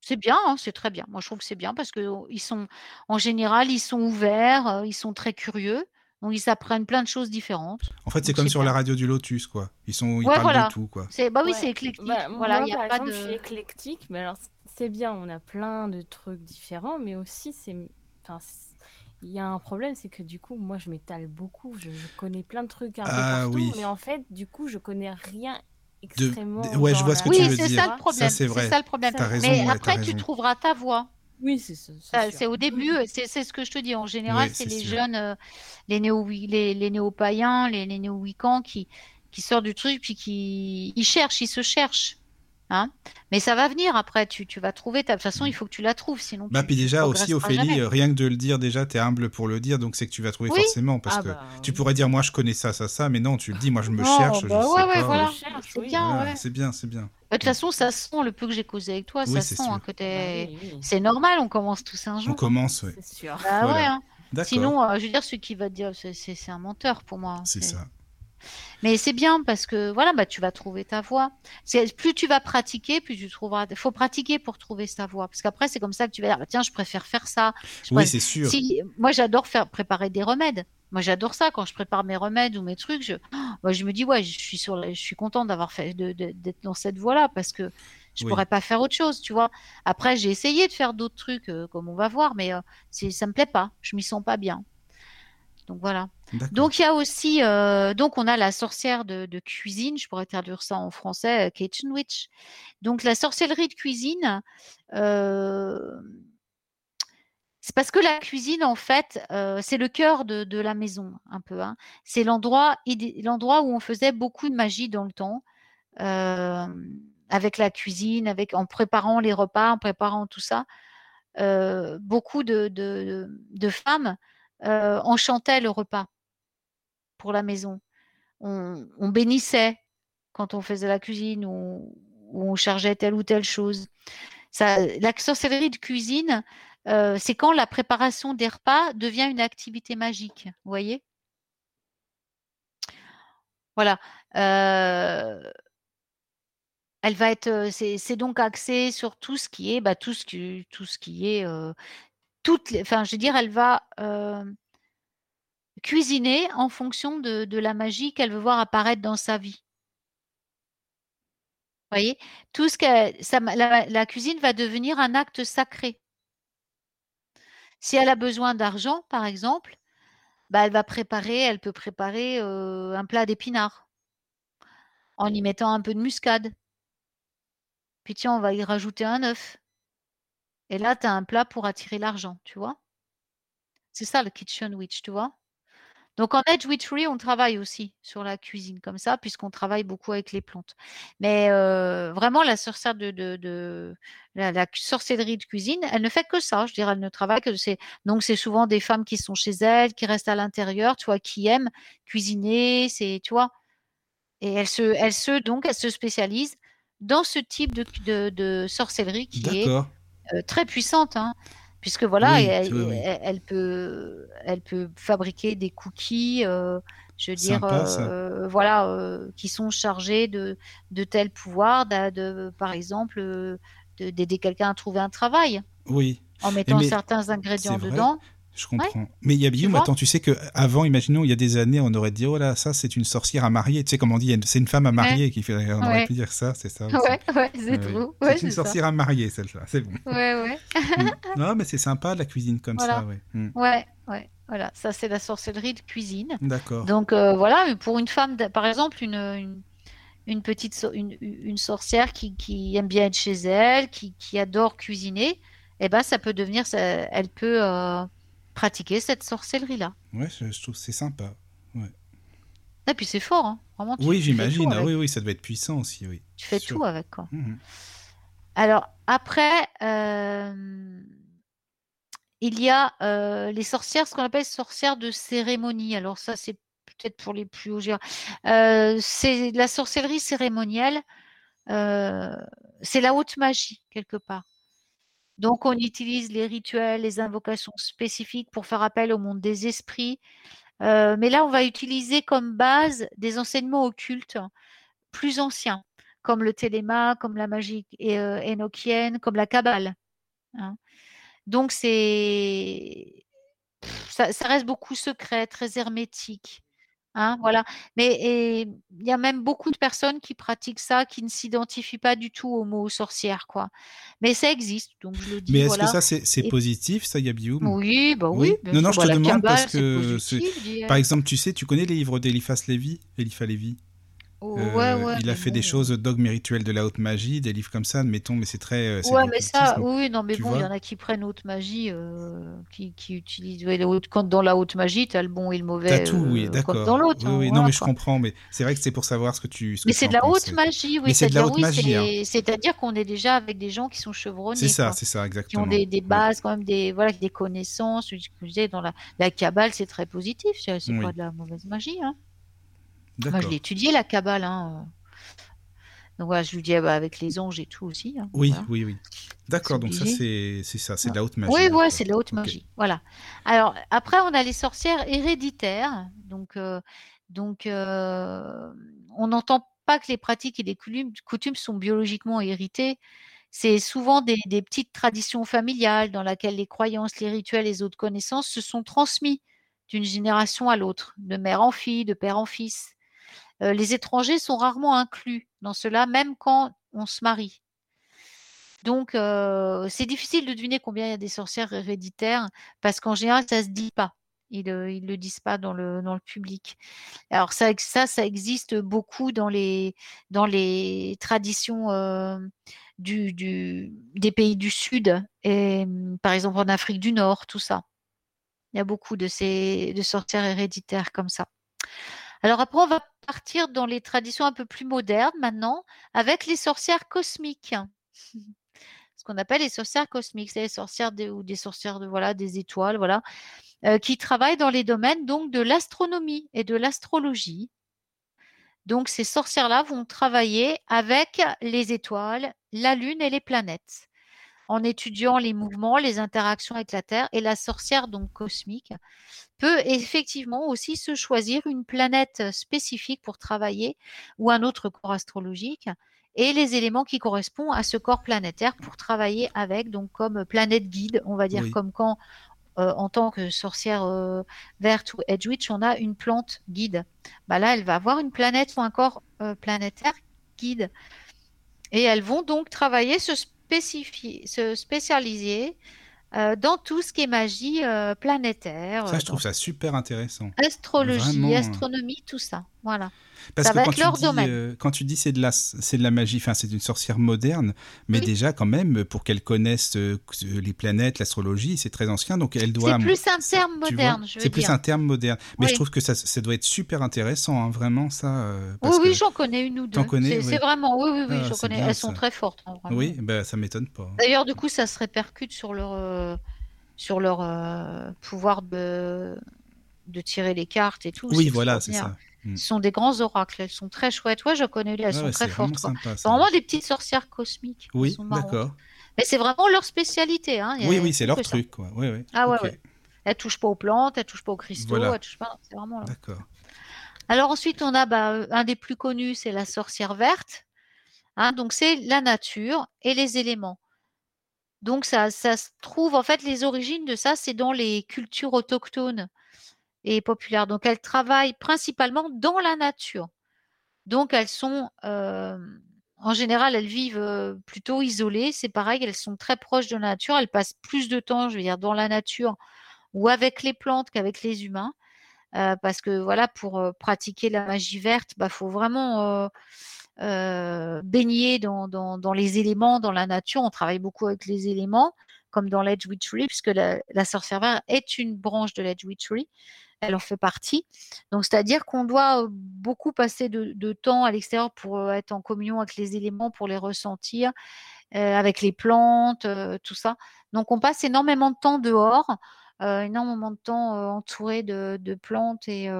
C'est bien, hein, c'est très bien. Moi, je trouve que c'est bien parce que oh, ils sont, en général, ils sont ouverts, euh, ils sont très curieux, donc ils apprennent plein de choses différentes. En fait, c'est comme sur bien. la radio du Lotus, quoi. Ils sont, ils Ouais, parlent voilà. de tout, quoi. C'est, bah oui, Ouais. c'est éclectique. Bah, voilà, moi, il y a par pas exemple, de. je suis éclectique, mais alors c'est bien, on a plein de trucs différents, mais aussi c'est, enfin, c'est- il y a un problème, c'est que du coup, moi, je m'étale beaucoup, je, je connais plein de trucs un peu Ah, partout, oui. mais en fait, du coup, je connais rien extrêmement. de- ouais, je dans vois ce que la- tu Oui, veux c'est dire. ça le problème. c'est vrai. ça le problème. T'as raison, Mais ouais, après, tu trouveras ta voix. Oui, c'est ça. c'est. C'est au début, euh, c'est ce que je te dis. En général, c'est les sûr. jeunes, euh, les néo les, les néo-païens, les, les néo-wiccans qui, qui sortent du truc, puis qui ils cherchent, ils se cherchent. Hein Mais ça va venir après, tu, tu vas trouver. ta- De toute façon, il faut que tu la trouves, sinon Bah, tu, puis tu déjà aussi, Ophélie, jamais. euh, rien que de le dire, déjà, t'es humble pour le dire, donc c'est que tu vas trouver Oui. forcément. Parce Ah que bah, tu oui. pourrais dire, moi, je connais ça, ça, ça, mais non, tu le dis, moi, je me Non, cherche, je bah sais ouais, ouais, pas. voilà. Je cherche, C'est oui. bien, Voilà, ouais. C'est bien, c'est bien. Bah, De toute façon, ça sent le peu que j'ai causé avec toi, Oui, ça sent hein, que Bah t'es. oui, oui, C'est normal, on commence tous un On jour. commence, ouais. c'est sûr. Bah Voilà. ouais, hein. Sinon, euh, je veux dire, celui qui va te dire, c'est- c'est c'est un menteur pour moi. c'est ça. Mais c'est bien parce que voilà, bah, tu vas trouver ta voie. Plus tu vas pratiquer, plus tu trouveras. Il faut pratiquer pour trouver sa voie. Parce qu'après, c'est comme ça que tu vas dire, bah, tiens, je préfère faire ça. Je Oui, c'est sûr. Si, moi, j'adore faire préparer des remèdes. Moi, j'adore ça quand je prépare mes remèdes ou mes trucs. Je, moi, je me dis, ouais, je suis sur, la- je suis contente d'avoir fait, d'être dans cette voie-là parce que je Oui. pourrais pas faire autre chose, tu vois. Après, j'ai essayé de faire d'autres trucs, euh, comme on va voir, mais euh, ça me plaît pas. Je m'y sens pas bien. Donc voilà. Donc il y a aussi, euh, donc on a la sorcière de, de cuisine, je pourrais traduire ça en français, euh, kitchen witch. Donc la sorcellerie de cuisine, euh, c'est parce que la cuisine en fait, euh, c'est le cœur de, de la maison un peu. hein. C'est l'endroit, où on faisait beaucoup de magie dans le temps, avec la cuisine, avec en préparant les repas, en préparant tout ça. Beaucoup de femmes euh, enchantaient le repas pour la maison. On, on bénissait quand on faisait la cuisine ou, on chargeait telle ou telle chose. Ça, la sorcellerie de cuisine, c'est quand la préparation des repas devient une activité magique. Vous voyez? Voilà. Elle va être, c'est donc axé sur tout ce qui est, bah, tout ce qui, est, enfin, je veux dire, elle va euh, cuisiner en fonction de, la magie qu'elle veut voir apparaître dans sa vie. Vous voyez? Tout ce que la cuisine va devenir un acte sacré. Si elle a besoin d'argent, par exemple, bah, elle va préparer, elle peut préparer euh, un plat d'épinards en y mettant un peu de muscade. Puis tiens, on va y rajouter un œuf. Et là, tu as un plat pour attirer l'argent, tu vois? C'est ça le kitchen witch, tu vois? Donc en Edge Witchery, on travaille aussi sur la cuisine comme ça, puisqu'on travaille beaucoup avec les plantes. Mais euh, vraiment, la sorcière de, la, sorcellerie de cuisine, elle ne fait que ça. Je dirais, elle ne travaille que c'est donc c'est souvent des femmes qui sont chez elles, qui restent à l'intérieur, tu vois, qui aiment cuisiner, c'est tu vois? Et elle se, elle donc se spécialise dans ce type de, sorcellerie qui est. euh, très puissante, hein, puisque voilà, Oui, elle, oui, oui. elle- elle peut, elle peut fabriquer des cookies, euh, je veux dire, Sympa, euh, voilà, qui sont chargés de, de tel pouvoir, d'a- de, par exemple, de- d'aider quelqu'un à trouver un travail Oui, en mettant mais certains ingrédients dedans. Je comprends. Mais il y a vois attends, tu sais que avant, imaginons, il y a des années, on aurait dit, oh là, ça, c'est une sorcière à marier. Tu sais, comme on dit, c'est une femme à marier qui fait. On aurait Ouais. pu dire ça, c'est ça. aussi. Ouais, ouais, c'est trop. c'est une ça. sorcière à marier, celle-là. C'est bon. Ouais, ouais. Mm. non, mais c'est sympa, la cuisine comme Voilà. ça, ouais. Mm. Ouais, ouais. Voilà, ça c'est la sorcellerie de cuisine. D'accord. Donc euh, voilà, pour une femme, par exemple, une, une, une petite so- une, une sorcière qui, qui aime bien être chez elle, qui, qui adore cuisiner, eh ben ça peut devenir, ça- elle peut euh, pratiquer cette sorcellerie-là. Ouais, je, je trouve c'est sympa. Et puis c'est fort, hein. Vraiment. Tu, oui, j'imagine. Ah oui, oui, ça doit être puissant aussi, oui. Tu fais tout avec quoi. Mhm. Alors après, euh, il y a euh, les sorcières, ce qu'on appelle sorcières de cérémonie. Alors ça, c'est peut-être pour les plus hauts. Euh, c'est la sorcellerie cérémonielle. euh, c'est la haute magie quelque part. Donc on utilise les rituels, les invocations spécifiques pour faire appel au monde des esprits. Euh, mais là, on va utiliser comme base des enseignements occultes plus anciens, comme le téléma, comme la magie euh, énochienne, comme la kabbale. hein. Donc c'est ça reste beaucoup secret, très hermétique. Hein, voilà. Mais il y a même beaucoup de personnes qui pratiquent ça, qui ne s'identifient pas du tout au mot sorcière, quoi. Mais ça existe, donc je le dis. Mais est-ce voilà. que ça, c'est c'est Et- positif, ça, Yabioum Oui, bah oui. Oui. Non, non, je te demande parce que positif. Par exemple, tu sais, tu connais les livres d'Eliphas Lévy? Eliphas Lévy? Ouais, ouais, Il a fait des bon. choses, dogmes et rituels de la haute magie, des livres comme ça, admettons, mais c'est très. euh, Ouais, mais ça, oui, non, mais bon, il y en a qui prennent haute magie, euh, qui, qui utilisent. quand dans la haute magie, t'as le bon et le mauvais. T'as tout, oui, euh, d'accord. Dans l'autre. Oui, hein, non, voilà, mais je comprends, mais c'est vrai que c'est pour savoir ce que tu. Ce Mais c'est de la haute magie, oui. C'est de la haute magie, hein. c'est- C'est-à-dire qu'on est déjà avec des gens qui sont chevronnés. C'est ça, c'est ça, Qui ont exactement. des, bases, quand même, des, voilà, des connaissances. Je disais, dans la, la Kabbale, c'est très positif. C'est pas de la mauvaise magie. Hein. Moi, je l'ai étudié, la Kabbale. Hein. Donc voilà, je lui dis ah bah, avec les anges et tout aussi. hein, Oui, voilà. oui, oui. D'accord, donc ça, c'est ça, c'est de la haute magie. Oui, ouais, c'est de la haute magie. Voilà. Alors, après, on a les sorcières héréditaires. Donc, euh, Donc, euh, on n'entend pas que les pratiques et les coutumes, sont biologiquement héritées. C'est souvent des, des petites traditions familiales dans lesquelles les croyances, les rituels et les autres connaissances se sont transmis d'une génération à l'autre, de mère en fille, de père en fils. Euh, les étrangers sont rarement inclus dans cela, même quand on se marie. Donc, euh, c'est difficile de deviner combien il y a des sorcières héréditaires, parce qu'en général, ça ne se dit pas. Ils ne le disent pas dans le, public. Alors ça, ça, existe beaucoup dans les, traditions euh, des pays du Sud, et, par exemple en Afrique du Nord, tout ça. Il y a beaucoup de sorcières héréditaires comme ça. Alors après, on va partir dans les traditions un peu plus modernes maintenant, avec les sorcières cosmiques. Ce qu'on appelle les sorcières cosmiques, c'est les sorcières des, ou des sorcières des étoiles, voilà, euh, qui travaillent dans les domaines donc de l'astronomie et de l'astrologie. Donc ces sorcières-là vont travailler avec les étoiles, la lune et les planètes en étudiant les mouvements, les interactions avec la Terre. Et la sorcière, donc cosmique, peut effectivement aussi se choisir une planète spécifique pour travailler ou un autre corps astrologique et les éléments qui correspondent à ce corps planétaire pour travailler avec, donc comme planète guide, on va dire Oui. comme quand euh, en tant que sorcière euh, verte ou edge witch, on a une plante guide. Bah là, elle va avoir une planète ou un corps euh, planétaire guide. Et elles vont donc travailler, se, se spécialiser euh, dans tout ce qui est magie euh, planétaire, Ça, euh, je trouve ça super intéressant. astrologie, Vraiment, euh. astronomie, tout ça. Voilà. Parce Ça que va quand être tu, leur dis, domaine. euh, quand tu dis c'est de la c'est de la magie, enfin c'est une sorcière moderne, mais Oui. déjà quand même pour qu'elle connaisse euh, les planètes, l'astrologie, c'est très ancien, donc elle doit. C'est plus un terme moderne, je veux C'est plus un terme moderne, mais Oui. je trouve que ça, ça doit être super intéressant, hein, vraiment ça. euh, Oui, parce oui, j'en connais une ou deux. T'en connais, C'est oui. vraiment, oui, oui, oui, Ah, j'en connais. bien, Elles sont très fortes. hein. Oui, ben ça m'étonne pas. D'ailleurs, du coup, ça se répercute sur leur, sur leur pouvoir de, de tirer les cartes et tout. Oui, voilà, c'est ça. Mm. Ce sont des grands oracles. Elles sont très chouettes. Ouais, je connais. Elles Ouais, sont ouais, très fortes. C'est vraiment des petites sorcières cosmiques. Oui, d'accord. Mais c'est vraiment leur spécialité. Hein. Oui, oui, c'est leur truc, quoi. Oui, oui. Ah ouais, Ok, ouais. Elles touchent pas aux plantes, elles touchent pas aux cristaux, Voilà. elles touchent pas. C'est vraiment. D'accord. Alors ensuite, on a bah, un des plus connus, c'est la sorcière verte. Hein, donc c'est la nature et les éléments. Donc ça, ça se trouve, en fait, les origines de ça, c'est dans les cultures autochtones et populaires. Donc elles travaillent principalement dans la nature. Donc elles sont, euh, en général, elles vivent euh, plutôt isolées. C'est pareil, elles sont très proches de la nature. Elles passent plus de temps, je veux dire, dans la nature ou avec les plantes qu'avec les humains. Euh, parce que voilà, pour pratiquer la magie verte, bah, faut vraiment baigner dans les éléments, dans la nature. On travaille beaucoup avec les éléments, comme dans l'Edge Witchery, puisque la, la sorcière est une branche de l'Edge Witchery. Elle en fait partie. Donc, c'est-à-dire qu'on doit euh, beaucoup passer de, temps à l'extérieur pour euh, être en communion avec les éléments, pour les ressentir, euh, avec les plantes, tout ça. Donc, on passe énormément de temps dehors énormément de temps entouré de, plantes et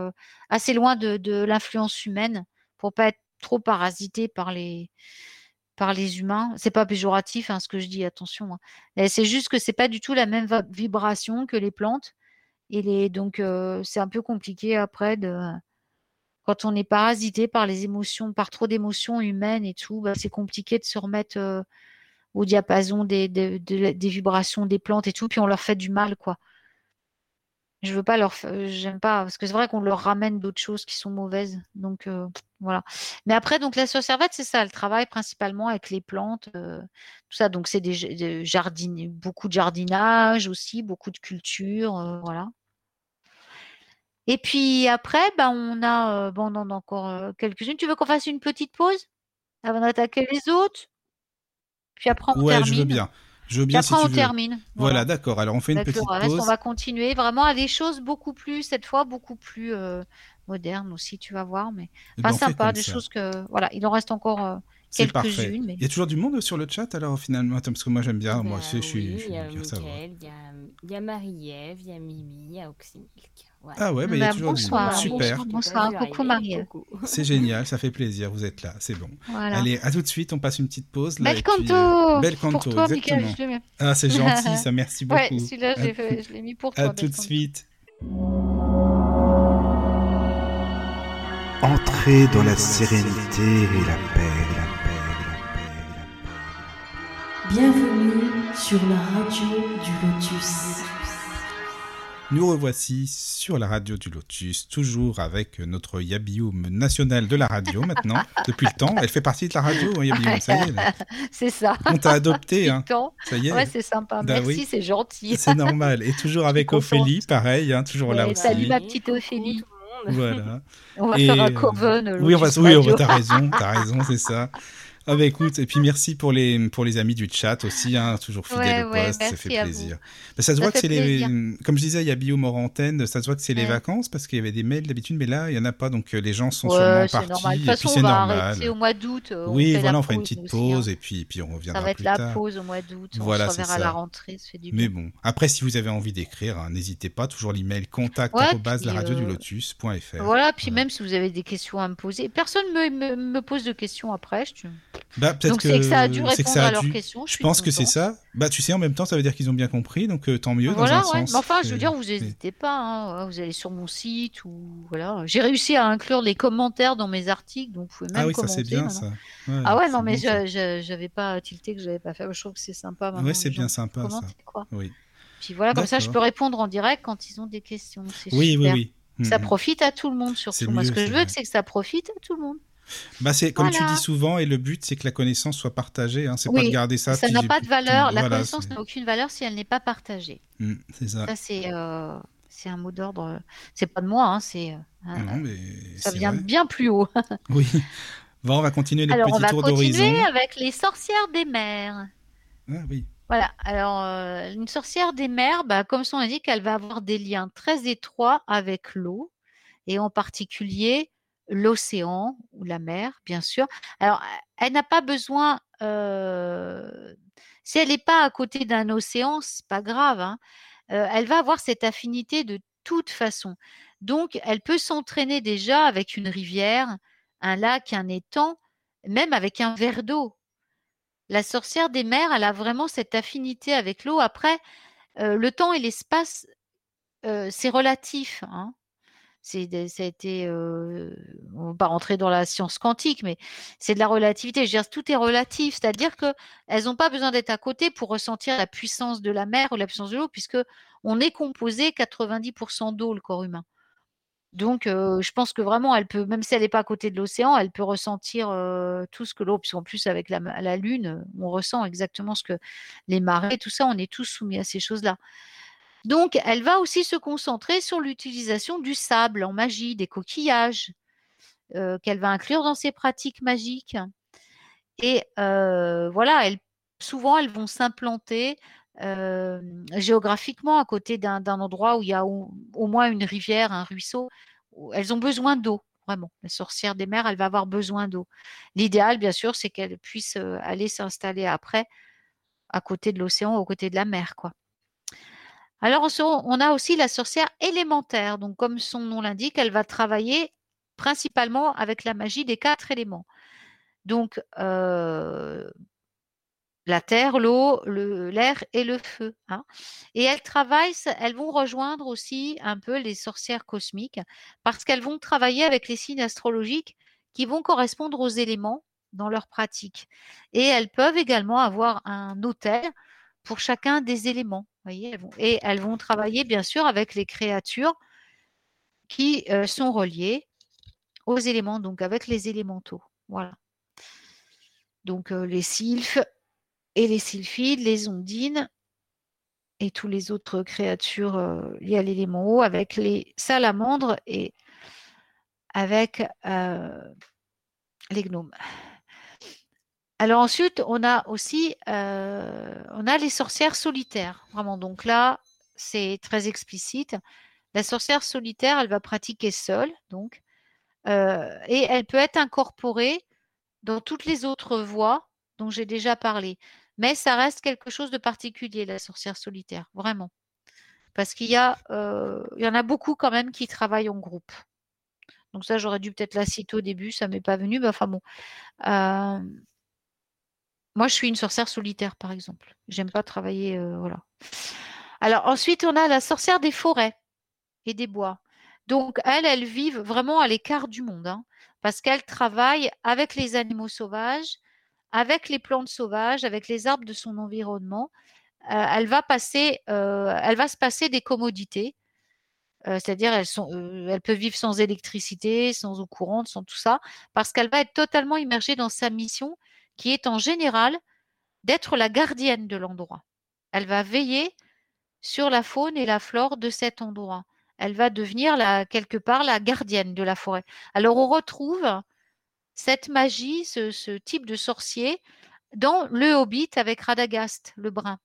assez loin de, l'influence humaine pour pas être trop parasité par les par les humains. C'est pas péjoratif hein, ce que je dis, attention. hein. C'est juste que c'est pas du tout la même vibration que les plantes. Et les, donc euh, c'est un peu compliqué après de quand on est parasité par les émotions, par trop d'émotions humaines et tout, bah, c'est compliqué de se remettre euh, au diapason des, des, de- des vibrations des plantes et tout, puis on leur fait du mal, quoi. Je veux pas leur, euh, j'aime pas, parce que c'est vrai qu'on leur ramène d'autres choses qui sont mauvaises. Donc euh, voilà. Mais après, donc la sorcière verte, c'est ça, elle travaille principalement avec les plantes, euh, tout ça. Donc c'est des, j- des jardin, beaucoup de jardinage aussi, beaucoup de culture, euh, voilà. Et puis après, ben on a, bon, on en a encore quelques-unes. Tu veux qu'on fasse une petite pause avant d'attaquer les autres? Puis après on Ouais, termine. je veux bien. Je veux Puis bien si après tu on veux. termine. Voilà, d'accord. Alors on fait une le petite reste, pause. on va continuer vraiment à des choses beaucoup plus, cette fois, beaucoup plus euh, modernes aussi, tu vas voir. Mais Eh pas fait sympa, des ça. choses que. Voilà, il en reste encore euh, C'est parfait. quelques-unes. Mais... Il y a toujours du monde sur le chat alors finalement? Attends, parce que moi j'aime bien. Moi, Bah je, oui, je suis il y a curieux de savoir. Mickaël, il y a, il y a Marie-Ève, il y a Mimi, il y a Oxymilk. Ah ouais, bah, il y a Bah, toujours du bonsoir, monde. Voilà, Super. bonsoir. bonsoir, coucou. Coucou. C'est génial, ça fait plaisir. Vous êtes là, c'est bon. Voilà. Allez, à tout de suite. On passe une petite pause. Là, Bel canto euh, Bel Pour canto, toi, exactement. Je. Ah, c'est gentil, ça. Merci beaucoup. Ouais, celui-là, je l'ai mis pour toi. À tout de suite. Entrez dans la sérénité et la paix, la paix, la paix, la paix. Bienvenue sur la radio du Lotus. Nous revoici sur la radio du Lotus, toujours avec notre Yabioum national de la radio maintenant, depuis le temps. Elle fait partie de la radio, hein, Yabioum, ça y est. là. c'est ça. On t'a adopté, hein. Temps. ça y est. Ouais, c'est sympa. Bah Merci, oui. c'est gentil. C'est normal. Et toujours avec contente. Ophélie, pareil, hein, toujours là aussi. salut ma petite Ophélie. Voilà. On va Et, faire un coven. Oui, on va, oui, on va- Radio. t'as raison, t'as raison, c'est ça. Ah bah écoute, et puis merci pour les, pour les amis du chat aussi, hein, toujours fidèles Ouais, au ouais, poste, ça fait plaisir. Bah, ça se Ça voit que c'est les, comme je disais, il y a Bio Morantène, ça se voit que c'est les vacances parce qu'il y avait des mails d'habitude, mais là il y en a pas, donc euh, les gens sont sûrement partis, normal. De et toute puis on va normal. arrêter au mois d'août. euh, Oui, voilà, on fera une petite hein. pause et puis, puis on reviendra Ça va être plus la tard. pause au mois d'août. Voilà, on se reverra à la rentrée. Ça fait du Mais bon, après si vous avez envie d'écrire, hein, n'hésitez pas, toujours l'email contact la radio du euh, lotus.fr. Voilà, puis même si vous avez des questions à me poser, personne me, me, me pose de questions après. Je... Bah, peut-être c'est que ça a dû que répondre ça a à leurs dû- questions. Je pense que c'est ça. Bah, tu sais, en même temps, ça veut dire qu'ils ont bien compris, donc euh, tant mieux Voilà, dans un ouais. sens. Mais enfin, je veux dire, vous n'hésitez pas. hein, Vous allez sur mon site ou voilà. J'ai réussi à inclure les commentaires dans mes articles, donc vous pouvez même Ah oui, ça commenter. c'est bien ça. Ouais, Ah ouais, non, mais bon, ça. j'avais pas tilté que j'avais pas fait. Je trouve que c'est sympa. Ouais, c'est bien sympa ça. quoi. Oui, Puis voilà, comme ça, je peux répondre en direct quand ils ont des questions. Oui, oui. oui. Ça profite à tout le monde, surtout. Moi, ce que je veux, c'est que ça profite à tout le monde. Bah, c'est comme tu dis souvent, et le but c'est que la connaissance soit partagée. Hein. C'est pas Oui, de garder ça. N'a pas de valeur. La Voilà, connaissance n'a aucune valeur si elle n'est pas partagée. Mm, C'est ça. Ça, c'est euh, un mot d'ordre. C'est pas de moi, hein, c'est. euh, Non, mais ça vient vrai. bien plus haut. Oui. Bon, on va continuer notre Alors, on petit va tour d'horizon. continuer avec les sorcières des mers. Ah oui. Voilà, alors euh, une sorcière des mers, bah, comme son indique, elle va avoir des liens très étroits avec l'eau, et en particulier l'océan ou la mer, bien sûr. Alors, elle n'a pas besoin, si elle n'est pas à côté d'un océan, c'est pas grave, hein, elle va avoir cette affinité de toute façon. Donc, elle peut s'entraîner déjà avec une rivière, un lac, un étang, même avec un verre d'eau. La sorcière des mers, elle a vraiment cette affinité avec l'eau. Après, le temps et l'espace, c'est relatif. hein. C'est ça a été, on va pas rentrer dans la science quantique, mais c'est de la relativité. Je veux dire, tout est relatif, c'est-à-dire que elles n'ont pas besoin d'être à côté pour ressentir la puissance de la mer ou la puissance de l'eau, puisque on est composé 90% d'eau, le corps humain. Donc, je pense que vraiment, elle peut, même si elle n'est pas à côté de l'océan, elle peut ressentir tout ce que l'eau, puisqu'en plus, avec la, Lune, on ressent exactement ce que les marées, tout ça, on est tous soumis à ces choses-là. Donc, elle va aussi se concentrer sur l'utilisation du sable en magie, des coquillages, euh, qu'elle va inclure dans ses pratiques magiques. Et euh, voilà, elles, souvent, elles vont s'implanter euh, géographiquement à côté d'un endroit où il y a au, moins une rivière, un ruisseau. où Elles ont besoin d'eau, vraiment. La sorcière des mers, elle va avoir besoin d'eau. L'idéal, bien sûr, c'est qu'elle puisse aller s'installer après à côté de l'océan, aux côtés de la mer, quoi. Alors, on a aussi la sorcière élémentaire. Donc, comme son nom l'indique, elle va travailler principalement avec la magie des quatre éléments. Donc, euh, la terre, l'eau, le- l'air et le feu. hein. Et elles travaillent, elles vont rejoindre aussi un peu les sorcières cosmiques parce qu'elles vont travailler avec les signes astrologiques qui vont correspondre aux éléments dans leur pratique. Et elles peuvent également avoir un hôtel pour chacun des éléments. Et elles vont travailler bien sûr avec les créatures qui euh, sont reliées aux éléments, donc avec les élémentaux. Voilà. Donc euh, les sylphes et les sylphides, les ondines et tous les autres créatures euh, liées à l'élément eau, avec les salamandres et avec les gnomes. Alors ensuite, on a aussi euh, les sorcières solitaires. Vraiment, donc là, c'est très explicite. La sorcière solitaire, elle va pratiquer seule, donc, euh, et elle peut être incorporée dans toutes les autres voies dont j'ai déjà parlé. Mais ça reste quelque chose de particulier, la sorcière solitaire, vraiment. Parce qu'il y, euh, en a beaucoup quand même qui travaillent en groupe. Donc ça, j'aurais dû peut-être la citer au début, ça m'est pas venu, mais enfin bon. Moi, je suis une sorcière solitaire, par exemple. J'aime pas travailler, euh, voilà. Alors ensuite, on a la sorcière des forêts et des bois. Donc, elles, elles vivent vraiment à l'écart du monde, hein, parce qu'elles travaillent avec les animaux sauvages, avec les plantes sauvages, avec les arbres de son environnement. Euh, elle, va passer, euh, elle va se passer des commodités. C'est-à-dire elles, elles peuvent vivre sans électricité, sans eau courante, sans tout ça, parce qu'elle va être totalement immergée dans sa mission, qui est en général d'être la gardienne de l'endroit. Elle va veiller sur la faune et la flore de cet endroit. Elle va devenir la, quelque part la gardienne de la forêt. Alors on retrouve cette magie, ce, ce type de sorcier, dans Le Hobbit avec Radagast, le brun.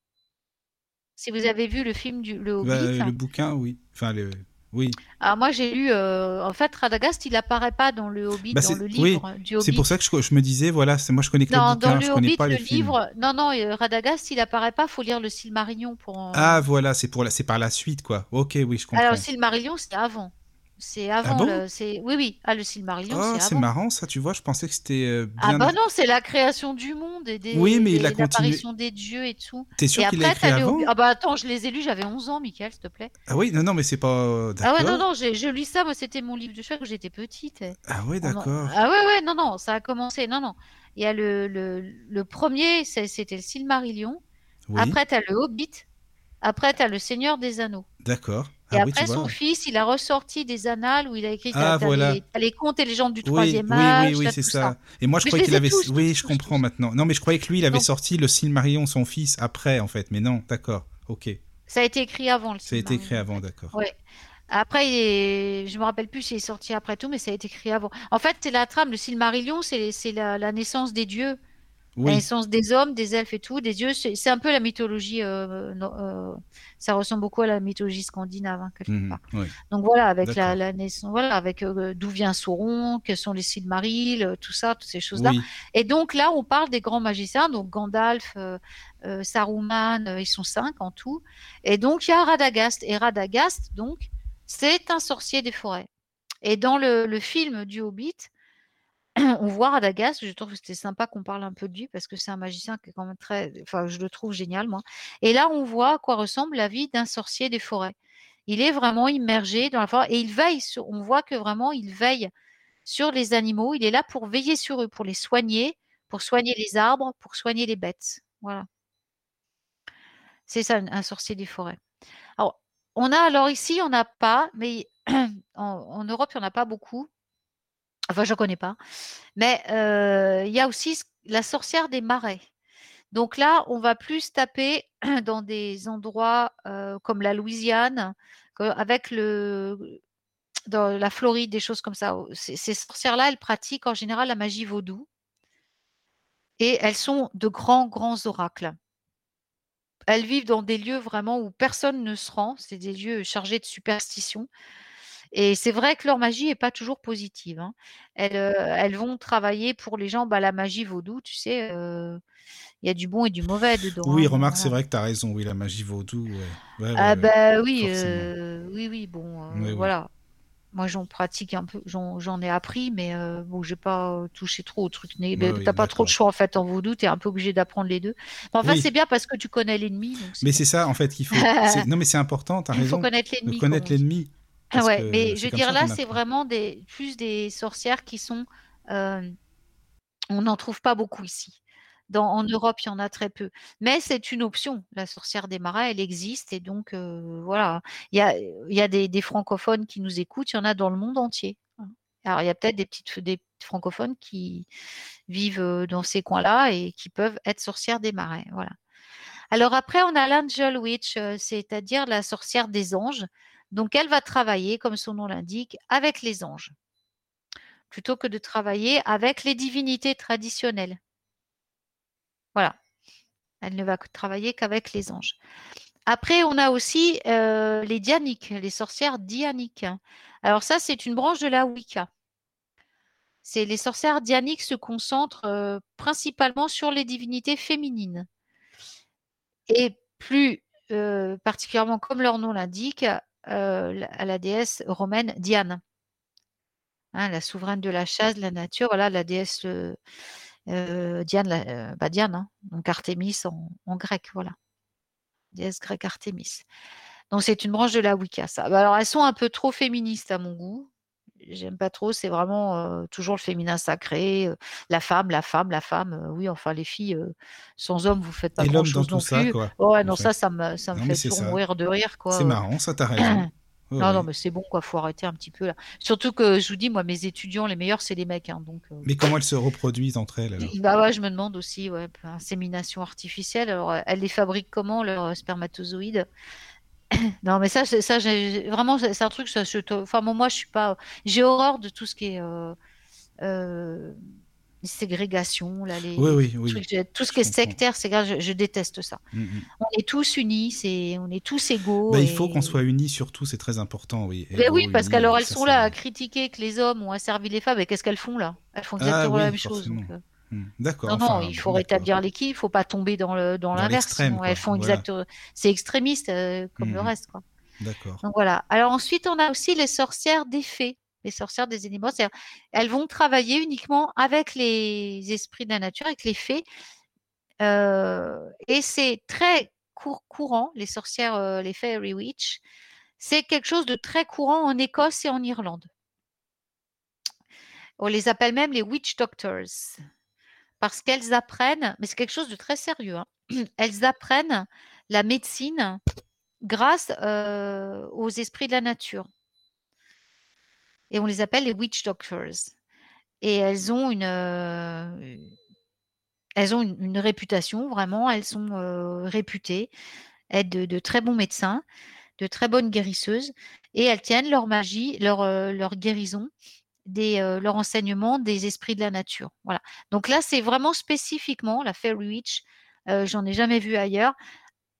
Si vous avez vu le film du Le Hobbit. Bah, le bouquin, oui. Enfin, le... oui. Alors moi j'ai lu, euh, en fait Radagast il apparaît pas dans le Hobbit, Bah, dans le oui, livre du Hobbit. C'est pour ça que je, je me disais, voilà, c'est moi je connais que Non, le bouquin, dans je le connais Hobbit, pas le le film. livre, non, non, euh, Radagast il apparaît pas, faut lire le Silmarillion pour en... Ah voilà, c'est pour la, c'est par la suite quoi. Ok, oui, je comprends. Alors le Silmarillion c'est avant. C'est avant bon le... c'est... Oui, oui, ah, le Silmarillion Oh, c'est avant. marrant ça, tu vois, je pensais que c'était euh, Ah bah non, c'est la création du monde et des, Oui, mais il a continué- l'apparition des dieux et tout. T'es sûr qu'il après, écrit avant Ah bah attends, je les ai lus, j'avais 11 ans, Michael, s'il te plaît. Ah oui, non, non, mais c'est pas. euh, Ah ouais, non, non, j'ai- je lis ça, moi c'était mon livre de chevet quand j'étais petite. Ah ouais, d'accord. Ah ouais, ouais, non, non, ça a commencé. Non, non. Il y a le, le, le premier, c'était le Silmarillion. Oui, Après, tu as le Hobbit. Après, tu as le Seigneur des Anneaux. d'accord. Et Ah oui, après, son fils, il a ressorti des annales où il a écrit Ah, voilà. les, les contes et légendes du Oui, troisième oui, âge. oui, oui, t'as c'est ça. Et moi, je Mais croyais qu'il ai avait. tous, oui, tous, je tous, comprends maintenant. Non, mais je croyais que lui, il avait sorti le Silmarillion, son fils, après, en fait. Mais non, d'accord. Ok. Ça a été écrit avant le Ça a été écrit avant, d'accord. Ouais. Après, est... je me rappelle plus s'il est sorti après tout, mais ça a été écrit avant. En fait, c'est la trame. Le Silmarillion, c'est c'est la, la naissance des dieux. La naissance des hommes, des elfes et tout, des dieux, c'est un peu la mythologie. euh, euh, ça ressemble beaucoup à la mythologie scandinave hein, quelque mhm, part. oui. Donc voilà, avec la, naissance, voilà, avec euh, d'où vient Sauron, quels sont les Silmarils, tout ça, toutes ces choses-là. Oui, Et donc là, on parle des grands magiciens, donc Gandalf, Saruman, ils sont cinq en tout. Et donc il y a Radagast. Et Radagast, donc, c'est un sorcier des forêts. Et dans le, le film du Hobbit, on voit Radagast, je trouve que c'était sympa qu'on parle un peu de lui parce que c'est un magicien qui est quand même très, enfin, je le trouve génial, moi. Et là, on voit à quoi ressemble la vie d'un sorcier des forêts. Il est vraiment immergé dans la forêt et il veille sur, on voit que vraiment il veille sur les animaux. Il est là pour veiller sur eux, pour les soigner, pour soigner les arbres, pour soigner les bêtes. Voilà. C'est ça, un, sorcier des forêts. Alors, on a, alors ici, on n'a pas, mais en, en Europe, il n'y en a pas beaucoup. Enfin, je ne connais pas. Mais euh, il y a aussi la sorcière des marais. Donc là, on va plus taper dans des endroits euh, comme la Louisiane, avec le, dans la Floride, des choses comme ça. Ces, ces sorcières-là, elles pratiquent en général la magie vaudou. Et elles sont de grands, grands oracles. Elles vivent dans des lieux vraiment où personne ne se rend. C'est des lieux chargés de superstition. Et c'est vrai que leur magie n'est pas toujours positive. hein. Elles, euh, elles vont travailler pour les gens, bah, la magie vaudou, tu sais, euh, il y a du bon et du mauvais dedans. oui, hein, remarque, c'est vrai que tu as raison. Oui, la magie vaudou. Ouais. Ouais, ouais, Ah ouais. bah oui, oui, oui, bon, voilà. Moi, j'en pratique un peu, j'en ai appris, mais euh, bon, j'ai pas touché trop au truc. Ouais, mais oui, T'as pas trop de choix en fait en vaudou, t'es un peu obligé d'apprendre les deux. Mais enfin, Oui. c'est bien parce que tu connais l'ennemi. Mais c'est ça, en fait, qu'il faut. Non, mais c'est important, tu as Il faut raison. connaître l'ennemi. Ah parce ouais, mais je veux dire là, c'est vraiment des, plus des sorcières qui sont. euh, on n'en trouve pas beaucoup ici. Dans, en Europe, il y en a très peu. Mais c'est une option. La sorcière des marais, elle existe. Et donc, euh, voilà. Il y a, il y a des, des francophones qui nous écoutent. Il y en a dans le monde entier. hein. Alors, il y a peut-être des petites, des francophones qui vivent euh, dans ces coins-là et qui peuvent être sorcières des marais. Voilà. Alors après, on a l'Angel Witch, c'est-à-dire la sorcière des anges. Donc, elle va travailler, comme son nom l'indique, avec les anges, plutôt que de travailler avec les divinités traditionnelles. Voilà. Elle ne va travailler qu'avec les anges. Après, on a aussi euh, les dianiques, les sorcières dianiques. Alors ça, c'est une branche de la Wicca. C'est les sorcières dianiques se concentrent euh, principalement sur les divinités féminines et plus euh, particulièrement comme leur nom l'indique, euh, à la déesse romaine Diane, hein, la souveraine de la chasse, de la nature, voilà la déesse euh, euh, Diane, la- bah, Diane, hein, donc Artémis en, grec, voilà, déesse grecque Artémis. Donc c'est une branche de la Wicca. Bah, alors elles sont un peu trop féministes à mon goût. J'aime pas trop, c'est vraiment toujours le féminin sacré, la femme, la femme, la femme. oui, enfin les filles, sans homme, vous faites pas Et l'homme grand-chose non tout ça, plus. quoi, Ouais, en non, fait. ça, ça me, ça me Non, fait toujours mourir de rire, quoi. C'est marrant, ça t'as raison. Non, non, mais c'est bon, quoi. Faut arrêter un petit peu là. Surtout que je vous dis, moi, mes étudiants, les meilleurs, c'est les mecs, hein, donc. euh, Mais comment elles se reproduisent entre elles alors? Bah ouais, je me demande aussi, ouais, insémination artificielle. Alors, elles les fabriquent comment, leurs euh, spermatozoïdes? Non, mais ça, ça, vraiment, c'est un truc, ça, je te- enfin, moi, moi, je suis pas, j'ai horreur de tout ce qui est euh, euh, ségrégation, là, les, Oui, oui, oui. trucs, tout ce qui est sectaire, c'est grave, je, je déteste ça. Mm, mm. On est tous unis, c'est, on est tous égaux. Bah, il faut qu'on soit unis surtout, c'est très important, oui. Mais Égaux, oui, parce qu'alors elles ça, sont là à critiquer que les hommes ont asservi les femmes, et qu'est-ce qu'elles font là? Elles font Ah exactement la même chose. donc, euh. D'accord. non, il faut rétablir l'équilibre, il faut pas tomber dans l'inverse. elles font voilà. exact, c'est extrémiste euh, comme le Mhm. reste, quoi. D'accord. Donc voilà. Alors ensuite, on a aussi les sorcières des fées, les sorcières des animaux. Elles vont travailler uniquement avec les esprits de la nature, avec les fées, euh, et c'est très cour- courant. Les sorcières, euh, les fairy witch, c'est quelque chose de très courant en Écosse et en Irlande. On les appelle même les witch doctors parce qu'elles apprennent, mais c'est quelque chose de très sérieux, hein, elles apprennent la médecine grâce aux esprits de la nature. Et on les appelle les witch doctors. Et elles ont une, elles ont une, réputation, vraiment, elles sont réputées être de, de très bons médecins, de très bonnes guérisseuses, et elles tiennent leur magie, leur, leur guérison, leur enseignement des esprits de la nature. Voilà. Donc là, c'est vraiment spécifiquement la Fairy Witch. J'en ai jamais vu ailleurs.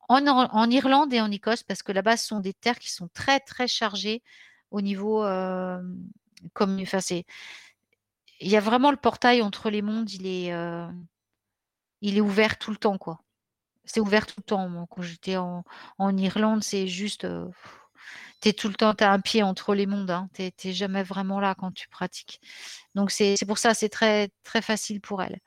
En, Irlande et en Écosse, parce que là-bas, ce sont des terres qui sont très, très chargées au niveau euh, comme, il y a vraiment le portail entre les mondes, il est, ouvert tout le temps, quoi. C'est ouvert tout le temps. Quand j'étais en Irlande, c'est juste, t'es tout le temps, t'as un pied entre les mondes. Hein. T'es, t'es jamais vraiment là quand tu pratiques. Donc c'est, pour ça, c'est très, très facile pour elles.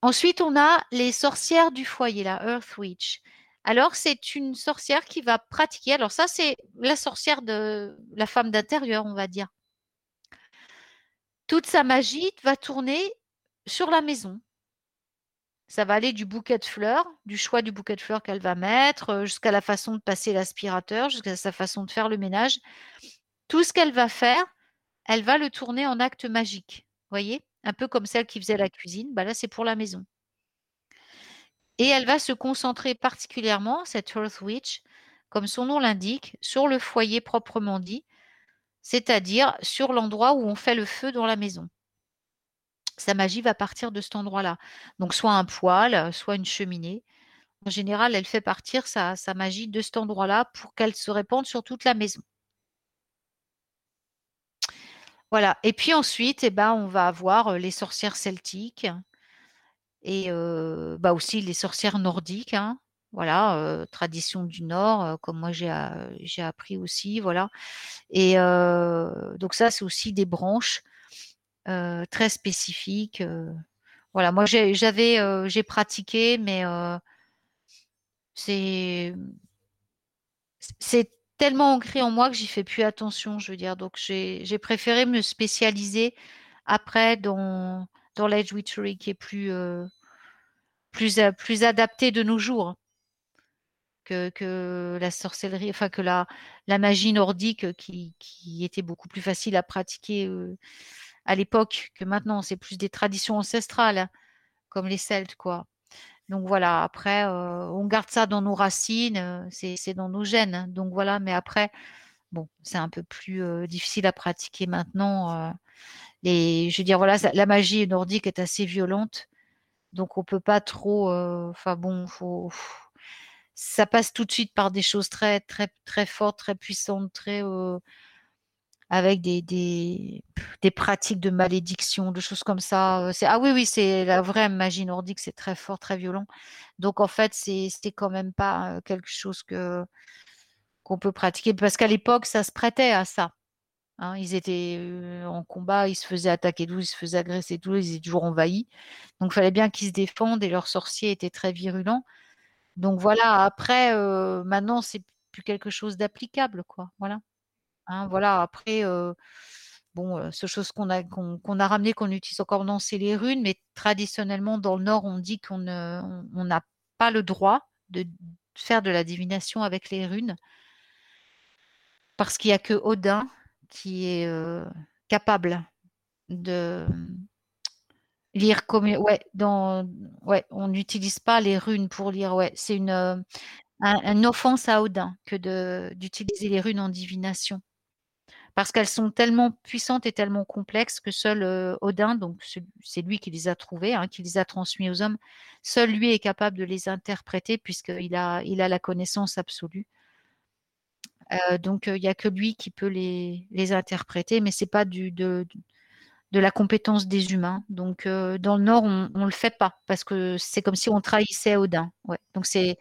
Ensuite, on a les sorcières du foyer, la Earth Witch. Alors, c'est une sorcière qui va pratiquer. Alors, ça, c'est la sorcière de la femme d'intérieur, on va dire. Toute sa magie va tourner sur la maison. Ça va aller du bouquet de fleurs, du choix du bouquet de fleurs qu'elle va mettre, jusqu'à la façon de passer l'aspirateur, jusqu'à sa façon de faire le ménage. Tout ce qu'elle va faire, elle va le tourner en acte magique. Voyez Un peu comme celle qui faisait la cuisine. Bah là, c'est pour la maison. Et elle va se concentrer particulièrement, cette Earth Witch, comme son nom l'indique, sur le foyer proprement dit, c'est-à-dire sur l'endroit où on fait le feu dans la maison. Sa magie va partir de cet endroit-là. Donc soit un poêle, soit une cheminée. En général, elle fait partir sa, magie de cet endroit-là pour qu'elle se répande sur toute la maison. Voilà. Et puis ensuite, eh ben, on va avoir euh, les sorcières celtiques et euh, bah aussi les sorcières nordiques. hein. Voilà, euh, tradition du Nord, euh, comme moi j'ai euh, j'ai appris aussi. Voilà. Et euh, donc ça, c'est aussi des branches euh, très spécifiques. euh. Voilà, moi j'avais euh, j'ai pratiqué, mais euh, c'est c'est tellement ancré en moi que j'y fais plus attention, je veux dire. Donc j'ai préféré me spécialiser après dans dans l'edge witchery qui est plus euh, plus plus adapté de nos jours que que la sorcellerie, enfin que la la magie nordique euh, qui qui était beaucoup plus facile à pratiquer euh, à l'époque que maintenant. C'est plus des traditions ancestrales hein, comme les Celtes, quoi. Donc voilà, après, euh, on garde ça dans nos racines, euh, c'est dans nos gènes. hein. Donc voilà, mais après, bon, c'est un peu plus euh, difficile à pratiquer maintenant. euh. les, je veux dire, voilà, la magie nordique est assez violente, donc on peut pas trop. Enfin bon, ça passe tout de suite par des choses très, très, très fortes, très puissantes, très avec des, pratiques de malédiction, de choses comme ça. ah oui, oui, c'est la vraie magie nordique, c'est très fort, très violent. Donc en fait, c'est, quand même pas quelque chose que qu'on peut pratiquer parce qu'à l'époque, ça se prêtait à ça. hein. ils étaient en combat, ils se faisaient attaquer d'où, ils se faisaient agresser d'où, ils étaient toujours envahis. Donc il fallait bien qu'ils se défendent et leurs sorciers étaient très virulents. Donc voilà, après, euh, maintenant, c'est plus quelque chose d'applicable, quoi. Voilà. Hein, voilà, après, bon, seule chose qu'on a qu'on a ramené, qu'on utilise encore maintenant, c'est les runes, mais traditionnellement, dans le Nord, on dit qu'on ne on n'a pas le droit de faire de la divination avec les runes. Parce qu'il y a que Odin qui est, capable de, lire comme ouais, on n'utilise pas les runes pour lire, c'est une, offense à Odin que d'utiliser les runes en divination. Parce qu'elles sont tellement puissantes et tellement complexes que seul, heu, Odin, ce c'est lui qui les a trouvées, hein, qui les a transmis aux hommes, seul lui est capable de les interpréter puisqu'il a la connaissance absolue. Heu, donc heu, il y a que lui qui peut les interpréter, mais c'est pas du la compétence des humains. Donc heu, dans le Nord, on on le fait pas parce que c'est comme si on trahissait Odin. Ouais, donc c'est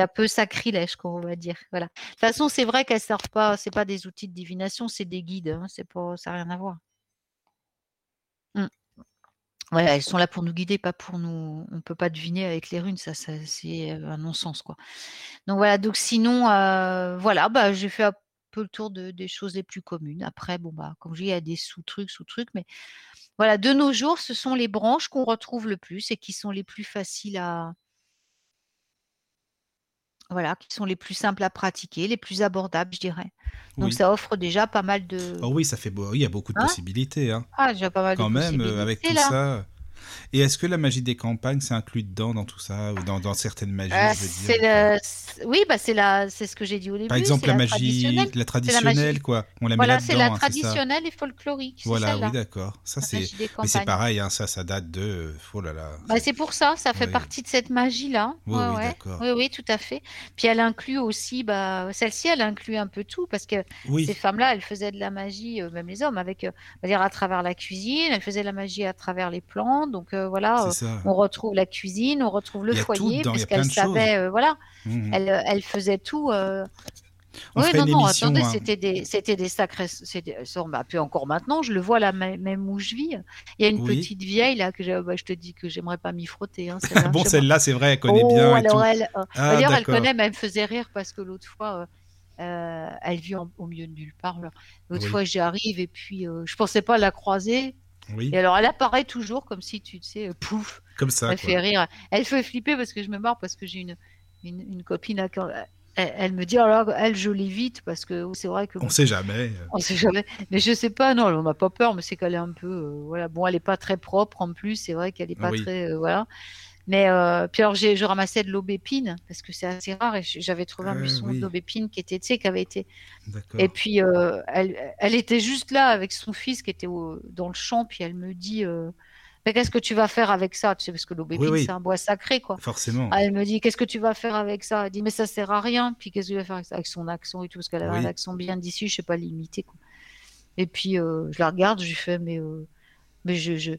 un peu sacrilège, quoi, on va dire, voilà. De toute façon, c'est vrai qu'elles servent pas c'est pas des outils de divination, c'est des guides, hein, c'est pas ça rien à voir. Mmh. Ouais, elles sont là pour nous guider, pas pour nous on peut pas deviner avec les runes, ça c'est, heu, un non-sens, quoi. Donc voilà, donc sinon, heu, voilà, bah, j'ai fait peu le tour de des choses les plus communes. Après, bon, bah, comme je dis, il y a des sous-trucs, sous-trucs, mais voilà, de nos jours, ce sont les branches qu'on retrouve le plus et qui sont les plus faciles à voilà, qui sont les plus simples à pratiquer, les plus abordables, je dirais. Donc Oui. ça offre déjà pas mal de Oh oui, ça fait beau. Oui, il y a beaucoup de hein? possibilités, hein. Ah, déjà pas mal de Quand même, heu, avec possibilités tout là. ça. Et est-ce que la magie des campagnes, c'est inclus dedans, dans tout ça? Ou dans dans certaines magies, Heu, je veux c'est dire, enfin? le c oui, bah, c'est la c'est ce que j'ai dit au Par début, exemple, c'est la la magie traditionnelle. la C'est la magie traditionnelle, quoi. On la voilà, c'est la hein, traditionnelle et folklorique, Voilà, oui, d'accord. Ça, c'est magie mais c'est pareil, hein, ça, ça date de, heu, oh là là, Bah, c'est pour ça, ça fait oui. partie de cette magie-là. Oui, Ouais, oui, ouais. d'accord. Oui, oui, tout à fait. Puis elle inclut aussi, bah, celle-ci, elle inclut un peu tout parce que ces Oui, femmes-là, elles faisaient de la magie, heu, même les hommes avec, heu, on va dire à travers la cuisine, elles faisaient de la magie à travers les plantes. Donc heu, voilà, ça. on retrouve la cuisine, on retrouve le foyer choses. savaient, heu, voilà, Mmh mh. elles, heu, elles faisaient tout, On oui, non, non, émission, attendez, hein. c'était des c'était des c'était ça, bah, puis encore maintenant, je le vois là, mê même où je vis, il y a une Oui. petite vieille là que je bah, je te dis que j'aimerais pas m'y frotter, hein, celle-là, Bon, celle-là, c'est vrai, elle connaît Oh, bien et alors tout. elle, heu, Ah d'ailleurs elle connaît, mais elle me faisait rire parce que l'autre fois, elle vit en au milieu de nulle part là. L'autre Oui. fois, j'arrive et puis, je pensais pas la croiser Oui, et alors elle apparaît toujours comme si tu sais, heu, pouf, comme ça, elle quoi. fait rire. Elle fait flipper parce que je me marre parce que j'ai une une une copine là quand elle elle me dit: «Alors elle, je l'évite» parce que c'est vrai que On bon sait jamais, on sait jamais. Mais je sais pas, non, elle en a pas peur, mais c'est qu'elle est un peu, heu, voilà. Bon, elle est pas très propre en plus, c'est vrai qu'elle est pas Oui. très, voilà. Mais heu, puis alors je ramassais de l'aubépine parce que c'est assez rare et j'avais trouvé un Ah buisson oui, d'aubépine qui était, tu sais, qui avait été et puis, heu, elle elle était juste là avec son fils qui était au dans le champ, puis elle me dit, «Mais qu'est-ce que tu vas faire avec ça?» tu sais? Parce que Oui, l'aubépine, c'est un bois sacré, quoi. forcément. Ah, elle me dit: «Qu'est-ce que tu vas faire avec ça?» Elle dit: «Mais ça sert à rien». Puis qu'est-ce que tu vas faire avec ça? Avec son accent et tout, parce qu'elle avait un accent bien d'ici, je sais pas l'imiter, quoi. Et puis, je la regarde, je lui fais: «Mais, mais je je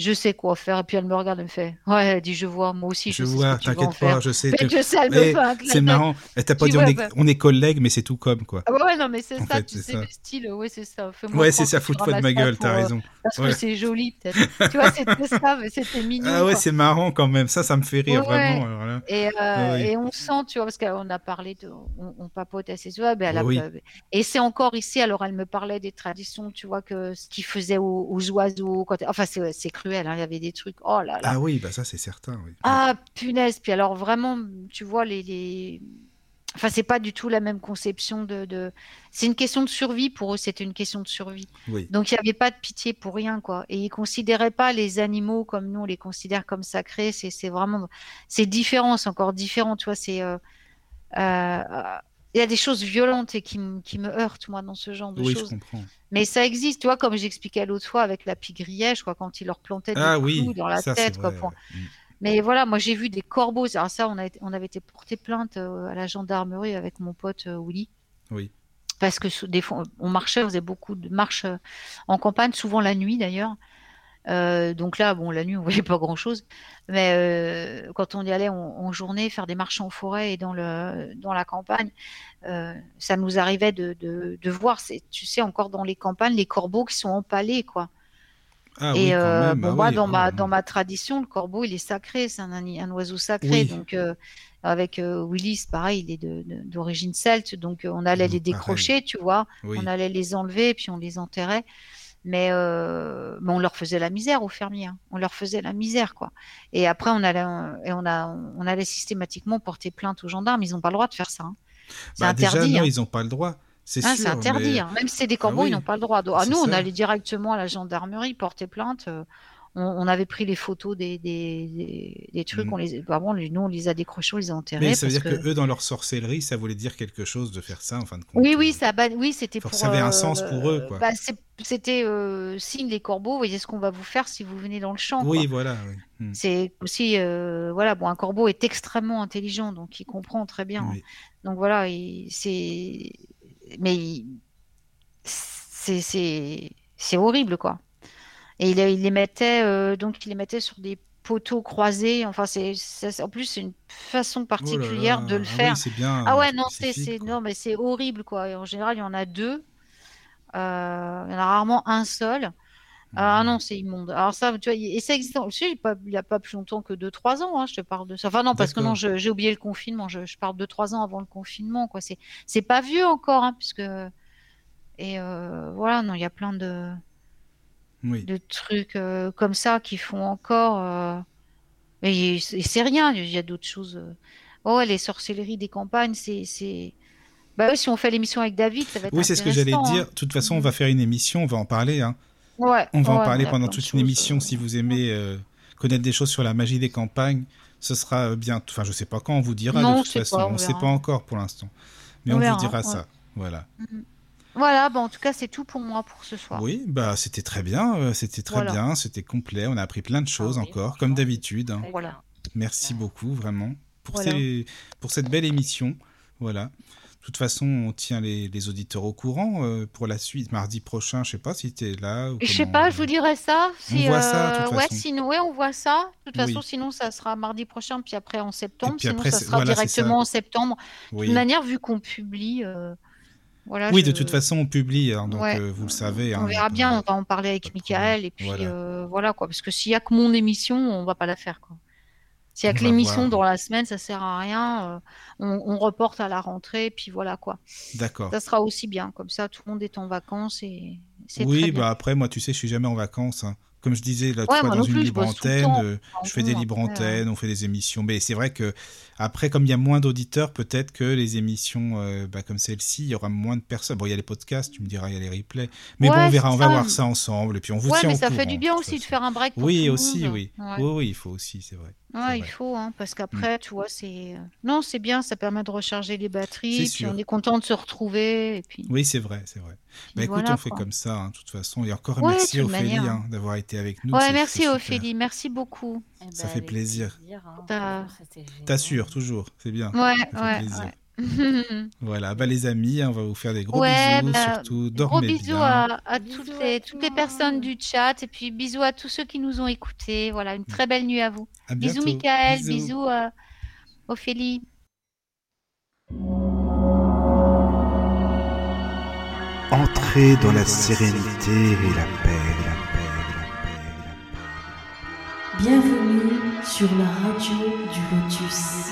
je sais quoi faire» et puis elle me regarde, elle me fait: «Ouais», elle dit: «Je vois, moi aussi, Je je sais vois, t'inquiète pas, faire». je sais Mais je sais, elle me fait c'est marrant, elle t'a pas dit: «On «Ouais, est bah» on est collègues», mais c'est tout comme, quoi. ah ouais, ouais, non, mais c'est ça, fait, tu c'est sais, ça. le style, ouais, c'est ça. Ouais, c'est ça, fous-toi de ma gueule, tu pour, as heu, raison. parce que c'est joli peut-être. Tu vois, c'était ça, mais c'était mignon, Ah ouais, c'est marrant quand même, ça, ça me fait rire vraiment, et heu Ah et on sent, tu vois? Parce qu'on a parlé de on papote assez souvent, ben elle a Oui, bah, beh et c'est encore ici, alors elle me parlait des traditions, tu vois? Que ce qu'ils faisaient aux aux oiseaux quand enfin c'est c'est cruel, hein, il y avait des trucs, oh là là! ah oui, bah ça, c'est certain, oui. Ah punaise! Puis alors vraiment, tu vois les les enfin c'est pas du tout la même conception de de c'est une question de survie pour eux, c'était une question de survie. Oui, Donc il y avait pas de pitié pour rien, quoi et ils considéraient pas les animaux comme nous on les considère comme sacrés, c'est vraiment c'est différent, c'est encore différent, tu vois? C'est, heu heu, il y a des choses violentes et qui me qui me heurtent moi dans ce genre de oui, je choses. comprends. Mais ça existe, tu vois? Comme j'expliquais l'autre fois avec la pie-grièche, je crois, quand ils leur plantaient des Ah clous oui, dans la ça, tête, quoi, pour. Mmh. mais voilà, moi j'ai vu des corbeaux, alors ça on a on avait été porter plainte, heu, à la gendarmerie avec mon pote, heu, Willy. Oui, Parce que des fois on marchait, on faisait beaucoup de marches, heu, en campagne, souvent la nuit d'ailleurs. Heu, donc là, bon, la nuit, on voyait pas grand-chose, mais heu, quand on y allait en en journée, faire des marches en forêt et dans le dans la campagne, heu, ça nous arrivait de de de voir, tu sais, encore dans les campagnes, les corbeaux qui sont empalés, quoi. Ah Et oui, quand euh, même. bon, ah moi, oui, dans oh ma, là dans ma tradition, le corbeau, il est sacré, c'est un, un oiseau sacré. Oui. Donc, euh, avec euh, Willis, pareil, il est d'origine celte. Donc, euh, on allait Mmh, les pareil. décrocher, tu vois. Oui. On allait les enlever, puis on les enterrait. Mais, euh, mais on leur faisait la misère aux fermiers. hein. On leur faisait la misère, quoi. Et après, on allait, et on a, on allait systématiquement porter plainte aux gendarmes. Ils n'ont pas le droit de faire ça. hein. C'est Bah, déjà, interdit. non, hein. ils n'ont pas le droit. C'est Ah, interdit. mais-. Même si c'est des corbeaux, oui, ils n'ont pas le droit. Ah, nous, on allait directement à la gendarmerie porter plainte. euh, on, on avait pris les photos des, des, des, des trucs. Mhm. On les, bah bon, nous, on les a décrochés, on les a enterrés. Mais ça veut parce dire que... que- eux, dans leur sorcellerie, ça voulait dire quelque chose de faire ça, en fin de compte. Oui, oui, Euh, ça, bah, oui, c'était pour. ça avait un euh, sens pour eux, quoi. bah, c'était euh, signe les corbeaux. Voyez ce qu'on va vous faire si vous venez dans le champ. Oui, quoi. voilà. oui. Hmm. C'est aussi, euh, voilà, bon, un corbeau est extrêmement intelligent, donc il comprend très bien. Oui. Donc voilà, il- c'est, mais il- c'est horrible quoi. Et il, il les mettait euh, donc il les mettait sur des poteaux croisés. Enfin c'est en plus c'est une façon Oh là particulière là, de le ah faire. Oui, bien. Ah euh, ouais non c'est non mais c'est horrible quoi. Et en général il y en a deux. Euh, il y en a rarement un seul. Ah Mhm. non, c'est immonde. Alors ça, tu vois, et ça existe. Je sais, il n'y a, pas- plus longtemps que 2-3 ans, hein, je te parle de ça. Enfin non, parce que non, j'ai oublié le confinement. Je, je parle de 3 ans avant le confinement, quoi. C'est, c'est pas vieux encore, hein, puisque et euh, voilà, non, il y a plein de, Oui. de trucs euh, comme ça qui font encore. euh, Et, c'est rien. Il y a d'autres choses. euh. Oh, les sorcelleries des campagnes, c'est, c'est. Bah oui, si on fait l'émission avec David, ça va être Oui, c'est ce que j'allais dire. hein. De toute façon, on va faire une émission, on va en parler. hein. Ouais, On va en parler pendant toute une émission. euh. Si vous aimez euh, connaître des choses sur la magie des campagnes, ce sera bien. Enfin, je sais pas quand on vous dira. Non, de on toute façon, pas, on ne sait pas encore pour l'instant. Mais On on, verra, vous dira ouais. ça. Voilà. Voilà, bah en tout cas, c'est tout pour moi pour ce soir. Oui, bah c'était très bien. euh, C'était très Voilà. bien. C'était complet. On a appris plein de choses oui, encore, comme d'habitude. Voilà. Merci beaucoup, vraiment, pour, Voilà. ces- pour cette belle émission. Voilà. De toute façon, on tient les, les auditeurs au courant euh, pour la suite. Mardi prochain, je sais pas si tu es là. ou Je sais pas, je vous dirai ça. Si, voit ça, de toute ouais, façon. sinon, ouais, on voit ça. De toute Oui. façon, sinon, ça sera mardi prochain, puis après en septembre. Sinon, après, ça sera voilà, directement ça. en septembre. De Oui, toute manière, vu qu'on publie, euh, voilà. oui je- de toute façon, on publie, hein, donc Ouais. euh, vous le savez. on hein, verra bien. On va en parler avec Michael, problème. et puis Voilà. euh, voilà quoi. Parce que s'il y a que mon émission, on va pas la faire quoi. S'il y a que l'émission dans la semaine, ça sert à rien. euh, on, on reporte à la rentrée, puis voilà quoi. D'accord. Ça sera aussi bien. Comme ça, tout le monde est en vacances et c'est Oui, très bien. bah après, moi, tu sais, je suis jamais en vacances. hein. Comme je disais l'autre Ouais, dans une plus, je libre le antenne, euh, je fais des libres antennes, on fait des émissions. Mais c'est vrai que après, comme il y a moins d'auditeurs, peut-être que les émissions euh, bah, comme celle-ci, il y aura moins de personnes. Bon, il y a les podcasts, tu me diras, il y a les replays. Mais bon, on verra, on va ça. voir ça ensemble. Et puis on vous tient mais au ça fait du bien aussi de faire un break Oui, aussi, oui. Oui, oui, il faut aussi, c'est vrai. Ouais, il faut, hein, parce qu'après, tu vois, c'est... Non, c'est bien, ça permet de recharger les batteries, C'est puis sûr. on est content de se retrouver, et puis... Oui, c'est vrai, c'est vrai. Bah écoute, voilà, on fait quoi. comme ça, hein, de toute façon. Et encore Ouais, merci Ophélie hein, d'avoir été avec nous. Ouais, merci. Ophélie, merci beaucoup. Eh Ça ben, fait plaisir. hein. T'assures, toujours, c'est bien. Ouais, Ça fait ouais, plaisir. ouais. Voilà, bah les amis, hein, on va vous faire des gros Ouais, bisous, bah, surtout Gros dormez bisous bien. à, à Bisous toutes, à les, tout toutes le les personnes monde. du chat, et puis bisous à tous ceux qui nous ont écoutés. Voilà, une très belle nuit à vous. À Bisous. Michael, bisous, euh, Ophélie. Entrez dans la sérénité et la paix, la paix, la paix, la paix. Bienvenue sur la radio du Lotus.